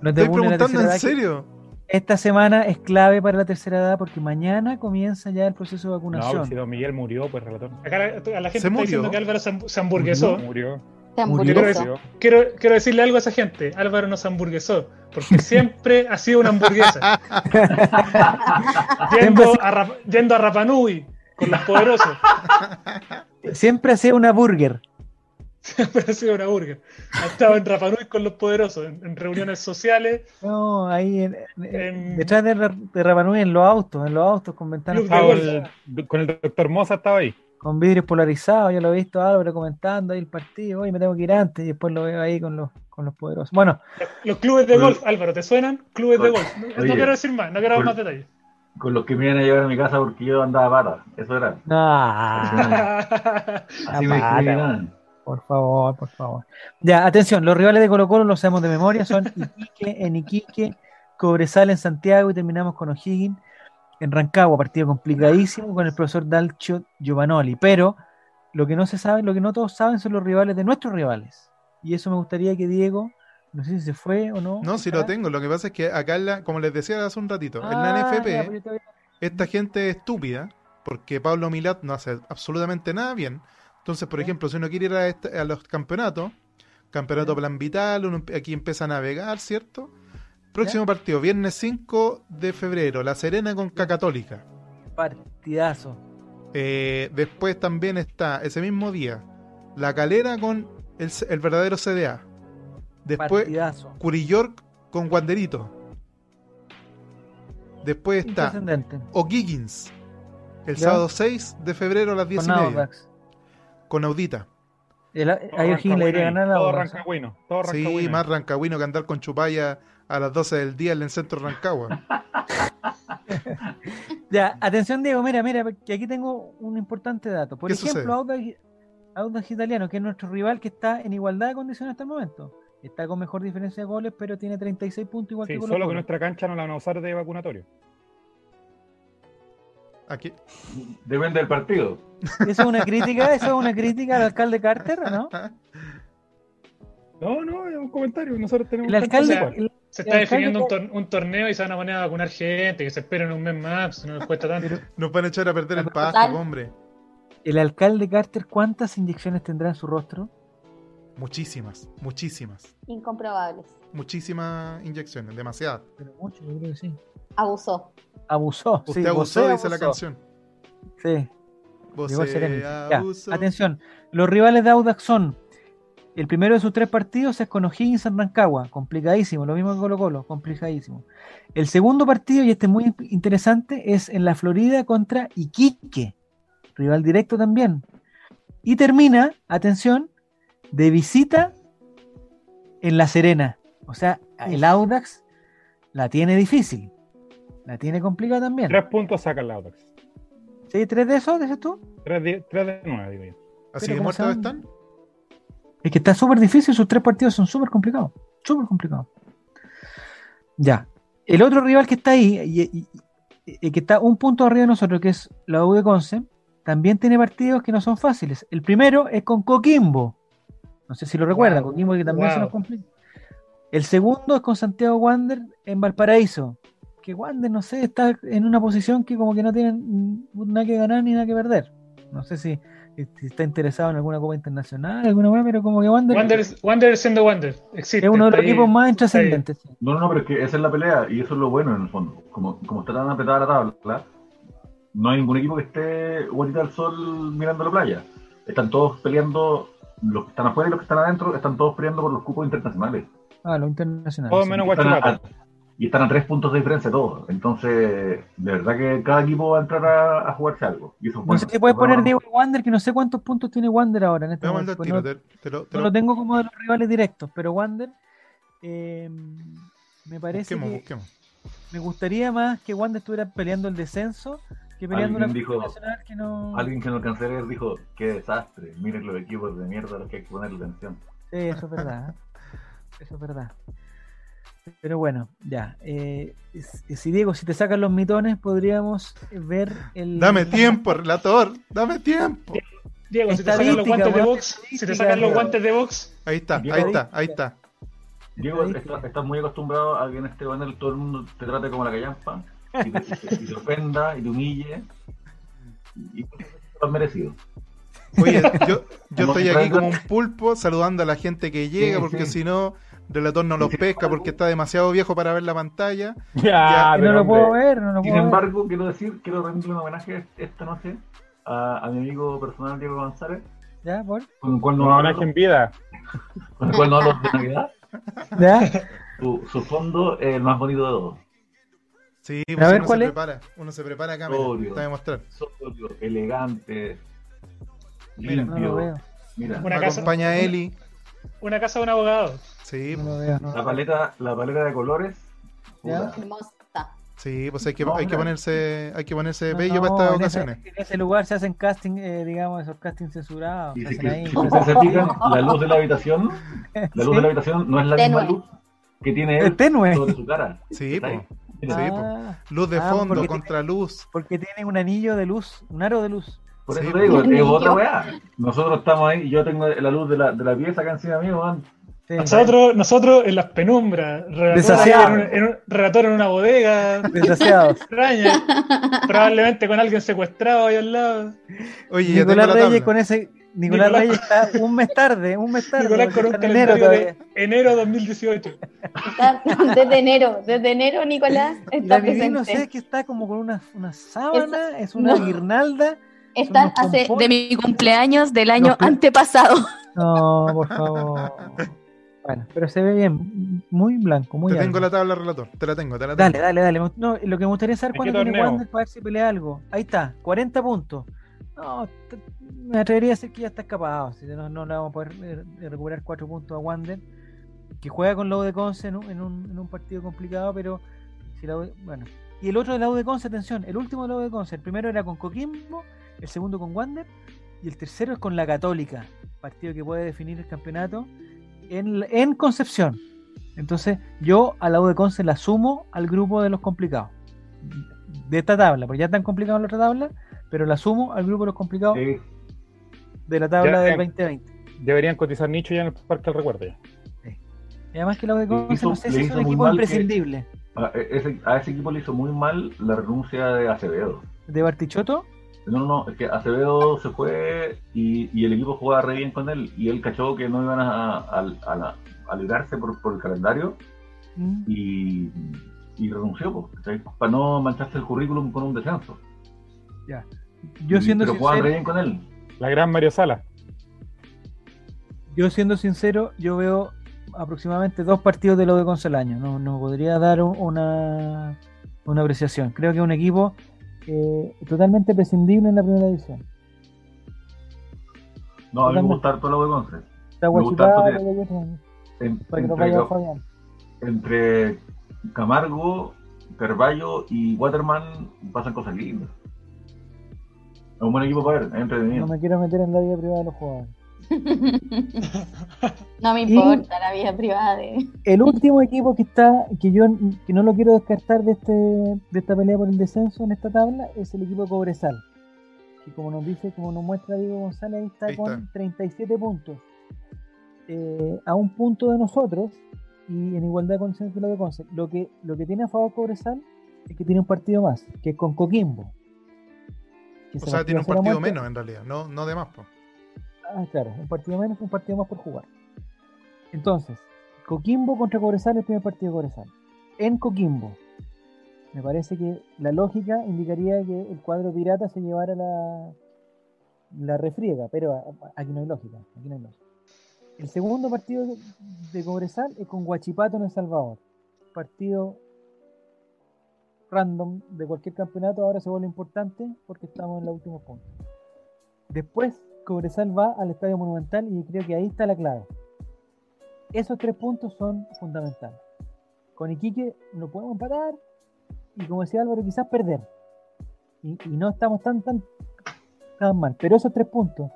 Speaker 1: No te
Speaker 4: Estoy
Speaker 1: burles de la
Speaker 4: preguntando en serio.
Speaker 1: Esta semana es clave para la tercera edad porque mañana comienza ya el proceso de
Speaker 6: No,
Speaker 1: vacunación.
Speaker 6: pues si Don Miguel murió, pues relator.
Speaker 3: Acá la, a la gente
Speaker 4: Se
Speaker 3: está
Speaker 4: murió.
Speaker 3: diciendo que Álvaro se, ham- se hamburguesó.
Speaker 6: Murió.
Speaker 3: Quiero, quiero decirle algo a esa gente. Álvaro no se hamburguesó. Porque [LAUGHS] siempre ha sido una hamburguesa. [LAUGHS] yendo, a yendo a Rapanui con los poderosos. [LAUGHS]
Speaker 1: Siempre hacía una burger.
Speaker 3: Siempre ha sido una burger. Ha estado en Rapanui con los poderosos, en, en reuniones sociales.
Speaker 1: No, ahí en- en-
Speaker 3: En-
Speaker 1: detrás de, de Rapanui en los autos, en los autos con ventanas con,
Speaker 6: el, con el doctor Moza estaba ahí.
Speaker 1: con vidrios polarizados. Yo lo he visto a Álvaro comentando ahí el partido. Hoy me tengo que ir antes y después lo veo ahí con los, con los poderosos. Bueno,
Speaker 3: Los clubes de golf, Álvaro, ¿te suenan? Clubes de golf. No, no quiero decir más, no quiero dar más detalles.
Speaker 5: Con los que me iban a llevar a mi casa porque yo andaba pata. Eso era.
Speaker 1: no, [LAUGHS]
Speaker 5: Así me discriminaban.
Speaker 1: por favor, por favor. Ya, atención, los rivales de Colo Colo los sabemos de memoria, son [LAUGHS] Iquique en Iquique, Cobresal en Santiago y terminamos con O'Higgins en Rancagua, partido complicadísimo con el profesor Dalcio Giovanoli, pero lo que no se sabe, lo que no todos saben son los rivales de nuestros rivales. Y eso me gustaría que Diego, no sé si se fue o no.
Speaker 4: No, si lo tengo. Lo que pasa es que acá, en la- como les decía hace un ratito, en la
Speaker 1: Ah,
Speaker 4: NFP,
Speaker 1: ya, pues
Speaker 4: esta gente es estúpida, porque Pablo Milat no hace absolutamente nada bien. Entonces, por ejemplo, si uno quiere ir a, este- a los campeonatos, campeonato Plan Vital, uno aquí empieza a navegar, ¿cierto? Próximo partido, viernes 5 de febrero, La Serena con Cacatólica.
Speaker 1: Partidazo.
Speaker 4: Eh, después también está, ese mismo día, La Calera con el verdadero CDA. Después,
Speaker 1: Partidazo.
Speaker 4: Curillork con Guanderito. Después está. O'Higgins. El
Speaker 1: Ya.
Speaker 4: sábado 6 de febrero a las 10
Speaker 1: Con
Speaker 4: y media.
Speaker 1: Audax.
Speaker 4: Con Audita.
Speaker 1: El, ahí O'Higgins le iría a ganar a
Speaker 6: Todo
Speaker 1: Audax.
Speaker 6: rancagüino. Todo
Speaker 4: Sí,
Speaker 6: rancagüino.
Speaker 4: más rancagüino que andar con chupalla a las 12 del día en el centro de Rancagua. [LAUGHS]
Speaker 1: Ya, atención Diego, mira, mira, que aquí tengo un importante dato. Por
Speaker 4: ¿Qué
Speaker 1: ejemplo? Audax, Audax Italiano, que es nuestro rival que está en igualdad de condiciones hasta el momento. Está con mejor diferencia de goles, pero tiene 36 puntos igual
Speaker 6: Sí,
Speaker 1: que Colo
Speaker 6: solo que nuestra cancha no la van a usar de vacunatorio.
Speaker 4: Aquí.
Speaker 5: Depende del partido.
Speaker 1: ¿Eso es una crítica? ¿Eso es una crítica al alcalde Carter o no?
Speaker 6: No, no, es un comentario. Nosotros tenemos
Speaker 1: El
Speaker 3: Se
Speaker 1: El
Speaker 3: está
Speaker 1: alcalde
Speaker 3: definiendo un,
Speaker 1: que-
Speaker 3: tor- un torneo y se van a poner a vacunar gente, que se esperen un mes más, no les cuesta tanto.
Speaker 4: Nos van a echar a perder el pasto, hombre.
Speaker 1: el alcalde Carter, ¿cuántas inyecciones tendrá en su rostro?
Speaker 4: Muchísimas, muchísimas.
Speaker 2: Incomprobables.
Speaker 4: Muchísimas inyecciones, demasiadas.
Speaker 1: Pero mucho, yo creo que sí.
Speaker 2: Abusó.
Speaker 1: Abusó.
Speaker 4: Usted
Speaker 1: sí,
Speaker 4: abusó, dice la
Speaker 1: abusó.
Speaker 4: canción.
Speaker 1: Sí. Seremi. Ya,
Speaker 4: abusó.
Speaker 1: atención, los rivales de Audax son el primero de sus tres partidos es con O'Higgins en Rancagua, complicadísimo, lo mismo que Colo Colo, complicadísimo. El segundo partido, y este es muy interesante, es en la Florida contra Iquique, rival directo también. Y termina, atención, de visita en La Serena. O sea, el Audax, la tiene difícil. La tiene complicada también.
Speaker 6: Tres puntos saca el Audax.
Speaker 1: ¿Sí? ¿Tres de esos, dices tú?
Speaker 6: Tres de, tres de nueve, digo yo.
Speaker 4: ¿Así de
Speaker 1: ¿cómo
Speaker 4: muertos están?
Speaker 1: Es que está súper difícil, sus tres partidos son súper complicados. Súper complicados. Ya. El otro rival que está ahí, y, y- y- que está un punto arriba de nosotros, que es la U de Conce, también tiene partidos que no son fáciles. El primero es con Coquimbo. No sé si lo recuerdan,
Speaker 3: Wow.
Speaker 1: Coquimbo que también se nos complica. El segundo es con Santiago Wander en Valparaíso. Que Wander, no sé, está en una posición que como que no tiene mm, nada que ganar ni nada que perder. No sé si, si está interesado en alguna copa internacional, alguna cosa, pero como que Wander,
Speaker 3: Wander, Wander siendo Wander. Existe.
Speaker 1: es uno de los
Speaker 3: ahí.
Speaker 1: equipos más intrascendentes. sí.
Speaker 5: No, no, pero es que esa es la pelea y eso es lo bueno en el fondo. Como, como está tan apretada la tabla, no hay ningún equipo que esté bonita al sol mirando la playa. Están todos peleando, los que están afuera y los que están adentro, están todos peleando por los cupos internacionales.
Speaker 1: Ah, lo internacional.
Speaker 6: Todo
Speaker 1: sí.
Speaker 6: menos
Speaker 5: Y están, a,
Speaker 6: Guachipato.
Speaker 5: y están a tres puntos de diferencia todos. Entonces, de verdad que cada equipo va a entrar a, a jugarse algo. Y eso es
Speaker 1: No
Speaker 5: bueno.
Speaker 1: sé si puedes poner Diego Wander, que no sé cuántos puntos tiene Wander ahora en este
Speaker 4: el
Speaker 1: momento.
Speaker 4: tiro.
Speaker 1: no,
Speaker 4: te- te lo- te
Speaker 1: no
Speaker 4: lo-
Speaker 1: lo tengo como de los rivales directos, pero Wander eh, me parece
Speaker 4: Busquemos,
Speaker 1: que
Speaker 4: busquemos.
Speaker 1: me gustaría más que Wander estuviera peleando el descenso que peleando una
Speaker 5: dijo-
Speaker 1: nacional que no.
Speaker 5: Alguien que no alcancé a leer dijo, qué desastre, miren los equipos de mierda a los que hay que ponerle atención.
Speaker 1: Sí, eso es verdad. ¿eh? Eso es verdad. Pero bueno, ya. eh, si- si Diego, si te sacan los mitones, podríamos ver el.
Speaker 4: Dame tiempo, relator. Dame tiempo.
Speaker 3: Diego, si te sacan los guantes de box, si te sacan los guantes de box,
Speaker 4: Ahí está,
Speaker 5: Diego.
Speaker 4: ahí está, ahí está.
Speaker 5: Diego, está- estás muy acostumbrado a que en este panel todo el mundo te trate como la callampa, y te, y ofenda, y te humille, y por eso lo has merecido.
Speaker 4: Oye, yo, yo estoy aquí como un pulpo saludando a la gente que llega
Speaker 5: Sí,
Speaker 4: porque
Speaker 5: sí.
Speaker 4: si no, Relator no los pesca porque está demasiado viejo para ver la pantalla. [LAUGHS]
Speaker 6: Ya,
Speaker 1: Que no
Speaker 6: pero
Speaker 1: lo puedo ver, no lo
Speaker 5: Sin
Speaker 1: puedo ver.
Speaker 5: embargo, quiero decir, quiero rendirle un homenaje esta noche a, a mi amigo personal Diego González,
Speaker 1: ¿Ya? ¿Por?
Speaker 5: con el cual
Speaker 6: un
Speaker 5: no
Speaker 6: homenaje
Speaker 5: hablo,
Speaker 6: en vida.
Speaker 5: con el cual no hablo de Navidad. [LAUGHS]
Speaker 1: ¿Ya?
Speaker 5: Su, su fondo es el más bonito de todos.
Speaker 4: Sí,
Speaker 1: A
Speaker 4: pues
Speaker 1: ver,
Speaker 4: uno
Speaker 1: ¿cuál
Speaker 4: se
Speaker 1: es?
Speaker 4: prepara, uno se prepara a cámara,
Speaker 5: Obvio.
Speaker 4: te voy a mostrar.
Speaker 5: Elegante,
Speaker 4: Mira.
Speaker 1: No lo
Speaker 5: limpio.
Speaker 1: veo.
Speaker 5: Mira,
Speaker 3: Una
Speaker 4: Me
Speaker 3: casa-
Speaker 4: acompaña Eli.
Speaker 3: una casa de un abogado.
Speaker 4: Sí,
Speaker 1: No
Speaker 4: pues,
Speaker 1: lo veo. no lo
Speaker 5: la paleta, la paleta de colores.
Speaker 4: Sí, pues hay que,
Speaker 5: No,
Speaker 4: hay que
Speaker 5: mira.
Speaker 4: ponerse, hay que ponerse
Speaker 1: No,
Speaker 4: bello
Speaker 1: no,
Speaker 4: para estas
Speaker 1: en ese-
Speaker 4: ocasiones.
Speaker 1: en ese lugar se hacen casting, eh, digamos, esos castings censurados.
Speaker 5: Y
Speaker 1: se
Speaker 5: si,
Speaker 1: hacen ahí.
Speaker 5: si ustedes se fijan, la luz de la habitación, la luz
Speaker 1: Sí.
Speaker 5: de la habitación no es la
Speaker 2: Tenue.
Speaker 5: misma luz que tiene
Speaker 1: Es
Speaker 5: él
Speaker 1: tenue.
Speaker 5: sobre su cara.
Speaker 4: Sí, pues, [LAUGHS] Sí,
Speaker 1: Ah,
Speaker 4: luz de
Speaker 1: Ah,
Speaker 4: fondo,
Speaker 1: porque
Speaker 4: contra luz.
Speaker 1: porque tiene un anillo de luz, un aro de luz.
Speaker 5: Por
Speaker 4: Sí,
Speaker 5: eso te digo, es otra weá. Nosotros estamos ahí y yo tengo la luz de la, de la pieza acá encima mío, man.
Speaker 1: Sí.
Speaker 3: Nosotros, nosotros en las penumbras, relator en, un- en un, relator en una bodega [LAUGHS] extraña, probablemente con alguien secuestrado ahí al lado.
Speaker 4: Oye,
Speaker 1: Nicolás
Speaker 4: la
Speaker 1: Reyes
Speaker 4: tabla.
Speaker 1: con ese. Nicolás,
Speaker 3: Nicolás-
Speaker 1: Reyes está un mes tarde, un mes tarde.
Speaker 3: Nicolás con un
Speaker 1: enero
Speaker 3: calendario
Speaker 1: todavía.
Speaker 3: de enero 2018.
Speaker 2: Está- Desde enero, desde enero Nicolás está
Speaker 1: la no sé, es que está como con una, una sábana, es,
Speaker 2: no.
Speaker 1: una guirnalda.
Speaker 2: Están hace de mi cumpleaños del año
Speaker 1: pla-
Speaker 2: antepasado.
Speaker 1: No, por favor. Bueno, pero se ve bien, muy blanco, muy
Speaker 4: Te tengo la tabla, relator. Te la tengo, te la tengo.
Speaker 1: Dale, dale, dale. No, lo que me gustaría saber
Speaker 6: ¿En
Speaker 1: cuándo tiene? Wander para ver si pelea algo. Ahí está, 40 puntos. No, me atrevería a decir que ya está escapado. Si no, no le vamos a poder eh, recuperar 4 puntos a Wander, que juega con la U de Conce en un, en un, partido complicado, pero si la bueno. Y el otro de la U de Conce, atención, el último de la U de Conce, el primero era con Coquimbo, el segundo con Wander, y el tercero es con la Católica, partido que puede definir el campeonato en, Concepción. Entonces, yo a la U de Conce la sumo al grupo de los complicados. De esta tabla, porque ya están complicados la otra tabla, pero la sumo al grupo de los complicados
Speaker 5: Sí,
Speaker 1: de la tabla
Speaker 6: Ya,
Speaker 1: del
Speaker 6: eh.
Speaker 1: 2020.
Speaker 6: Deberían cotizar nicho ya en el Parque del Recuerdo. ya.
Speaker 1: Y además que la U de
Speaker 5: Le
Speaker 1: Conce
Speaker 5: hizo-
Speaker 1: no sé si es un
Speaker 5: muy
Speaker 1: equipo
Speaker 5: que-
Speaker 1: imprescindible.
Speaker 5: a ese, a ese equipo le hizo muy mal la renuncia de Acevedo.
Speaker 1: ¿De Bartichotto?
Speaker 5: No, no, no, es que Acevedo se fue y, y el equipo jugaba re bien con él y él cachó que no iban a, a, a, la- a librarse por, por el calendario
Speaker 1: Mm.
Speaker 5: y, y renunció, pues, para no mancharse el currículum con un descenso.
Speaker 1: Yo
Speaker 5: Y-
Speaker 1: siendo
Speaker 5: pero jugaban re bien con él.
Speaker 6: La gran Mario Sala.
Speaker 1: yo siendo sincero, yo veo aproximadamente dos partidos de lo de Conce al año. No, no podría dar un- una, una apreciación. Creo que es un equipo eh, totalmente prescindible en la primera división.
Speaker 5: No, a mí me
Speaker 1: Totalmente.
Speaker 5: gusta harto la de Conce.
Speaker 1: Está
Speaker 5: Me gusta entre, entre Camargo, Carballo y Waterman pasan cosas lindas. Es un buen equipo para ver, es entretenido.
Speaker 1: No me quiero meter en la vida privada de los jugadores. [LAUGHS]
Speaker 2: No me importa la vida privada de...
Speaker 1: El último equipo que está, que yo que no lo quiero descartar de este de esta pelea por el descenso en esta tabla, es el equipo de Cobresal. Que como nos dice, como nos muestra Diego González, ahí está
Speaker 4: Ahí
Speaker 1: con
Speaker 4: está.
Speaker 1: 37 puntos. Eh, a un punto de nosotros y en igualdad de condiciones que lo de Conce. Lo que, lo que tiene a favor Cobresal es que tiene un partido más, que es con Coquimbo.
Speaker 4: O
Speaker 1: se
Speaker 4: sea, tiene un partido menos en realidad, no, no de más. po.
Speaker 1: Ah, claro, un partido menos, un partido más por jugar. Entonces, Coquimbo contra Cobresal, el primer partido de Cobresal. En Coquimbo, me parece que la lógica indicaría que el cuadro pirata se llevara la, la refriega, pero aquí no hay lógica, aquí no hay lógica. El segundo partido de, de Cobresal es con Guachipato en El Salvador. Partido random de cualquier campeonato, ahora se vuelve importante porque estamos en los últimos puntos. Después, Cobresal va al Estadio Monumental y creo que ahí está la clave. Esos tres puntos son fundamentales. Con Iquique lo podemos empatar y como decía Álvaro, quizás perder. Y, y no estamos tan, tan, tan mal. Pero esos tres puntos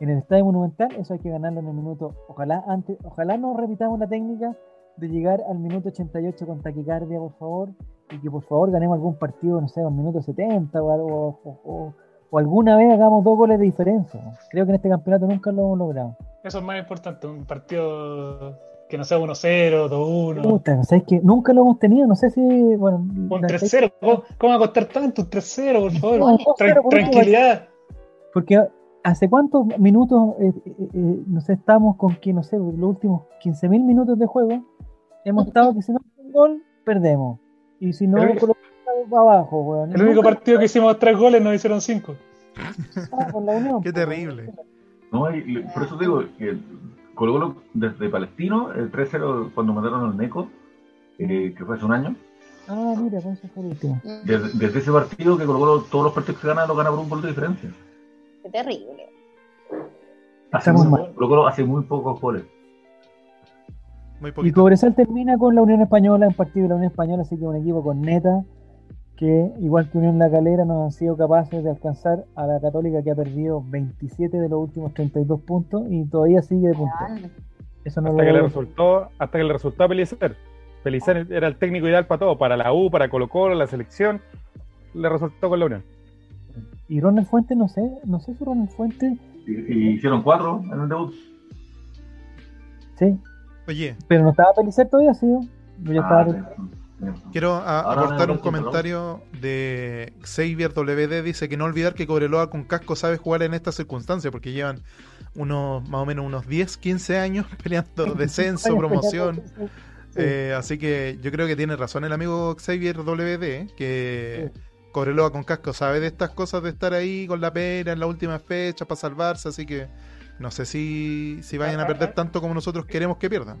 Speaker 1: en el Estadio Monumental, eso hay que ganarlo en el minuto. Ojalá antes, ojalá no repitamos la técnica de llegar al minuto 88 con taquicardia, por favor, y que por favor ganemos algún partido, no sé, al minuto 70 o algo, o, o- o alguna vez hagamos dos goles de diferencia. Creo que en este campeonato nunca lo hemos logrado.
Speaker 3: Eso es más importante, un partido que no sea 1-0, 2-1,
Speaker 1: Puta, ¿sabes qué? Nunca lo hemos tenido, no sé si, bueno,
Speaker 3: un
Speaker 1: la-
Speaker 3: 3-0. ¿Cómo, cómo va a costar tanto un 3-0, por favor?
Speaker 1: No, un 2-0
Speaker 3: Tran-
Speaker 1: por
Speaker 3: tranquilidad.
Speaker 1: Porque hace cuántos minutos, eh, eh, eh, no sé, estamos con que, no sé, los últimos 15.000 minutos de juego, hemos estado que si no hay un gol, perdemos. Y si no,
Speaker 3: El
Speaker 1: abajo, weón.
Speaker 3: El único partido que hicimos tres goles nos hicieron cinco.
Speaker 1: pasaba con la Unión, [LAUGHS]
Speaker 4: Qué
Speaker 1: pues,
Speaker 4: terrible.
Speaker 5: No, y por eso digo que Colo Colo desde Palestino, el 3-0 cuando mataron al Neco, eh, que fue hace un año,
Speaker 1: Ah, mira, pues eso fue el último.
Speaker 5: desde, desde ese partido que Colo Colo todos los partidos que gana los gana por un gol de diferencia.
Speaker 2: Qué terrible.
Speaker 5: Hace muy,
Speaker 1: mal.
Speaker 5: Colo Colo hace muy pocos goles.
Speaker 4: Muy
Speaker 1: Y. Cobresal termina con la Unión Española en partido de la Unión Española, así que un equipo con neta que, igual que Unión La Calera, no han sido capaces de alcanzar a la Católica que ha perdido 27 de los últimos 32 puntos y todavía sigue de punto.
Speaker 2: Grande.
Speaker 1: Eso no
Speaker 6: Hasta que le resultó, hasta que le resultó a Pelicer. Pelicer era el técnico ideal para todo, para la U, para Colo Colo, la selección. Le resultó con la Unión.
Speaker 1: Y Ronald Fuentes, no sé, no sé si Ronald Fuentes,
Speaker 5: Y, y hicieron cuatro en el debut.
Speaker 1: sí,
Speaker 4: Oye,
Speaker 1: pero no estaba Pelicer todavía, sí. Yo ya
Speaker 5: Ah,
Speaker 1: estaba
Speaker 4: quiero a- aportar un comentario de Xavier WD. Dice que no olvidar que Cobreloa con casco sabe jugar en estas circunstancias porque llevan unos más o menos unos 10, 15 años [LAUGHS] [LAUGHS] peleando descenso, promoción. Eh, así que yo creo que tiene razón el amigo Xavier WD, que Cobreloa con casco sabe de estas cosas de estar ahí con la pena en la última fecha para salvarse, así que no sé si, si vayan a perder tanto como nosotros queremos que pierdan.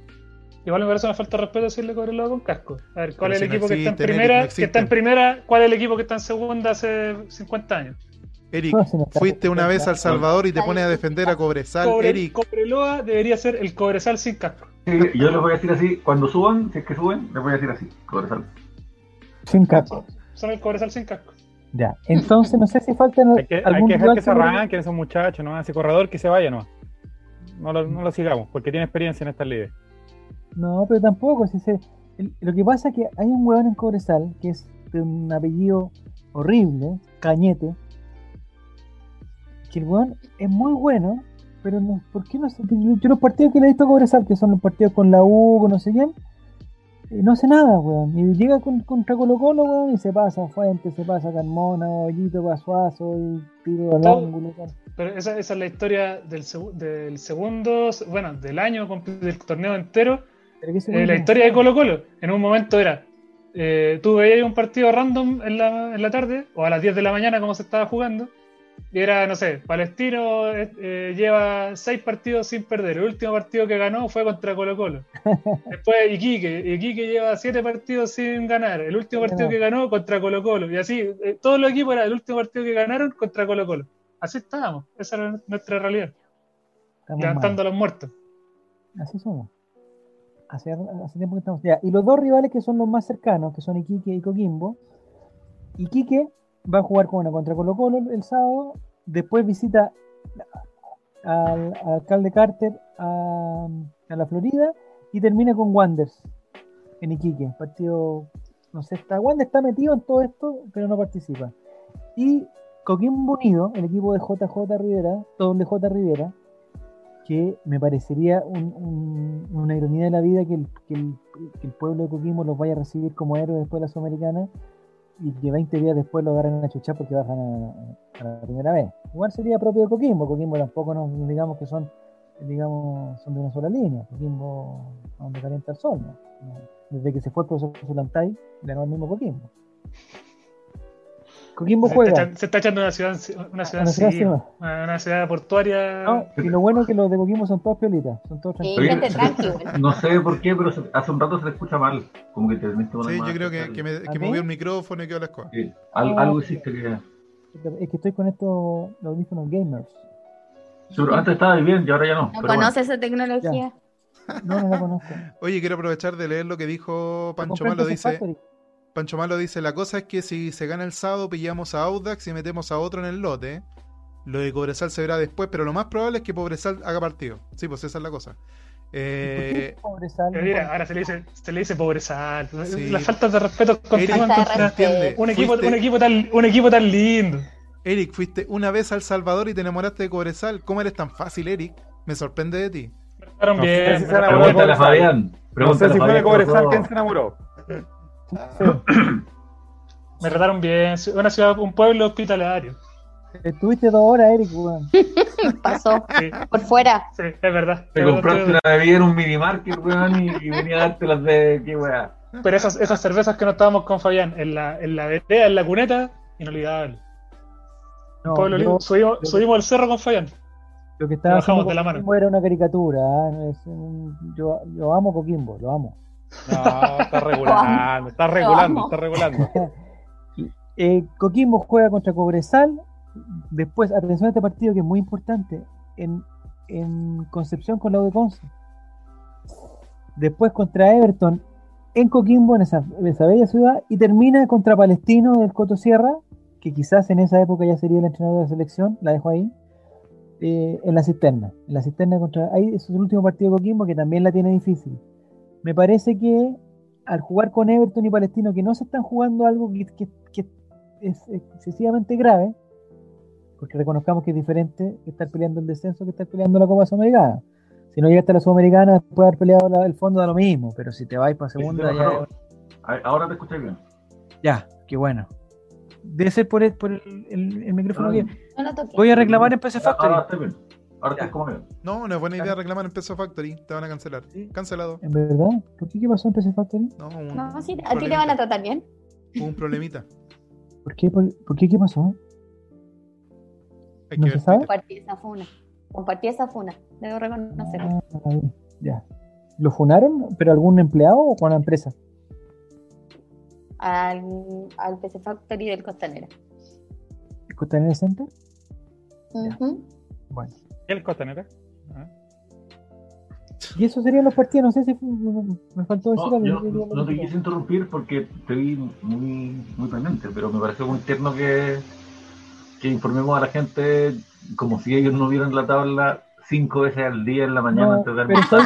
Speaker 3: Igual me parece una falta de respeto decirle Cobreloa con casco. A ver, ¿cuál
Speaker 4: Pero
Speaker 3: es el
Speaker 4: si no
Speaker 3: equipo que está en primera?
Speaker 4: No
Speaker 3: que está en primera, ¿cuál es el equipo que está en segunda hace 50 años?
Speaker 4: Eric,
Speaker 1: No, si no está-
Speaker 4: fuiste una vez a El Salvador y te pones a defender a Cobresal,
Speaker 3: Cobre-
Speaker 4: Eric.
Speaker 3: Cobreloa debería ser el Cobresal sin casco.
Speaker 5: Sí, yo les voy a decir así, cuando suban, si es que suben, les voy a decir así, Cobresal.
Speaker 1: Sin casco.
Speaker 3: Son el Cobresal sin casco.
Speaker 1: Ya, entonces no sé si falta
Speaker 6: Hay que, hay que dejar que se arranquen esos muchachos, ¿no? Ese corredor que se vaya, ¿no? No lo, no lo sigamos, porque tiene experiencia en estas ligas.
Speaker 1: No, pero tampoco. Si se, el- lo que pasa es que hay un hueón en Cobresal que es de un apellido horrible, Cañete, que el hueón es muy bueno, pero no, ¿por qué no? Yo los partidos que le he visto a Cobresal, que son los partidos con la U, con no sé quién, eh, no hace nada, weón. Y llega con, contra Colo Colo, weón, y se pasa a Fuentes, se pasa a Carmona, Hoyito, Pasuazo, y tiro al ángulo. tal.
Speaker 3: Pero esa, esa es la historia del, del segundo, bueno, del año del torneo entero. Eh,
Speaker 1: weón
Speaker 3: la historia de Colo Colo. En un momento era, eh, tú veías un partido random en la, en la tarde, o a las 10 de la mañana como se estaba jugando, y era, no sé, Palestino eh, eh, lleva seis partidos sin perder. El último partido que ganó fue contra Colo Colo. [LAUGHS] Después Iquique, Iquique lleva siete partidos sin ganar. El último partido que ganó contra Colo Colo. Y así, eh, todos los equipos era el último partido que ganaron contra Colo Colo. Así estábamos, esa era nuestra realidad,
Speaker 1: estamos
Speaker 3: levantando a los muertos.
Speaker 1: Así somos. Hace, hace tiempo que estamos. Ya, y los dos rivales que son los más cercanos, que son Iquique y Coquimbo. Iquique va a jugar con una contra Colo Colo el sábado. Después visita al, al alcalde Carter a, a la Florida y termina con Wanders en Iquique. Partido, no sé, está, Wander está metido en todo esto, pero no participa. Y Coquimbo Unido, el equipo de JJ Rivera, doble J Rivera, que me parecería un- un- una ironía de la vida que el, que, el, que el pueblo de Coquimbo los vaya a recibir como héroes después de la Sudamericana y que 20 días después lo agarren a chuchar porque bajan a, la primera vez. Igual sería propio de Coquimbo, Coquimbo tampoco nos digamos que son digamos son de una sola línea, Coquimbo donde calienta el sol. No, Desde que se fue el profesor Zulantay, ganó el mismo Coquimbo. Coquimbo
Speaker 3: Se está,
Speaker 1: juega.
Speaker 3: se está echando una ciudad, una ciudad,
Speaker 1: Una ciudad
Speaker 3: sí,
Speaker 1: encima.
Speaker 3: una, una ciudad portuaria.
Speaker 1: No, y lo bueno es que los de Coquimbo son todos piolitas, son todos tranquilos. [LAUGHS]
Speaker 5: No sé por qué, pero se- hace un rato se te escucha mal. Como que te
Speaker 4: Sí, yo creo que, que, me,
Speaker 1: ¿A
Speaker 4: que movió el micrófono y quedó la escoba.
Speaker 5: Sí, al- algo
Speaker 1: ok.
Speaker 5: hiciste que.
Speaker 1: Es que estoy con estos los audífonos gamers.
Speaker 5: Pero antes estaba bien y ahora ya no.
Speaker 2: ¿No
Speaker 5: bueno.
Speaker 2: conoces esa tecnología?
Speaker 1: No, no la conozco.
Speaker 4: Oye, quiero aprovechar de leer lo que dijo Pancho Malo. Dice,
Speaker 1: Factory.
Speaker 4: Pancho Malo dice, la cosa es que si se gana el sábado pillamos a Audax y metemos a otro en el lote. Lo de Cobresal se verá después, pero lo más probable es que Pobresal haga partido. Sí, pues esa es la cosa. Eh,
Speaker 1: Pobre Sal,
Speaker 3: Pero mira, ahora se le dice, se le dice pobrezal.
Speaker 4: Sí.
Speaker 3: Las faltas de respeto continúan contra un equipo,
Speaker 4: Fuiste-
Speaker 3: un equipo tan, un equipo tan lindo.
Speaker 4: Eric, fuiste una vez a El Salvador y te enamoraste de Cobresal. ¿Cómo eres tan fácil, Eric? Me sorprende de ti.
Speaker 3: Me
Speaker 6: No sé
Speaker 3: bien.
Speaker 6: si se enamoró
Speaker 5: Pregúntale a
Speaker 6: Cobresal.
Speaker 5: Fabián.
Speaker 6: No sé
Speaker 5: Pregúntale
Speaker 6: si fue de. Cobresal
Speaker 5: ¿qué
Speaker 6: quien se enamoró. [CLEARS THROAT]
Speaker 3: Me trataron bien. Una ciudad, un pueblo hospitalario.
Speaker 1: Estuviste dos horas, Eric, weón. [LAUGHS]
Speaker 2: Pasó
Speaker 3: Sí,
Speaker 2: por fuera.
Speaker 3: sí, es verdad.
Speaker 5: Te compraste una bebida en un mini market, weón, y, y venía a darte las de. ¿Qué weá?
Speaker 3: Pero esas, esas cervezas que nos estábamos con Fabián en la, en la vereda, en la cuneta, inolvidable.
Speaker 1: No,
Speaker 3: Pueblo
Speaker 1: yo-
Speaker 3: lindo. subimos,
Speaker 1: yo-
Speaker 3: subimos el cerro con Fabián.
Speaker 1: lo que estaba
Speaker 3: Bajamos
Speaker 1: haciendo
Speaker 3: de la mano.
Speaker 1: Era una caricatura. ¿ah? No es un- yo, yo amo Coquimbo, lo amo.
Speaker 6: No, está regulando, está regulando, está regulando. [LAUGHS]
Speaker 1: Eh, Coquimbo juega contra Cobresal. Después, atención a este partido que es muy importante. En, en Concepción con la U de Conce. Después contra Everton en Coquimbo, en esa, en esa bella ciudad. Y termina contra Palestino del Coto Sierra, que quizás en esa época ya sería el entrenador de la selección. La dejo ahí. eh, en la cisterna. En la cisterna contra. Ahí es el último partido de Coquimbo que también la tiene difícil. Me parece que al jugar con Everton y Palestino, que no se están jugando algo que, que- que es excesivamente grave, porque reconozcamos que es diferente estar peleando el descenso que estar peleando la Copa Sudamericana. Si no llegaste a la Sudamericana, después de haber peleado la- el fondo da lo mismo, pero si te vais para segunda, ya,
Speaker 5: Ahora te escuché bien.
Speaker 1: ya, qué bueno. Debe ser por el, por el, el- el micrófono
Speaker 5: Ah.
Speaker 1: bien.
Speaker 2: No.
Speaker 1: Voy a reclamar en PC Factory.
Speaker 5: Ahora bien. Ahora como.
Speaker 4: No, no es buena idea reclamar en Peso Factory. Te van a cancelar.
Speaker 1: Sí.
Speaker 4: Cancelado.
Speaker 1: ¿En verdad? ¿Por qué? ¿Qué pasó en PC Factory?
Speaker 4: No, un,
Speaker 2: No, sí, a ti te van a tratar bien.
Speaker 4: Hubo un problemita.
Speaker 1: ¿Por qué? ¿Por, por qué? ¿Qué pasó?
Speaker 4: Hay
Speaker 1: ¿No
Speaker 4: que
Speaker 1: se
Speaker 4: ver
Speaker 1: sabe?
Speaker 2: Compartí esa funa. Compartí esa funa. Debo reconocerlo.
Speaker 1: Ah, ya. ¿Lo funaron? ¿Pero algún empleado o con la empresa?
Speaker 2: Al, al PC Factory del Costanera.
Speaker 1: ¿Costanera Center?
Speaker 2: Ujú.
Speaker 1: Bueno.
Speaker 6: ¿El Costanera? Ah.
Speaker 1: Y eso serían los partidos, no sé si fue- me faltó decir
Speaker 5: No, yo no te quise interrumpir porque te vi muy, muy pendiente, pero me pareció muy tierno que, que informemos a la gente como si ellos no vieran la tabla cinco veces al día en la mañana
Speaker 1: No,
Speaker 5: antes de almorzar,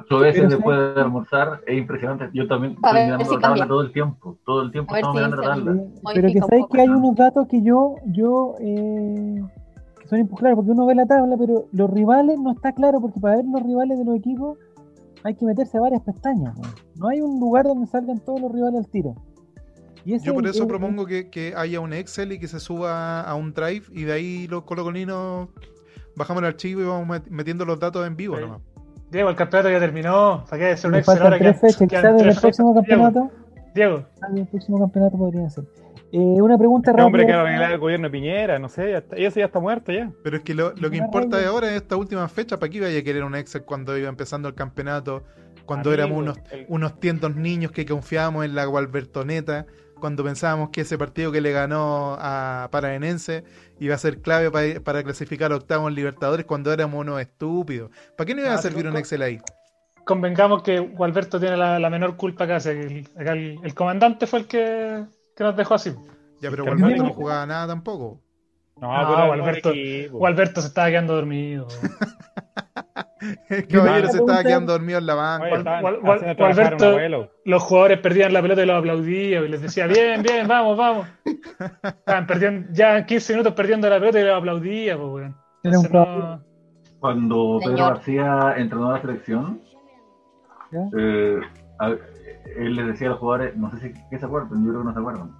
Speaker 5: ocho veces
Speaker 1: pero
Speaker 5: después de almorzar, es impresionante. Yo también estoy mirando
Speaker 2: si
Speaker 5: la tabla todo el tiempo, todo el tiempo estamos
Speaker 2: si
Speaker 5: mirando la tabla.
Speaker 1: Pero que
Speaker 2: poco.
Speaker 1: que hay unos datos que yo, yo eh, son impugnables, porque uno ve la tabla, pero los rivales no está claro, porque para ver los rivales de los equipos hay que meterse a varias pestañas. ¿no? No hay un lugar donde salgan todos los rivales al tiro. Y
Speaker 4: Yo por
Speaker 1: es-
Speaker 4: eso
Speaker 1: es-
Speaker 4: propongo que, que haya un Excel y que se suba a un Drive y de ahí los colocolinos bajamos el archivo y vamos met- metiendo los datos en vivo
Speaker 3: Sí.
Speaker 4: nomás.
Speaker 3: Diego, el campeonato ya terminó. ¿Para qué hacer un Excel ahora?
Speaker 1: fechas, el
Speaker 3: tres
Speaker 1: próximo campeonato,
Speaker 3: Diego,
Speaker 1: ah, en el próximo campeonato podría ser. Eh, una pregunta
Speaker 6: Este hombre que
Speaker 1: rápida.
Speaker 6: era el gobierno de Piñera, no sé, ya está, ese ya está muerto ya.
Speaker 4: Pero es que lo, lo que importa de ahora es esta última fecha. ¿Para qué iba a querer un Excel cuando iba empezando el campeonato? Cuando
Speaker 6: Amigo,
Speaker 4: éramos unos,
Speaker 6: el-
Speaker 4: unos tientos niños que confiábamos en la Gualbertoneta. Cuando pensábamos que ese partido que le ganó a Paraenense iba a ser clave para, para clasificar a octavos en Libertadores cuando éramos unos estúpidos. ¿Para qué no iba a
Speaker 3: Ah,
Speaker 4: servir un Excel ahí?
Speaker 3: convengamos que Gualberto tiene la, la menor culpa que el, acá el- el comandante fue el que, que nos dejó así.
Speaker 4: Ya, pero
Speaker 6: Armani-
Speaker 4: no jugaba nada tampoco.
Speaker 6: No,
Speaker 3: No,
Speaker 6: pero
Speaker 3: Gualberto-
Speaker 6: equipo.
Speaker 3: Gualberto se estaba quedando dormido. [LAUGHS]
Speaker 4: El caballero se estaba quedando dormido en la banca.
Speaker 6: Oye, estaban.
Speaker 3: Los jugadores perdían la pelota y los aplaudían y les decía, bien, bien, vamos, vamos. Estaban perdiendo, ya en 15 minutos perdiendo la pelota y los aplaudía, pues, weón. No-
Speaker 5: Cuando Pedro. García entrenó a la selección,
Speaker 1: ¿Ya?
Speaker 5: eh, él les decía a los jugadores, no sé si que se acuerdan, yo creo que no se acuerdan.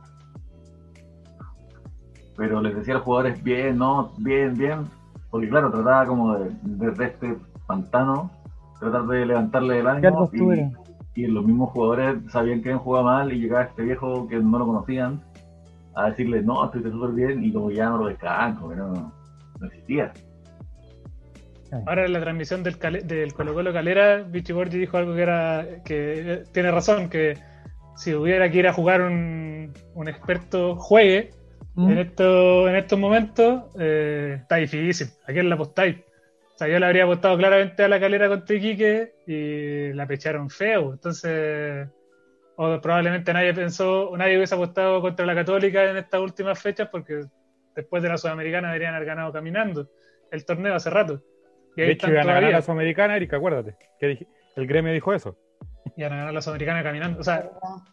Speaker 5: Pero les decía a los jugadores, bien, no, bien, bien, porque claro, trataba como de, desde este pantano, tratar de levantarle el
Speaker 1: ¿Qué
Speaker 5: ánimo y, y los mismos jugadores sabían que habían jugado mal y llegaba este viejo que no lo conocían a decirle, no, estoy súper bien y como ya no lo pescaban, como que no, no existía.
Speaker 3: Ahora en la transmisión del, Cale- del Colo Colo Calera, Vichy Borgi dijo algo que era que eh, tiene razón, que si hubiera que ir a jugar un, un experto juegue
Speaker 1: ¿Mm?
Speaker 3: en, esto, en estos momentos, eh, está difícil. ¿A quién la apostáis? O sea, yo le habría apostado claramente a la calera contra Iquique y la pecharon feo. Entonces, o probablemente nadie pensó, o nadie hubiese apostado contra la Católica en estas últimas fechas porque después de la Sudamericana deberían haber ganado caminando el torneo hace rato.
Speaker 6: De hecho, iban a ganar la Sudamericana, Erika, acuérdate. Que el gremio dijo eso.
Speaker 3: Y van a ganar la Sudamericana caminando. O sea,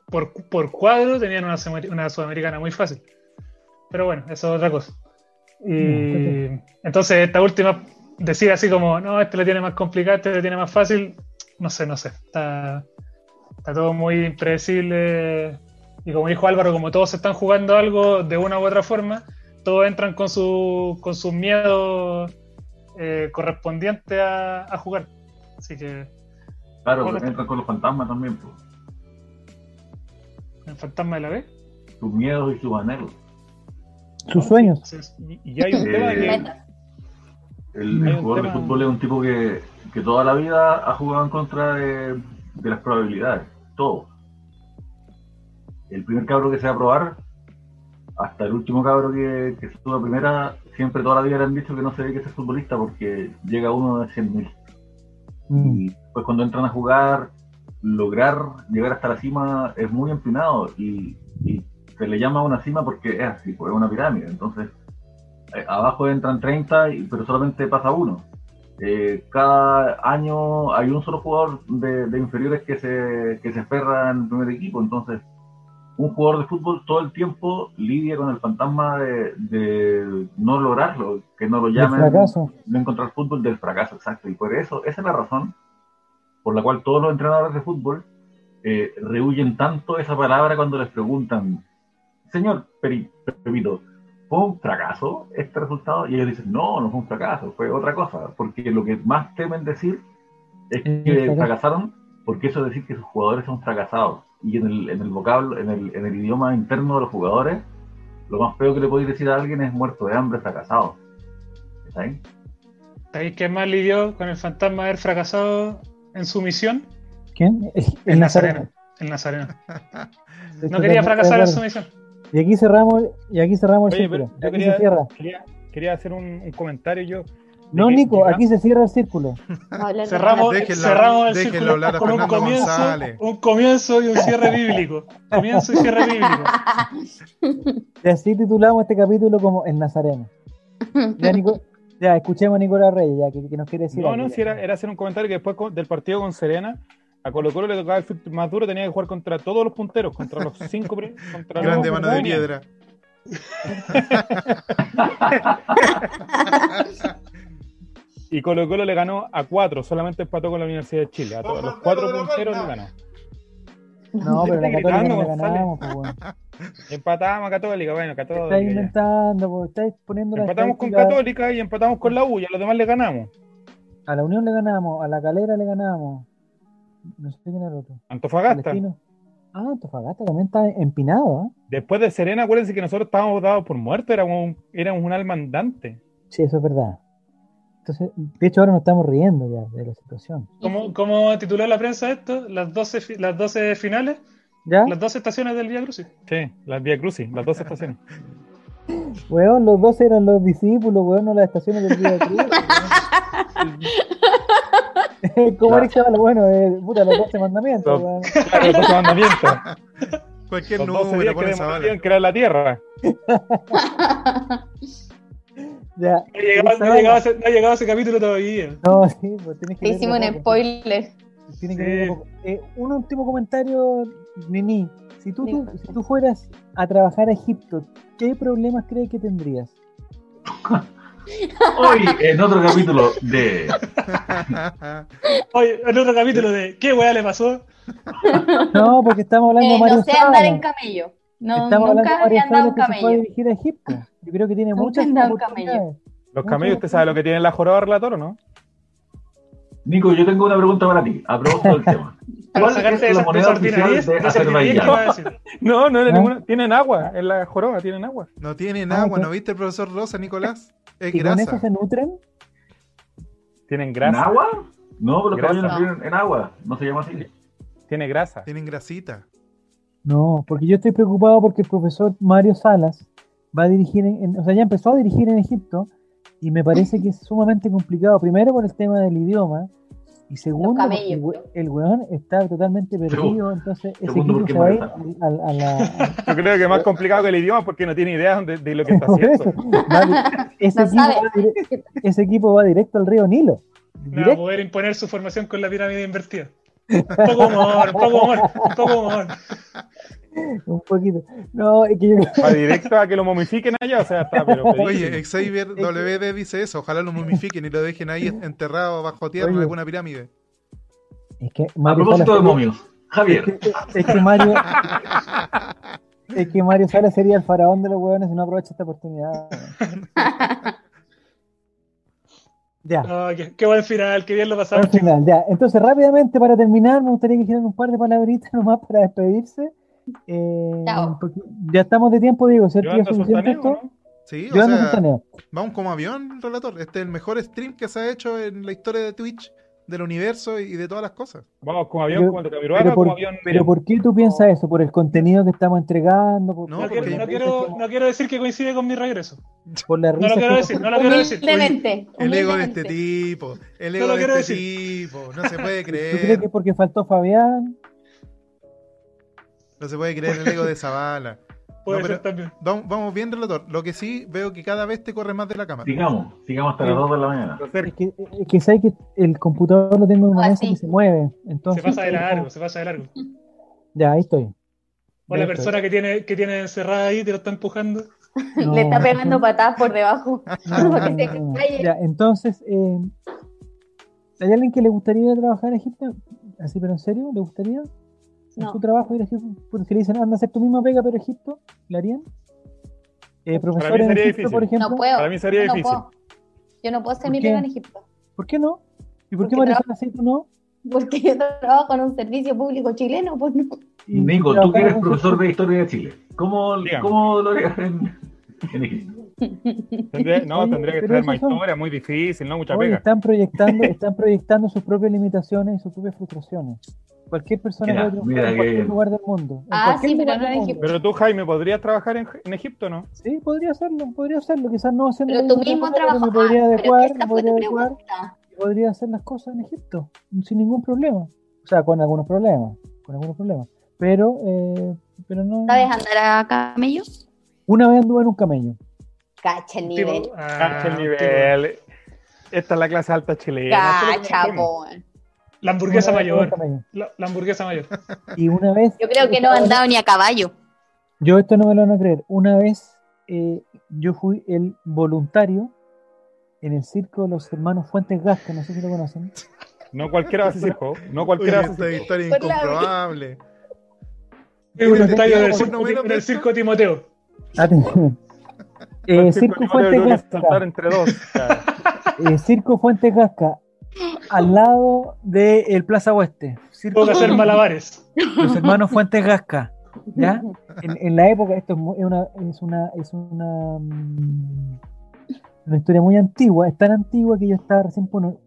Speaker 3: por, por cuadro tenían una, una Sudamericana muy fácil. Pero bueno, eso es otra cosa. Y entonces esta última, decir así como, no, este lo tiene más complicado, este lo tiene más fácil, no sé, no sé. Está, está todo muy impredecible. Y como dijo Álvaro, como todos están jugando algo de una u otra forma, todos entran con, su, con sus miedos eh, correspondientes a, a jugar. Así que
Speaker 5: Claro,
Speaker 3: Bueno,
Speaker 5: entran con los fantasmas también, pues.
Speaker 3: el fantasma de la B.
Speaker 5: sus miedos y sus anhelos.
Speaker 1: Sus sueños.
Speaker 6: Y, hay un
Speaker 5: Eh,
Speaker 6: tema de que.
Speaker 5: El, el jugador
Speaker 6: tema-
Speaker 5: de fútbol es un tipo que, que toda la vida ha jugado en contra de, de las probabilidades, todo. El primer cabro que se va a probar, hasta el último cabro que, que estuvo a primera, siempre toda la vida le han dicho que no se ve que es futbolista porque llega uno de 100.000.
Speaker 1: Mm.
Speaker 5: Y pues cuando entran a jugar, lograr llegar hasta la cima es muy empinado y, y se le llama una cima porque es así, pues es una pirámide. Entonces, eh, abajo entran 30, y- pero solamente pasa uno. Eh, cada año hay un solo jugador de, de inferiores que se, que se aferra en el primer equipo. Entonces, un jugador de fútbol todo el tiempo lidia con el fantasma de, de no lograrlo, que no lo
Speaker 1: El
Speaker 5: llamen
Speaker 1: fracaso.
Speaker 5: no encontrar fútbol del fracaso, exacto. Y por eso, esa es la razón por la cual todos los entrenadores de fútbol eh, rehuyen tanto esa palabra cuando les preguntan, señor Pepito, ¿fue un fracaso este resultado? Y ellos dicen, no, no fue un fracaso, fue otra cosa. Porque lo que más temen decir es
Speaker 1: El
Speaker 5: que fracasaron, porque eso es decir que sus jugadores son fracasados. Y en el, en el vocablo, en el, en el idioma interno de los jugadores, lo más feo que le podéis decir a alguien es muerto de hambre, fracasado. ¿Está ahí?
Speaker 3: ¿Sabéis quién más lidió con el fantasma de haber fracasado en su misión?
Speaker 1: ¿Quién? El,
Speaker 3: El Nazareno. El Nazareno. [LAUGHS] No quería fracasar en su misión.
Speaker 1: Y aquí cerramos, y aquí cerramos el círculo.
Speaker 6: yo quería-. Quería, quería hacer un, un comentario yo.
Speaker 1: No, Nico, aquí se cierra el círculo.
Speaker 3: Cerramos, cerramos el
Speaker 4: déjenlo
Speaker 3: círculo
Speaker 4: hablar a
Speaker 3: con un
Speaker 4: Fernando
Speaker 3: comienzo,
Speaker 4: González.
Speaker 3: un comienzo y un cierre bíblico. Comienzo y cierre bíblico.
Speaker 1: Y así titulamos este capítulo como El Nazareno. Ya, [LAUGHS] Nico, ya escuchemos a Nicolás Reyes, ya que, que nos quiere decir.
Speaker 6: No,
Speaker 1: algo,
Speaker 6: no, si era, era hacer un comentario que después con- del partido con Serena, a Colo Colo le tocaba el fixture más duro, tenía que jugar contra todos los punteros, contra los cinco [LAUGHS] contra
Speaker 4: Grande
Speaker 6: los
Speaker 4: mano de piedra. [LAUGHS]
Speaker 6: Y Colo Colo le ganó a cuatro, solamente empató con la Universidad de Chile. A todos los cuatro punteros le ganó.
Speaker 1: No, pero la Católica no ganamos, pues, bueno.
Speaker 6: Empatamos a Católica, bueno, Católica.
Speaker 1: Estáis inventando, pues, estáis poniendo la
Speaker 6: Empatamos con Católica y empatamos con la U, y a los demás le ganamos.
Speaker 1: A la Unión le ganamos, a la Calera le ganamos. No sé quién era el otro.
Speaker 6: Antofagasta.
Speaker 1: Palestino. Ah, Antofagasta también está empinado, ¿eh?
Speaker 6: Después de Serena, acuérdense que nosotros estábamos dados por muertos, éramos un, éramos un alma andante.
Speaker 1: Sí, eso es verdad. Entonces, de hecho, ahora nos estamos riendo ya de la situación.
Speaker 3: ¿Cómo, cómo tituló la prensa esto? Las 12, fi- las 12 finales,
Speaker 1: ¿Ya?
Speaker 3: las 12 estaciones del Vía Crucis.
Speaker 6: Sí, las Vía Crucis, las dos estaciones. [LAUGHS]
Speaker 1: Weón, los dos eran los discípulos, weón, no las estaciones del Vía Cruz. [LAUGHS] Como. Eric Zavala, bueno, eh, puta, los 12 mandamientos. Weón. [LAUGHS]
Speaker 6: Claro, los doce mandamientos.
Speaker 4: Cualquier
Speaker 6: Los 12
Speaker 4: número
Speaker 6: días que demorarían crear la Tierra.
Speaker 1: Ya.
Speaker 3: No ha llegado, no ha llegado ese, no capítulo todavía.
Speaker 1: No, sí, pues tienes que
Speaker 2: Te hicimos un spoiler.
Speaker 3: Sí.
Speaker 1: Eh, un último comentario, Nini. Si tú, tú- si tú fueras a trabajar a Egipto, ¿qué problemas crees que tendrías? [LAUGHS]
Speaker 5: Hoy, en otro capítulo de. [LAUGHS]
Speaker 3: Oye, en otro capítulo de ¿Qué weá le pasó?
Speaker 1: No, porque estamos hablando
Speaker 2: Eh,
Speaker 1: de Mario
Speaker 2: no sé andar en camello. No,
Speaker 1: Estamos hablando de
Speaker 2: nunca he andado
Speaker 1: Sala
Speaker 2: en
Speaker 1: que se puede
Speaker 2: camello.
Speaker 1: dirigir a Egipto. Yo creo que tiene
Speaker 2: Nunca
Speaker 1: muchas
Speaker 2: en
Speaker 1: oportunidades.
Speaker 6: Los camellos, ¿usted sabe lo que tiene la joroba relator o no?
Speaker 5: Nico, yo tengo una pregunta para ti, a propósito del tema. [LAUGHS] ¿Cuál
Speaker 3: sacarte
Speaker 5: es
Speaker 3: de
Speaker 5: la moneda oficial de Azerbaiyán? [LAUGHS]
Speaker 6: No, no, no,
Speaker 1: ¿Ah?
Speaker 6: ninguna. Tienen agua, en la joroba tienen agua.
Speaker 4: No tienen
Speaker 1: Ah,
Speaker 4: agua. ¿no viste el profesor Rosa, Nicolás? Es
Speaker 1: ¿Y con eso
Speaker 4: grasa.
Speaker 1: se nutren?
Speaker 6: Tienen
Speaker 5: ¿En
Speaker 6: grasa.
Speaker 5: agua? No, pero los
Speaker 6: Grasa.
Speaker 5: caballos no en agua, no se llama así.
Speaker 6: Tiene grasa.
Speaker 4: Tienen grasita.
Speaker 1: No, porque yo estoy preocupado porque el profesor Mario Salas va a dirigir, en, en- o sea, ya empezó a dirigir en Egipto y me parece que es sumamente complicado. Primero por el tema del idioma y segundo el, el weón está totalmente perdido, entonces ese equipo se va a ir a, a- a la... [LAUGHS]
Speaker 6: Yo creo que es más complicado que el idioma porque no tiene idea de, de lo que está haciendo.
Speaker 1: ese,
Speaker 2: No
Speaker 1: equipo va dire- ese equipo va directo al río Nilo.
Speaker 3: No va a poder imponer su formación con la pirámide invertida. Un poco humor, un poco humor, un poco humor.
Speaker 1: Un poquito. No, es que yo
Speaker 6: Va directo a que lo momifiquen allá, o sea, está, pero. [LAUGHS]
Speaker 4: Oye, Xavier WD dice eso. Ojalá lo momifiquen y lo dejen ahí [LAUGHS] enterrado bajo tierra en alguna pirámide.
Speaker 1: es que
Speaker 5: A
Speaker 1: Mario
Speaker 5: propósito de momios, Javier,
Speaker 1: Es que Mario. [LAUGHS] es que Mario Sala sería el faraón de los huevones y no aprovecha esta oportunidad. Ya.
Speaker 3: Qué, qué buen final, qué bien lo
Speaker 1: Al
Speaker 3: pasamos.
Speaker 1: final, ya. Entonces, rápidamente, para terminar, me gustaría que hicieran un par de palabritas [LAUGHS] nomás para despedirse. Eh, ya estamos de tiempo, digo, ¿cierto?
Speaker 6: Yo
Speaker 1: ¿Ya suficiente esto?
Speaker 6: ¿no?
Speaker 4: Sí,
Speaker 1: Yo
Speaker 4: o
Speaker 1: ando
Speaker 4: sea,
Speaker 1: sultaneo.
Speaker 4: vamos como avión, relator. Este es el mejor stream que se ha hecho en la historia de Twitch, del universo y de todas las cosas.
Speaker 6: Vamos como avión,
Speaker 1: Pero-
Speaker 6: de Camiroaga,
Speaker 1: Pero,
Speaker 6: como
Speaker 1: por,
Speaker 6: avión.
Speaker 1: pero ¿por qué tú piensas eso? ¿Por el contenido que estamos entregando? ¿Por,
Speaker 4: No,
Speaker 3: No,
Speaker 1: por
Speaker 3: quiero,
Speaker 4: porque-
Speaker 3: no,
Speaker 1: las
Speaker 3: quiero,
Speaker 1: risas
Speaker 3: no quiero decir que coincide con mi regreso.
Speaker 1: por las
Speaker 3: No lo quiero decir, no lo quiero decir.
Speaker 2: Humildemente.
Speaker 4: El ego de este tipo, el
Speaker 3: No
Speaker 4: ego
Speaker 3: lo
Speaker 4: de
Speaker 3: quiero
Speaker 4: este
Speaker 3: decir.
Speaker 4: tipo, no se puede [LAUGHS]
Speaker 1: ¿Tú crees
Speaker 4: creer,
Speaker 1: que porque faltó Fabián?
Speaker 4: no se puede creer el ego de Zavala.
Speaker 3: Puede
Speaker 4: No,
Speaker 3: ser
Speaker 4: pero-
Speaker 3: también.
Speaker 4: Vamos, vamos bien, relator. Lo que sí veo que cada vez te corre más de la cámara.
Speaker 5: sigamos, sigamos hasta las 2 de la mañana.
Speaker 1: Es que, es que sabes que el computador lo tengo en una
Speaker 2: Ah,
Speaker 1: mesa
Speaker 2: sí.
Speaker 1: que se mueve.
Speaker 3: Se
Speaker 1: Entonces,
Speaker 3: pasa de largo, se pasa de largo.
Speaker 1: Ya, ahí estoy.
Speaker 3: O la
Speaker 1: estoy.
Speaker 3: persona que tiene, que tiene encerrada ahí te lo está empujando.
Speaker 1: No.
Speaker 2: Le está pegando patadas por debajo. [LAUGHS]
Speaker 1: No,
Speaker 2: se.
Speaker 1: Ya, entonces, eh, ¿hay alguien que le gustaría trabajar en Egipto? Así, pero en serio, ¿le gustaría? ¿En
Speaker 2: No.
Speaker 1: su trabajo ir a Egipto? Porque si le dicen, anda a hacer tu misma pega, pero Egipto, ¿le harían? Eh, profesor
Speaker 6: mí
Speaker 1: en Egipto,
Speaker 6: difícil.
Speaker 1: por ejemplo.
Speaker 2: No puedo.
Speaker 6: Para mí sería
Speaker 2: no
Speaker 6: difícil.
Speaker 2: puedo. Yo no puedo hacer
Speaker 1: ¿Por
Speaker 2: mi
Speaker 1: qué?
Speaker 2: pega en Egipto.
Speaker 1: ¿Por qué no? ¿Y por qué sí, tú no?
Speaker 2: Porque yo trabajo en un servicio público chileno. Pues no.
Speaker 5: Nico, tú que eres profesor de historia de Chile, ¿cómo, cómo lo harías en, [LAUGHS] en Egipto?
Speaker 6: Tendría, no,
Speaker 1: Oye,
Speaker 6: tendría que estudiar más historia, muy difícil, no mucha
Speaker 1: Oye,
Speaker 6: pega.
Speaker 1: están proyectando, [LAUGHS] están proyectando sus propias limitaciones y sus propias frustraciones. Cualquier persona
Speaker 5: Mira,
Speaker 1: puede
Speaker 5: mira
Speaker 1: en cualquier
Speaker 5: bien.
Speaker 1: lugar del mundo.
Speaker 2: Ah, sí, pero no en. Egipto.
Speaker 6: Pero tú, Jaime, ¿podrías trabajar en, en Egipto no?
Speaker 1: Sí, podría hacerlo, podría hacerlo. Quizás no haciendo
Speaker 2: Pero tu
Speaker 1: mismo
Speaker 2: trabajo.
Speaker 1: Me podría
Speaker 2: Ah, pero
Speaker 1: adecuar, me podría adecuar podría hacer las cosas en Egipto sin ningún problema. O sea, con algunos problemas, con algunos problemas. Pero, eh, pero no.
Speaker 2: ¿Sabes andar a camello?
Speaker 1: Una vez anduve en un camello.
Speaker 2: Cacha el
Speaker 3: Tipo,
Speaker 2: nivel.
Speaker 3: ah,
Speaker 6: Cacha el
Speaker 3: tipo,
Speaker 6: nivel. Esta es la clase alta chilena.
Speaker 2: Cacha.
Speaker 3: La hamburguesa mayor. La, la hamburguesa mayor.
Speaker 1: Y una vez.
Speaker 2: Yo creo que no he andado ni a caballo.
Speaker 1: Yo esto no me lo van a creer. Una vez eh, yo fui el voluntario en el circo de los hermanos Fuentes Gasca, no sé si lo conocen.
Speaker 6: No cualquiera hace circo. No
Speaker 4: Oye,
Speaker 6: cualquiera hace
Speaker 4: esta
Speaker 6: circo.
Speaker 4: historia incomprobable.
Speaker 3: Es un
Speaker 1: Bueno,
Speaker 3: estadio del
Speaker 4: ¿por
Speaker 3: circo, en el Timoteo.
Speaker 1: Atención. Eh, circo
Speaker 6: circo
Speaker 1: Fuentes Gasca.
Speaker 6: entre dos. Claro.
Speaker 1: eh, circo Fuentes Gasca. Al lado de el Plaza Oeste. Circo
Speaker 3: que hacer malabares.
Speaker 1: los hermanos Fuentes Gasca. ¿Ya? En, en la época, esto es, una, es una, es una, mm, una historia muy antigua, es tan antigua que yo estaba recién cono-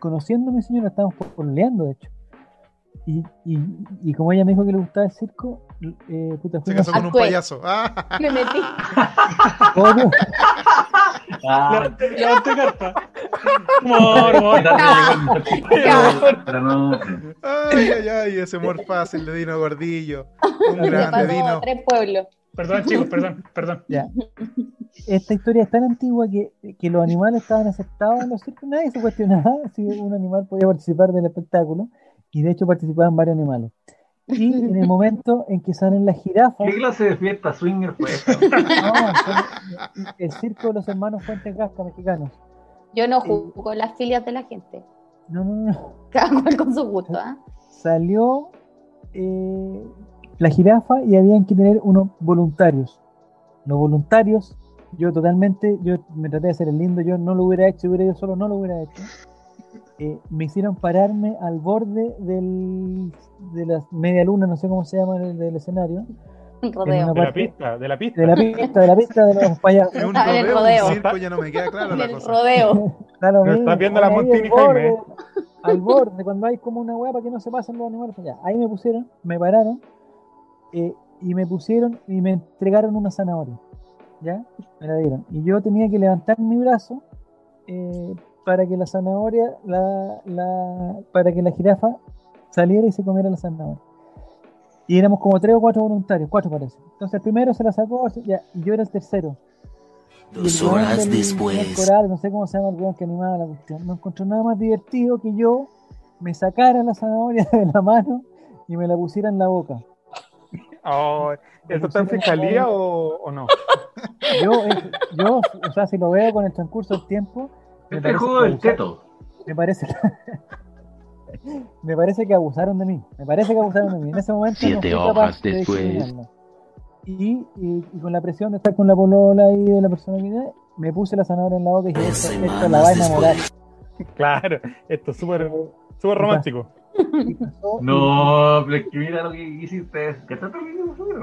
Speaker 1: conociendo a mi señora, estábamos pololeando de hecho. Y, y, y como ella me dijo que le gustaba el circo, eh, puta,
Speaker 4: Se casó con un payaso. Ah,
Speaker 2: Me metí. [LAUGHS]
Speaker 5: Ah,
Speaker 3: Levanté, carpa. Humor, humor.
Speaker 5: No,
Speaker 4: Ay, ay, ay, ese humor fácil de Dino Gordillo. Un
Speaker 2: Le
Speaker 4: grande Dino.
Speaker 2: a tres pueblos.
Speaker 3: Perdón, chicos, perdón, perdón.
Speaker 1: Ya. Esta historia es tan antigua que, que los animales estaban aceptados en los circos. Nadie se cuestionaba si un animal podía participar del espectáculo. Y de hecho participaban varios animales. Y en el momento en que salen las jirafas,
Speaker 5: ¿Qué clase de fiesta swinger fue esta? [LAUGHS]
Speaker 1: no, el circo de los hermanos Fuentes Gasca mexicanos.
Speaker 2: Yo no juzgo con las filias de la gente.
Speaker 1: No, no, no.
Speaker 2: Cada cual con su gusto, ¿ah?
Speaker 1: Salió eh, la jirafa y habían que tener unos voluntarios. Los voluntarios, yo totalmente, yo me traté de hacer el lindo, yo no lo hubiera hecho, si hubiera ido solo, no lo hubiera hecho. Eh, me hicieron pararme al borde del, de la media luna, no sé cómo se llama, del, del escenario,
Speaker 2: Un
Speaker 1: En
Speaker 2: rodeo.
Speaker 6: De la pista, de la pista.
Speaker 1: de la pista, de la pista de los payasos.
Speaker 4: Es un
Speaker 2: en el
Speaker 4: rodeo,
Speaker 2: rodeo.
Speaker 4: un circo, ya no me queda claro
Speaker 2: En
Speaker 4: la
Speaker 2: el
Speaker 4: cosa.
Speaker 2: rodeo. [LAUGHS]
Speaker 6: Pero estás viendo la
Speaker 1: ahí al
Speaker 6: Montini,
Speaker 1: borde,
Speaker 6: Jaime.
Speaker 1: Al borde, cuando hay como una hueá para que no se pasen los animales. allá. Ahí me pusieron, me pararon eh, y me pusieron y me entregaron una zanahoria. ¿Ya? Me la dieron. Y yo tenía que levantar mi brazo eh, para que la zanahoria, la, la, para que la jirafa saliera y se comiera la zanahoria. Y éramos como tres o cuatro voluntarios, cuatro parece. Entonces el primero se la sacó ya, y yo era el tercero.
Speaker 7: Dos horas
Speaker 1: del- del
Speaker 7: después.
Speaker 1: coral, no sé cómo se llama el weón que animaba la cuestión. No encontró nada más divertido que yo me sacara la zanahoria [LAUGHS] de la mano y me la pusiera en la boca.
Speaker 6: Oh, ¿Esto está en fiscalía o, o no?
Speaker 1: Yo, eh, yo, o sea, si lo veo con el transcurso del tiempo, me
Speaker 5: Este es el
Speaker 1: parece
Speaker 5: juego del teto.
Speaker 1: Me parece, [LAUGHS] me parece que abusaron de mí. Me parece que abusaron de mí. En ese momento
Speaker 7: Siete hojas
Speaker 1: de
Speaker 7: después.
Speaker 1: discriminarlo. Y, y, y con la presión de estar con la polola y de la persona que era, me puse la zanahoria en la boca y dije, esto, esto la va a enamorar.
Speaker 6: Claro, esto es súper súper romántico.
Speaker 5: No, pero es que mira lo que hiciste. ¿Qué te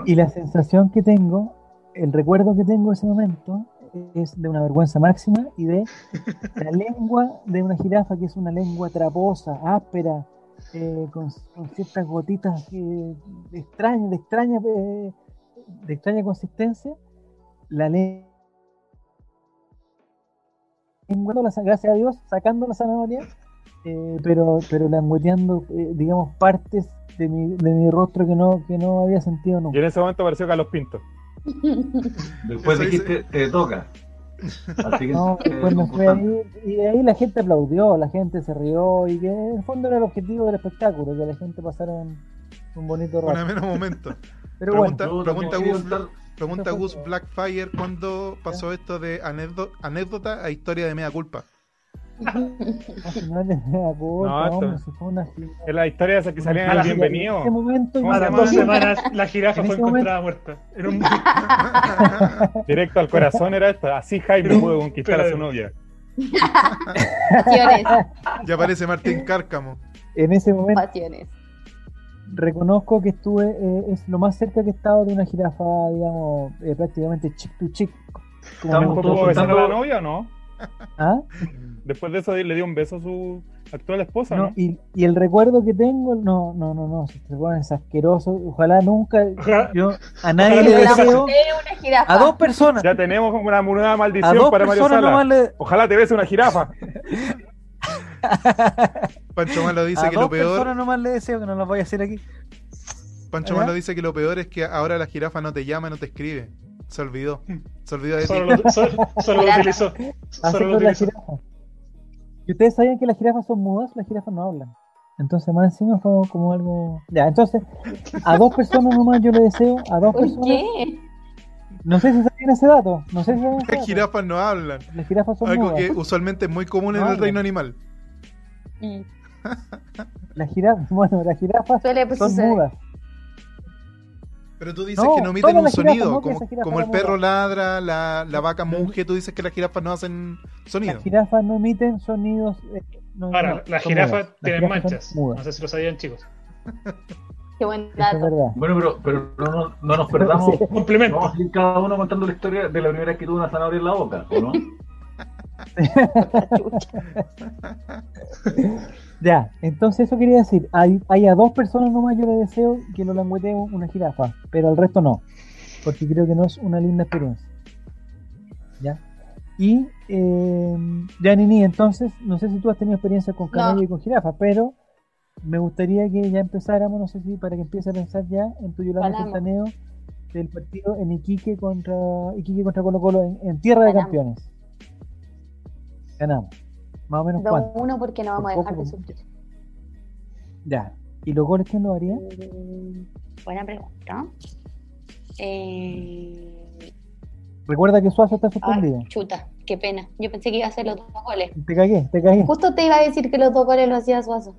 Speaker 1: Y la sensación que tengo, el recuerdo que tengo de ese momento, es de una vergüenza máxima y de [LAUGHS] la lengua de una jirafa, que es una lengua traposa, áspera, eh, con, con ciertas gotitas eh, extrañas, de extraña, eh, de extraña consistencia. La le- lengua, gracias a Dios, sacando la zanahoria, eh, pero, pero langueteando, eh, digamos, partes de mi, de mi rostro que no, que no había sentido nunca.
Speaker 6: Y en ese momento apareció Carlos Pinto. [LAUGHS]
Speaker 5: Después
Speaker 4: Eso
Speaker 5: dijiste, te toca. Así que,
Speaker 1: No,
Speaker 5: eh,
Speaker 1: después me fui ahí y ahí la gente aplaudió, la gente se rió y que en el fondo era el objetivo del espectáculo, que la gente pasara un, un bonito
Speaker 4: Un
Speaker 1: rato.
Speaker 4: ameno momento. [LAUGHS]
Speaker 1: Pero bueno,
Speaker 4: Pregunta,
Speaker 5: Yo
Speaker 4: pregunta, Gus, pregunta Gus [LAUGHS] Blackfire cuándo pasó esto de anécdota, anécdota a historia de media culpa. [LAUGHS]
Speaker 1: no, es
Speaker 6: la historia esa que salían al
Speaker 3: la-
Speaker 6: bienvenido.
Speaker 1: En ese momento
Speaker 6: ¿Cómo
Speaker 3: A
Speaker 6: se
Speaker 3: las
Speaker 6: llama?
Speaker 3: dos semanas la jirafa fue
Speaker 1: momento-
Speaker 3: encontrada muerta. En un... [LAUGHS]
Speaker 6: Directo al corazón era esto. Así Jaime pudo conquistar a su novia.
Speaker 2: Pasiones,
Speaker 4: Ya aparece Martín Cárcamo.
Speaker 1: en ese momento
Speaker 2: pasiones.
Speaker 1: reconozco que estuve, eh, es lo más cerca que he estado de una jirafa, digamos, eh, prácticamente chick to chick. Como
Speaker 5: Estamos
Speaker 1: me
Speaker 6: ¿Después
Speaker 1: gusta
Speaker 5: todos
Speaker 6: pudo besar a la novia o no?
Speaker 1: ¿Ah?
Speaker 6: Después de eso le dio un beso a su actual esposa,
Speaker 1: No,
Speaker 6: ¿no?
Speaker 1: y, y el recuerdo que tengo, no, no, no, no, recuerdan es asqueroso. Ojalá nunca,
Speaker 3: Ojalá-
Speaker 1: yo a [LAUGHS] nadie le deseo,
Speaker 2: una jirafa.
Speaker 1: a dos personas,
Speaker 6: Ya tenemos una nueva
Speaker 1: a
Speaker 6: maldición
Speaker 1: dos
Speaker 6: para Mario
Speaker 1: personas
Speaker 6: Sala.
Speaker 1: nomás le,
Speaker 6: Ojalá te bese una jirafa. [LAUGHS]
Speaker 4: Pancho Malo dice
Speaker 1: a
Speaker 4: que
Speaker 1: dos
Speaker 4: lo peor.
Speaker 1: personas nomás le deseo que no lo voy a hacer aquí.
Speaker 4: Pancho. Malo dice que lo peor es que ahora la jirafa no te llama, no te escribe. Se olvidó. Se olvidó de ti.
Speaker 3: Solo lo, solo, solo lo utilizó.
Speaker 1: Así
Speaker 3: Solo lo utilizó.
Speaker 1: ¿Y ustedes sabían que las jirafas son mudas? Las jirafas no hablan. Entonces, más encima fue como algo. Ya, entonces, a dos personas nomás yo le deseo, a dos
Speaker 2: ¿Por
Speaker 1: personas.
Speaker 2: qué?
Speaker 1: No sé si sabían ese dato. No sé si sabían ese
Speaker 4: Las
Speaker 1: dato.
Speaker 4: jirafas no hablan.
Speaker 1: Las jirafas son
Speaker 4: Algo
Speaker 1: mudas.
Speaker 4: que usualmente es muy común en el
Speaker 1: hablan.
Speaker 4: reino animal.
Speaker 2: Mm.
Speaker 1: Las jirafas, [LAUGHS] bueno, las jirafas
Speaker 2: Suele
Speaker 1: son
Speaker 2: suceder.
Speaker 1: mudas.
Speaker 4: Pero tú dices
Speaker 1: No,
Speaker 4: que no emiten un sonido. como, como el perro ladra, la, la vaca muge, tú dices que las jirafas no hacen sonido.
Speaker 1: Las jirafas no emiten sonidos. eh, no,
Speaker 3: Ahora,
Speaker 1: no,
Speaker 3: las jirafas
Speaker 1: mudas. Las
Speaker 3: tienen manchas. No sé si lo sabían, chicos.
Speaker 2: Qué buen
Speaker 1: es
Speaker 2: dato.
Speaker 1: verdad.
Speaker 5: Bueno, pero, pero no, no, no nos [LAUGHS] perdamos. [LAUGHS]
Speaker 3: Complemento.
Speaker 5: Vamos a ir cada uno contando la historia de la primera vez que tuvo una zanahoria en la boca, ¿o no? [LAUGHS]
Speaker 1: Ya, entonces eso quería decir, hay, hay a dos personas nomás yo le deseo que lo languetee una jirafa, pero al resto no, porque creo que no es una linda experiencia. ¿Ya? Y eh, Ya, Nini, entonces, no sé si tú has tenido experiencia con camello y con jirafa, pero me gustaría que ya empezáramos, no sé si para que empiece a pensar ya en tu Yolanda. Sultaneo del partido en Iquique contra Iquique contra Colo Colo en, en Tierra de. Campeones. Ganamos. Más o menos cuánto.
Speaker 2: 2-1 porque no vamos a dejar de sufrir.
Speaker 1: Ya. ¿Y los goles quién lo haría?
Speaker 2: Mm, Buena pregunta. Eh...
Speaker 1: Recuerda que Suazo está
Speaker 2: ay,
Speaker 1: suspendido.
Speaker 2: chuta, qué pena. Yo pensé que iba a hacer los dos goles.
Speaker 1: Te cagué, te cagué.
Speaker 2: Justo te iba a decir que los dos goles los hacía Suazo.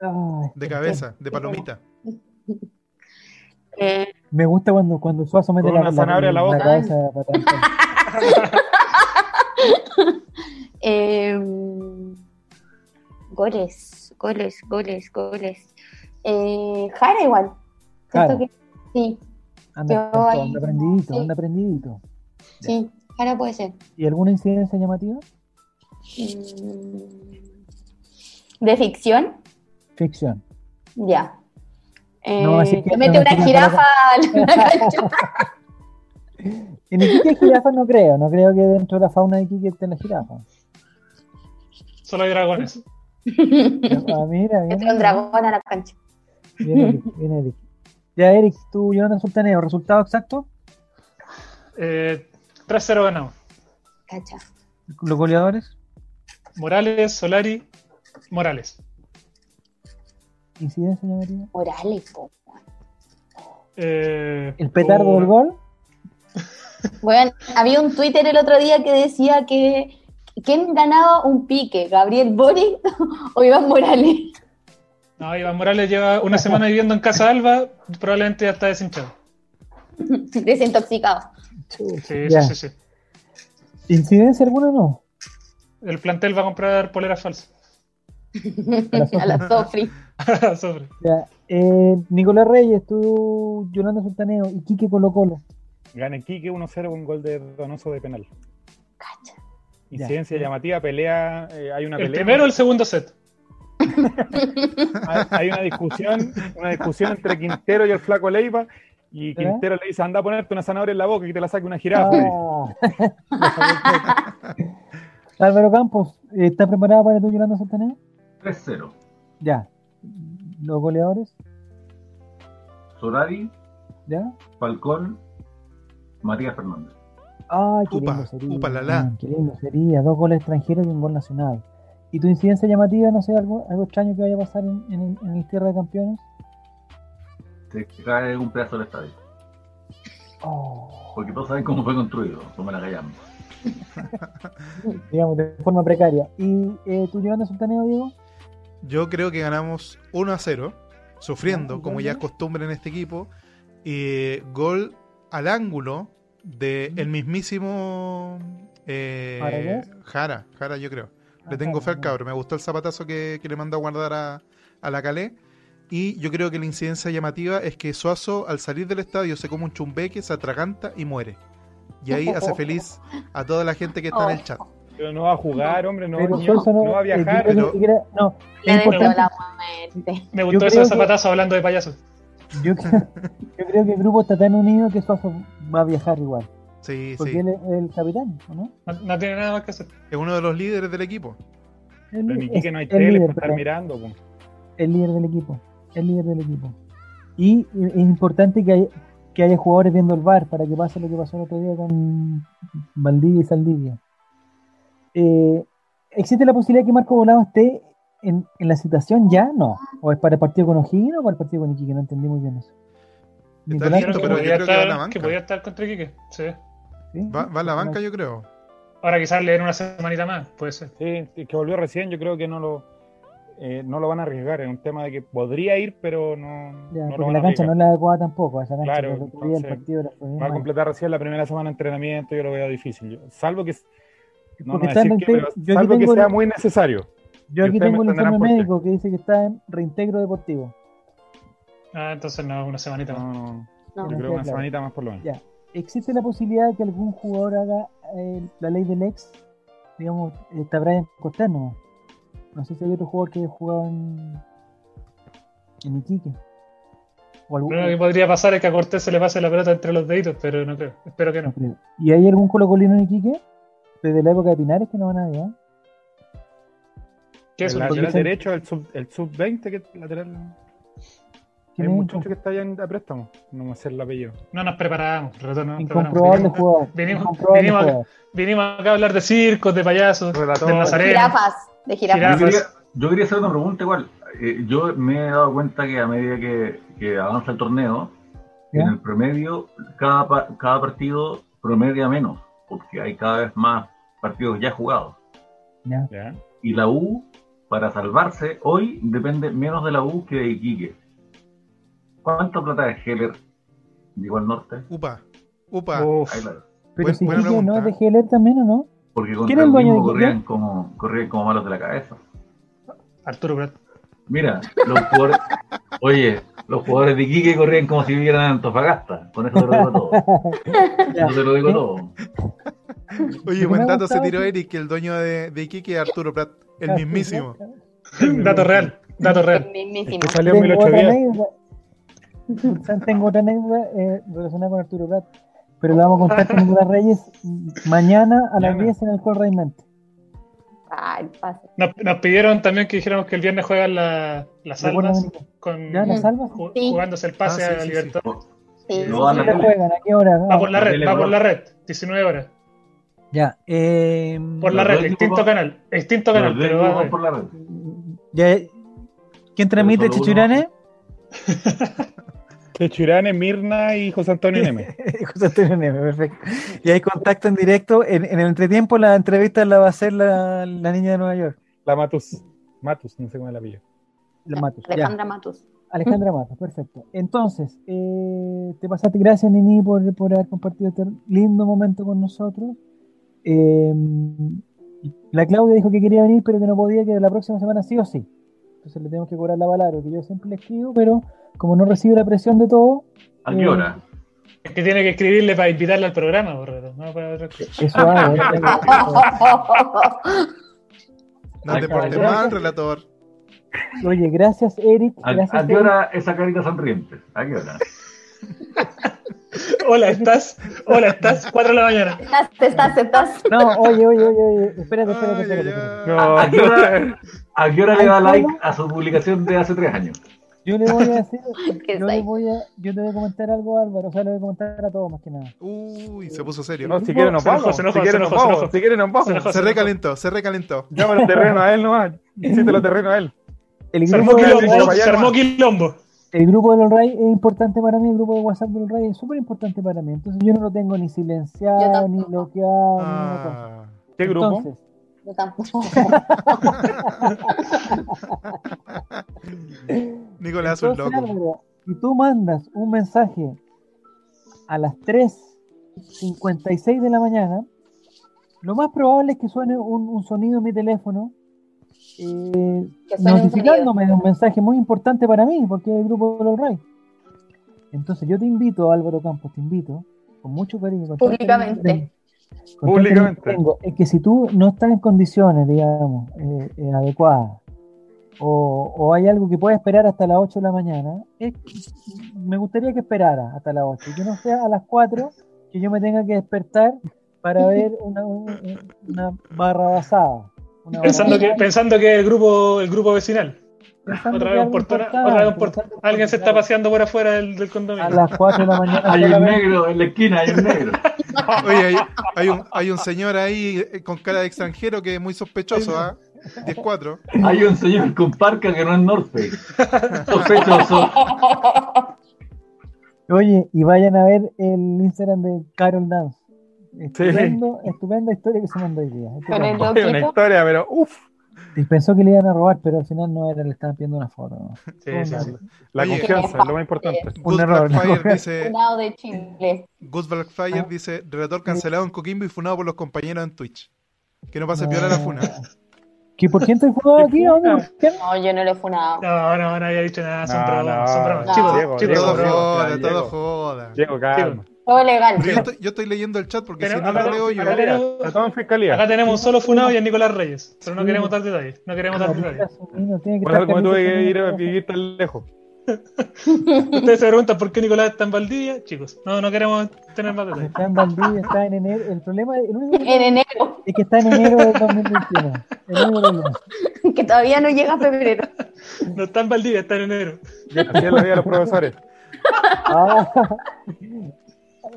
Speaker 1: Ay,
Speaker 4: De cabeza, de palomita.
Speaker 2: Eh,
Speaker 1: me gusta cuando, cuando Suazo mete
Speaker 6: Con
Speaker 1: la,
Speaker 6: una zanahoria en la boca.
Speaker 1: cabeza para. [LAUGHS] [LAUGHS]
Speaker 2: eh, goles, goles, goles, goles. Eh, Jara igual.
Speaker 1: Jara.
Speaker 2: que sí,
Speaker 1: Anda,
Speaker 2: Yo
Speaker 1: anda,
Speaker 2: ahí-
Speaker 1: anda prendidito,
Speaker 2: sí.
Speaker 1: anda prendidito.
Speaker 2: sí, Jara puede ser.
Speaker 1: ¿Y alguna incidencia llamativa?
Speaker 2: Mm, ¿De ficción?
Speaker 1: Ficción.
Speaker 2: Ya. Eh,
Speaker 1: No, así que
Speaker 2: le mete una jirafa cancha.
Speaker 1: En Iquique hay jirafas no creo, no creo que dentro de la fauna de Iquique estén las jirafas.
Speaker 3: Solo hay dragones.
Speaker 1: Ah, mira,
Speaker 2: un dragón a la cancha.
Speaker 1: Bien, Eric, bien, Eric. Ya, Eric, tú, Jonathan Sultaneo, ¿resultado exacto?
Speaker 3: Eh, 3-0 ganamos.
Speaker 2: Cacha.
Speaker 1: ¿Los goleadores?
Speaker 3: Morales, Solari, Morales.
Speaker 1: ¿Incidencia llamativa?
Speaker 2: Morales, po.
Speaker 3: Eh,
Speaker 1: ¿El petardo
Speaker 3: por-
Speaker 1: del gol?
Speaker 2: Bueno, había un Twitter el otro día que decía que ¿quién ganaba un pique? ¿Gabriel Boric [LAUGHS] o Iván Morales?
Speaker 3: No, Iván Morales lleva una semana viviendo en Casa Alba, probablemente ya está deshinchado. [LAUGHS]
Speaker 2: Desintoxicado.
Speaker 3: Sí, sí, sí, sí.
Speaker 1: ¿Incidencia alguna no?
Speaker 3: El plantel va a comprar poleras falsas.
Speaker 2: a la [LAUGHS] Sofri.
Speaker 3: Sobre.
Speaker 1: Ya. Eh, Nicolás Reyes, tú, Yolanda Sultaneo, y Quique Colo Colo.
Speaker 6: Gana Quique 1-0 con gol de Donoso de penal.
Speaker 1: Ya.
Speaker 6: Incidencia llamativa, pelea, eh, hay una
Speaker 3: El
Speaker 6: pelea.
Speaker 3: primero o el segundo set.
Speaker 6: Hay- Hay una discusión, una discusión entre Quintero y el flaco Leiva. Y Quintero le dice, anda a ponerte una zanahoria en la boca y que te la saque una jirafa.
Speaker 1: Ah. Álvaro Campos, ¿está preparado para tu Yolanda Sultaneo?
Speaker 5: 3-0.
Speaker 1: Ya. ¿Los goleadores?
Speaker 5: Solari,
Speaker 1: ¿Ya?
Speaker 5: Falcón, Matías Fernández.
Speaker 1: Ay, qué
Speaker 4: Upa,
Speaker 1: lindo sería.
Speaker 4: upa, la, la.
Speaker 1: man, Qué lindo sería. Dos goles extranjeros y un gol nacional. ¿Y tu incidencia llamativa, no sé, algo, algo extraño que vaya a pasar en, en el, en el Tierra de Campeones?
Speaker 5: Se cae un pedazo del estadio.
Speaker 1: Oh,
Speaker 5: Porque todos saben cómo fue construido, como la callamos.
Speaker 1: digamos, de forma precaria. ¿Y eh, tu Yolanda Sultaneo, Diego?
Speaker 4: Yo creo que ganamos 1 a 0, sufriendo,
Speaker 1: Ah,
Speaker 4: como
Speaker 1: ¿gol
Speaker 4: ya es costumbre en este equipo. Y gol al ángulo de el mismísimo eh. Jara, Jara yo creo. Le
Speaker 1: Ah,
Speaker 4: tengo fe al cabro, me gustó el zapatazo que, que le mandó a guardar a, a la Calé. Y yo creo que la incidencia llamativa es que Suazo al salir del estadio se come un chumbeque, se atraganta y muere. Y ahí hace [LAUGHS] feliz a toda la gente que está en el chat.
Speaker 6: Pero no va a jugar, hombre, no,
Speaker 1: Pero
Speaker 6: no va a viajar.
Speaker 4: pero-
Speaker 1: no,
Speaker 2: Le
Speaker 1: es
Speaker 2: deseo
Speaker 1: importante.
Speaker 2: la muerte.
Speaker 3: Me gustó eso
Speaker 1: creo
Speaker 3: de
Speaker 1: que-
Speaker 3: zapatazo hablando de payasos.
Speaker 1: Yo, [LAUGHS] creo- yo creo que el grupo está tan unido que Suazo va a viajar igual.
Speaker 4: Sí,
Speaker 1: Porque
Speaker 4: sí.
Speaker 1: él es el capitán, ¿o no?
Speaker 3: No, no tiene nada más que hacer.
Speaker 4: Es uno de los líderes del equipo.
Speaker 6: Pero
Speaker 1: es-
Speaker 6: Iquique no hay tele
Speaker 1: líder,
Speaker 6: para estar
Speaker 1: pero-
Speaker 6: mirando. po.
Speaker 1: el líder del equipo. El líder del equipo. Y es importante que haya, que haya jugadores viendo el bar para que pase lo que pasó el otro día con Valdivia y Saldivia. Eh, ¿Existe la posibilidad que Marco Volado esté en, en la situación ya? No. ¿O es para el partido con O'Higgins o para el partido con Iquique? No entendí muy bien eso.
Speaker 4: Está
Speaker 1: Nicolás,
Speaker 4: listo, pero yo creo que va a la
Speaker 3: estar-
Speaker 4: banca.
Speaker 3: que podía estar contra Iquique. Sí.
Speaker 1: ¿sí?
Speaker 4: Va, va a la banca, yo creo.
Speaker 3: Ahora quizás le den una semanita más, puede ser.
Speaker 6: Sí, que volvió recién, yo creo que no lo, eh, no lo van a arriesgar. Es un tema de que podría ir, pero no,
Speaker 1: Ya,
Speaker 6: no lo
Speaker 1: porque
Speaker 6: van
Speaker 1: la
Speaker 6: a
Speaker 1: cancha no es la adecuada tampoco. Esa cancha
Speaker 6: Claro,
Speaker 1: que el
Speaker 6: entonces,
Speaker 1: partido
Speaker 6: Va a completar recién la primera semana de entrenamiento, yo lo veo difícil. Yo- salvo que, no, decir que, pero salvo que sea
Speaker 1: el-
Speaker 6: muy necesario.
Speaker 1: Yo aquí tengo
Speaker 6: entenderán
Speaker 1: informe médico que dice que está en reintegro deportivo.
Speaker 3: Ah, entonces no, una semanita más.
Speaker 6: No, no,
Speaker 2: No.
Speaker 6: yo
Speaker 1: No
Speaker 6: creo
Speaker 1: queda
Speaker 6: una
Speaker 1: claro.
Speaker 6: semanita más por lo menos.
Speaker 1: Ya. ¿Existe la posibilidad de que algún jugador haga eh, la ley del ex? Digamos, está Brian Cortés nomás. No sé si hay otro jugador que haya jugado en, en Iquique. O algún,
Speaker 3: Lo único que podría pasar es que a Cortés se le pase la pelota entre los deditos, pero no creo. Espero que
Speaker 1: no
Speaker 3: no.
Speaker 1: creo. ¿Y hay algún colocolino en Iquique? desde la época de Pinares que no van a ver.
Speaker 3: ¿Qué es
Speaker 6: el
Speaker 3: un
Speaker 6: lateral
Speaker 1: dicen-
Speaker 6: derecho, el sub, el sub 20, que es lateral. Hay
Speaker 1: ¿Quién
Speaker 6: un
Speaker 1: es?
Speaker 6: muchacho que está allá en, a préstamo. No me sé el apellido.
Speaker 3: No nos preparamos, Relator, no nos
Speaker 1: Incomprobable
Speaker 3: preparamos.
Speaker 1: jugador. [LAUGHS]
Speaker 3: Venimos,
Speaker 1: Incomprobable
Speaker 3: venimos,
Speaker 1: jugador.
Speaker 3: vinimos acá a hablar de circos, de payasos,
Speaker 6: Relator.
Speaker 3: de.
Speaker 2: Jirafas, de jirafas.
Speaker 5: Yo quería, yo quería hacer una pregunta igual. Eh, yo me he dado cuenta que a medida que, que avanza el torneo,
Speaker 1: ¿Ya?
Speaker 5: en el promedio, cada, cada partido promedia menos, porque hay cada vez más partidos ya jugados.
Speaker 1: Ya.
Speaker 6: ¿Ya?
Speaker 5: Y la U, para salvarse, hoy depende menos de la U que de Iquique. ¿Cuánta plata de Heller llegó al norte?
Speaker 4: Upa. Upa.
Speaker 3: Uf,
Speaker 5: Ahí la-
Speaker 1: Pero
Speaker 4: Buen-
Speaker 1: si
Speaker 4: buena
Speaker 1: Quique no de GLR también, ¿o no?
Speaker 5: Porque
Speaker 1: ¿Quién
Speaker 5: contra
Speaker 1: es el
Speaker 5: mismo
Speaker 1: de Iquique?
Speaker 5: corrían como, corrían como malos de la cabeza.
Speaker 3: Arturo Prat.
Speaker 5: Mira, los jugadores, oye, los jugadores de Iquique corrían como si vivieran en Antofagasta. Con eso te lo digo todo. [LAUGHS]
Speaker 1: Ya.
Speaker 5: Eso te lo digo todo.
Speaker 4: Oye, buen dato se tiró Eric, que el dueño de, de Iquique es Arturo Prat, el
Speaker 1: Ah,
Speaker 4: mismísimo.
Speaker 3: Dato real, dato
Speaker 2: El
Speaker 3: real.
Speaker 2: mismísimo.
Speaker 6: Que salió en
Speaker 1: Tengo otra
Speaker 6: 1810.
Speaker 1: anécdota. [LAUGHS] Tengo otra anécdota eh, relacionada con Arturo Prat, pero la vamos a contar con Nicolás Reyes mañana a las
Speaker 6: Mañana.
Speaker 1: 10 en el Col Raymente.
Speaker 2: Ay, pase.
Speaker 3: Nos, nos pidieron también que dijéramos que el viernes juegan la- las almas con,
Speaker 1: ¿Ya las salvas?
Speaker 3: ju-
Speaker 2: Sí.
Speaker 3: jugándose el pase
Speaker 4: Ah, sí,
Speaker 3: a
Speaker 4: sí, sí.
Speaker 5: No van a
Speaker 1: ¿Qué
Speaker 5: tele.
Speaker 1: juegan? ¿A qué hora?
Speaker 3: Va por la
Speaker 5: Ah,
Speaker 3: red, va por la red, 19 horas.
Speaker 1: Ya. Eh,
Speaker 3: Por la red,
Speaker 5: dos
Speaker 3: extinto canal, extinto canal, pero va
Speaker 5: por la red.
Speaker 1: ya, ¿Quién transmite. Chichurane?
Speaker 6: De [LAUGHS] Churane, Mirna y José Antonio Neme. [LAUGHS]
Speaker 1: José Antonio Neme, perfecto. Y hay contacto en directo. En, en el entretiempo la entrevista la va a hacer la, la niña de Nueva York,
Speaker 6: La Matus. Matus, no sé cómo la apellido.
Speaker 1: la Matus. ya.
Speaker 2: Alejandra Matus.
Speaker 1: Alejandra Matos, perfecto. Entonces, eh, te pasaste, gracias Nini por, por haber compartido este lindo momento con nosotros. Eh, la Claudia dijo que quería venir, pero que no podía, que la próxima semana sí o sí. Entonces le tenemos que cobrar la palabra, que yo siempre le escribo, pero como no recibe la presión de todo,
Speaker 5: ¿A qué hora?
Speaker 3: Es que tiene que escribirle para invitarle al programa, por reto, no para otra cosa.
Speaker 1: eso hago. [LAUGHS]
Speaker 4: No te portes mal, relator.
Speaker 1: Oye, gracias Eric.
Speaker 5: ¿A,
Speaker 1: Gracias,
Speaker 5: a qué
Speaker 1: Eric.
Speaker 5: hora esa carita sonriente? ¿A qué hora? [LAUGHS]
Speaker 3: Hola, ¿estás? Hola, ¿estás? 4 de la mañana.
Speaker 2: Estás, estás, estás.
Speaker 1: No, oye, oye, oye, oye, espérate, espérate, espérate.
Speaker 6: No,
Speaker 5: ¿A qué hora, a qué hora le da like a su publicación de hace tres años?
Speaker 1: Yo le voy a decir, [LAUGHS]
Speaker 2: ¿Qué
Speaker 1: yo le voy a, yo te voy a comentar algo, Álvaro, o sea, le voy a comentar a todos más que nada.
Speaker 4: Uy, se puso serio.
Speaker 6: No, si quiere nos vamos. Si quiere
Speaker 3: se
Speaker 6: nos vamos. Si quiere nos
Speaker 3: Se
Speaker 6: vamos.
Speaker 4: Se recalentó, se recalentó.
Speaker 6: Llámalo terreno a él nomás. [LAUGHS] Cítelo terreno a él.
Speaker 1: El
Speaker 3: Se armó
Speaker 6: Quilombo,
Speaker 3: se armó quilombo.
Speaker 1: El grupo de Olray es importante para mí, el grupo de WhatsApp de Olray es súper importante para mí. Entonces yo no lo tengo ni silenciado, ni bloqueado, ni.
Speaker 4: Ah,
Speaker 6: ¿Qué grupo?
Speaker 1: Entonces,
Speaker 2: Yo tampoco. [LAUGHS]
Speaker 4: Nicolás, un
Speaker 1: entonces,
Speaker 4: loco.
Speaker 1: Álvaro, si tú mandas un mensaje a las 3.56 de la mañana, lo más probable es que suene un, un sonido en mi teléfono eh, notificándome de un mensaje muy importante para mí, porque es el grupo de los Ray. Entonces yo te invito, Álvaro Campos, te invito, con mucho cariño.
Speaker 2: Públicamente.
Speaker 6: Públicamente.
Speaker 1: tengo, es que si tú no estás en condiciones, digamos, eh, eh, adecuadas, o, o hay algo que pueda esperar hasta las 8 de la mañana, es- me gustaría que esperara hasta las 8, y que no sea a las 4 que yo me tenga que despertar para ver una, un- una barra basada.
Speaker 3: Pensando que, pensando que el grupo, el grupo vecinal. Otra vez un
Speaker 1: algo
Speaker 3: portón,
Speaker 1: importante,
Speaker 3: otra vez un portón.
Speaker 1: pensando que
Speaker 3: Alguien se está paseando por afuera del, del
Speaker 1: A
Speaker 3: condominio.
Speaker 1: las 4 de la mañana.
Speaker 5: Hay un negro en la esquina, hay un negro. [LAUGHS]
Speaker 4: Oye, hay, hay un, hay un señor ahí eh, con cara de extranjero que es muy sospechoso, ¿ah? 10-4.
Speaker 5: Hay un señor con parca que no es North Face. Sospechoso. [LAUGHS]
Speaker 1: Oye, y vayan a ver el Instagram de Carol Dance. Estupendo, Estupenda historia que se mandó hoy día.
Speaker 2: Con el
Speaker 1: Estupendo.
Speaker 6: Es una historia, pero uff.
Speaker 1: Y pensó que le iban a robar, pero al final no era, le estaban pidiendo una foto. ¿no?
Speaker 3: Sí, sí, sí.
Speaker 6: La
Speaker 4: Oye.
Speaker 6: confianza es lo más importante.
Speaker 4: Good
Speaker 1: error,
Speaker 4: Blackfire
Speaker 1: ¿no? [LAUGHS]
Speaker 4: dice,
Speaker 2: de Chile.
Speaker 4: Good Blackfire
Speaker 1: Ah.
Speaker 4: dice, relator cancelado en Coquimbo y funado por los compañeros en Twitch. Que no pase piola la funa.
Speaker 1: ¿Que ¿Por quién estoy jugando aquí?
Speaker 2: No, yo no lo he funado.
Speaker 3: No, no, no había dicho nada, son
Speaker 6: No,
Speaker 3: bromas,
Speaker 6: no,
Speaker 3: son bromas.
Speaker 2: no.
Speaker 3: Chicos,
Speaker 6: Diego,
Speaker 3: chicos,
Speaker 6: Diego,
Speaker 4: Todo joda, todo joda.
Speaker 6: Diego, calma.
Speaker 2: Todo legal.
Speaker 4: Pero yo estoy, yo estoy leyendo el chat porque
Speaker 3: Pero
Speaker 4: si no
Speaker 3: acá-
Speaker 4: lo leo yo.
Speaker 3: acá tenemos-
Speaker 6: Está todo en fiscalía.
Speaker 3: Acá tenemos un solo funado y es Nicolás Reyes, pero no
Speaker 1: Sí.
Speaker 3: queremos dar detalles, no queremos dar detalles.
Speaker 6: Me tuve que ir a vivir tan lejos. [LAUGHS]
Speaker 3: Ustedes se preguntan por qué Nicolás está en Valdivia, chicos. No, no queremos tener más detalles.
Speaker 1: Está en Valdivia, está en enero. El problema, el único
Speaker 2: En enero,
Speaker 1: es que está en enero del 2021. El único problema. [LAUGHS]
Speaker 2: que todavía no llega a febrero.
Speaker 3: No está en Valdivia, está en enero.
Speaker 6: Así es la vida de los profesores.
Speaker 1: Ah,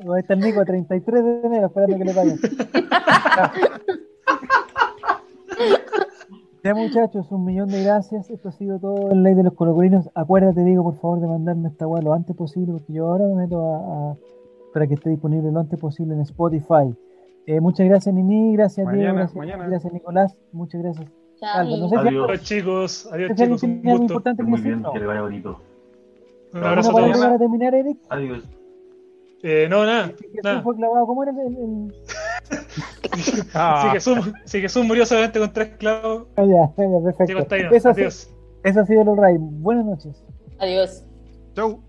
Speaker 1: va a estar Nico 33 de enero esperando que le paguen. [LAUGHS] Ya muchachos, un millón de gracias. Esto ha sido todo en Ley de los Colocolinos. Acuérdate, digo, por favor, de mandarme esta weá lo antes posible, porque yo ahora me meto a, a- para que esté disponible lo antes posible en Spotify. Eh, muchas gracias, Nini. Gracias, Diego.
Speaker 6: Mañana,
Speaker 1: Gracias,
Speaker 6: mañana.
Speaker 1: gracias, Nicolás. Muchas gracias.
Speaker 2: Chao.
Speaker 1: Alba, no sé si
Speaker 5: Adiós.
Speaker 3: Adiós, chicos. Adiós, chicos. Un gusto.
Speaker 1: importante que
Speaker 5: Muy bien, que le vaya bonito.
Speaker 3: Un abrazo a
Speaker 1: ¿Alguna
Speaker 3: todos.
Speaker 1: para terminar, Eric?
Speaker 5: Adiós.
Speaker 3: Eh, no, nada.
Speaker 1: Jesús
Speaker 3: nada.
Speaker 1: fue clavado. ¿Cómo era el, el- [LAUGHS]
Speaker 6: Ah,
Speaker 3: Si Jesús, si Jesús murió solamente con tres clavos,
Speaker 1: Ah, ya, ya, perfecto.
Speaker 3: Está ahí.
Speaker 1: Eso,
Speaker 3: Adiós.
Speaker 1: eso ha sido el Ray. Buenas noches.
Speaker 2: Adiós.
Speaker 4: Chau.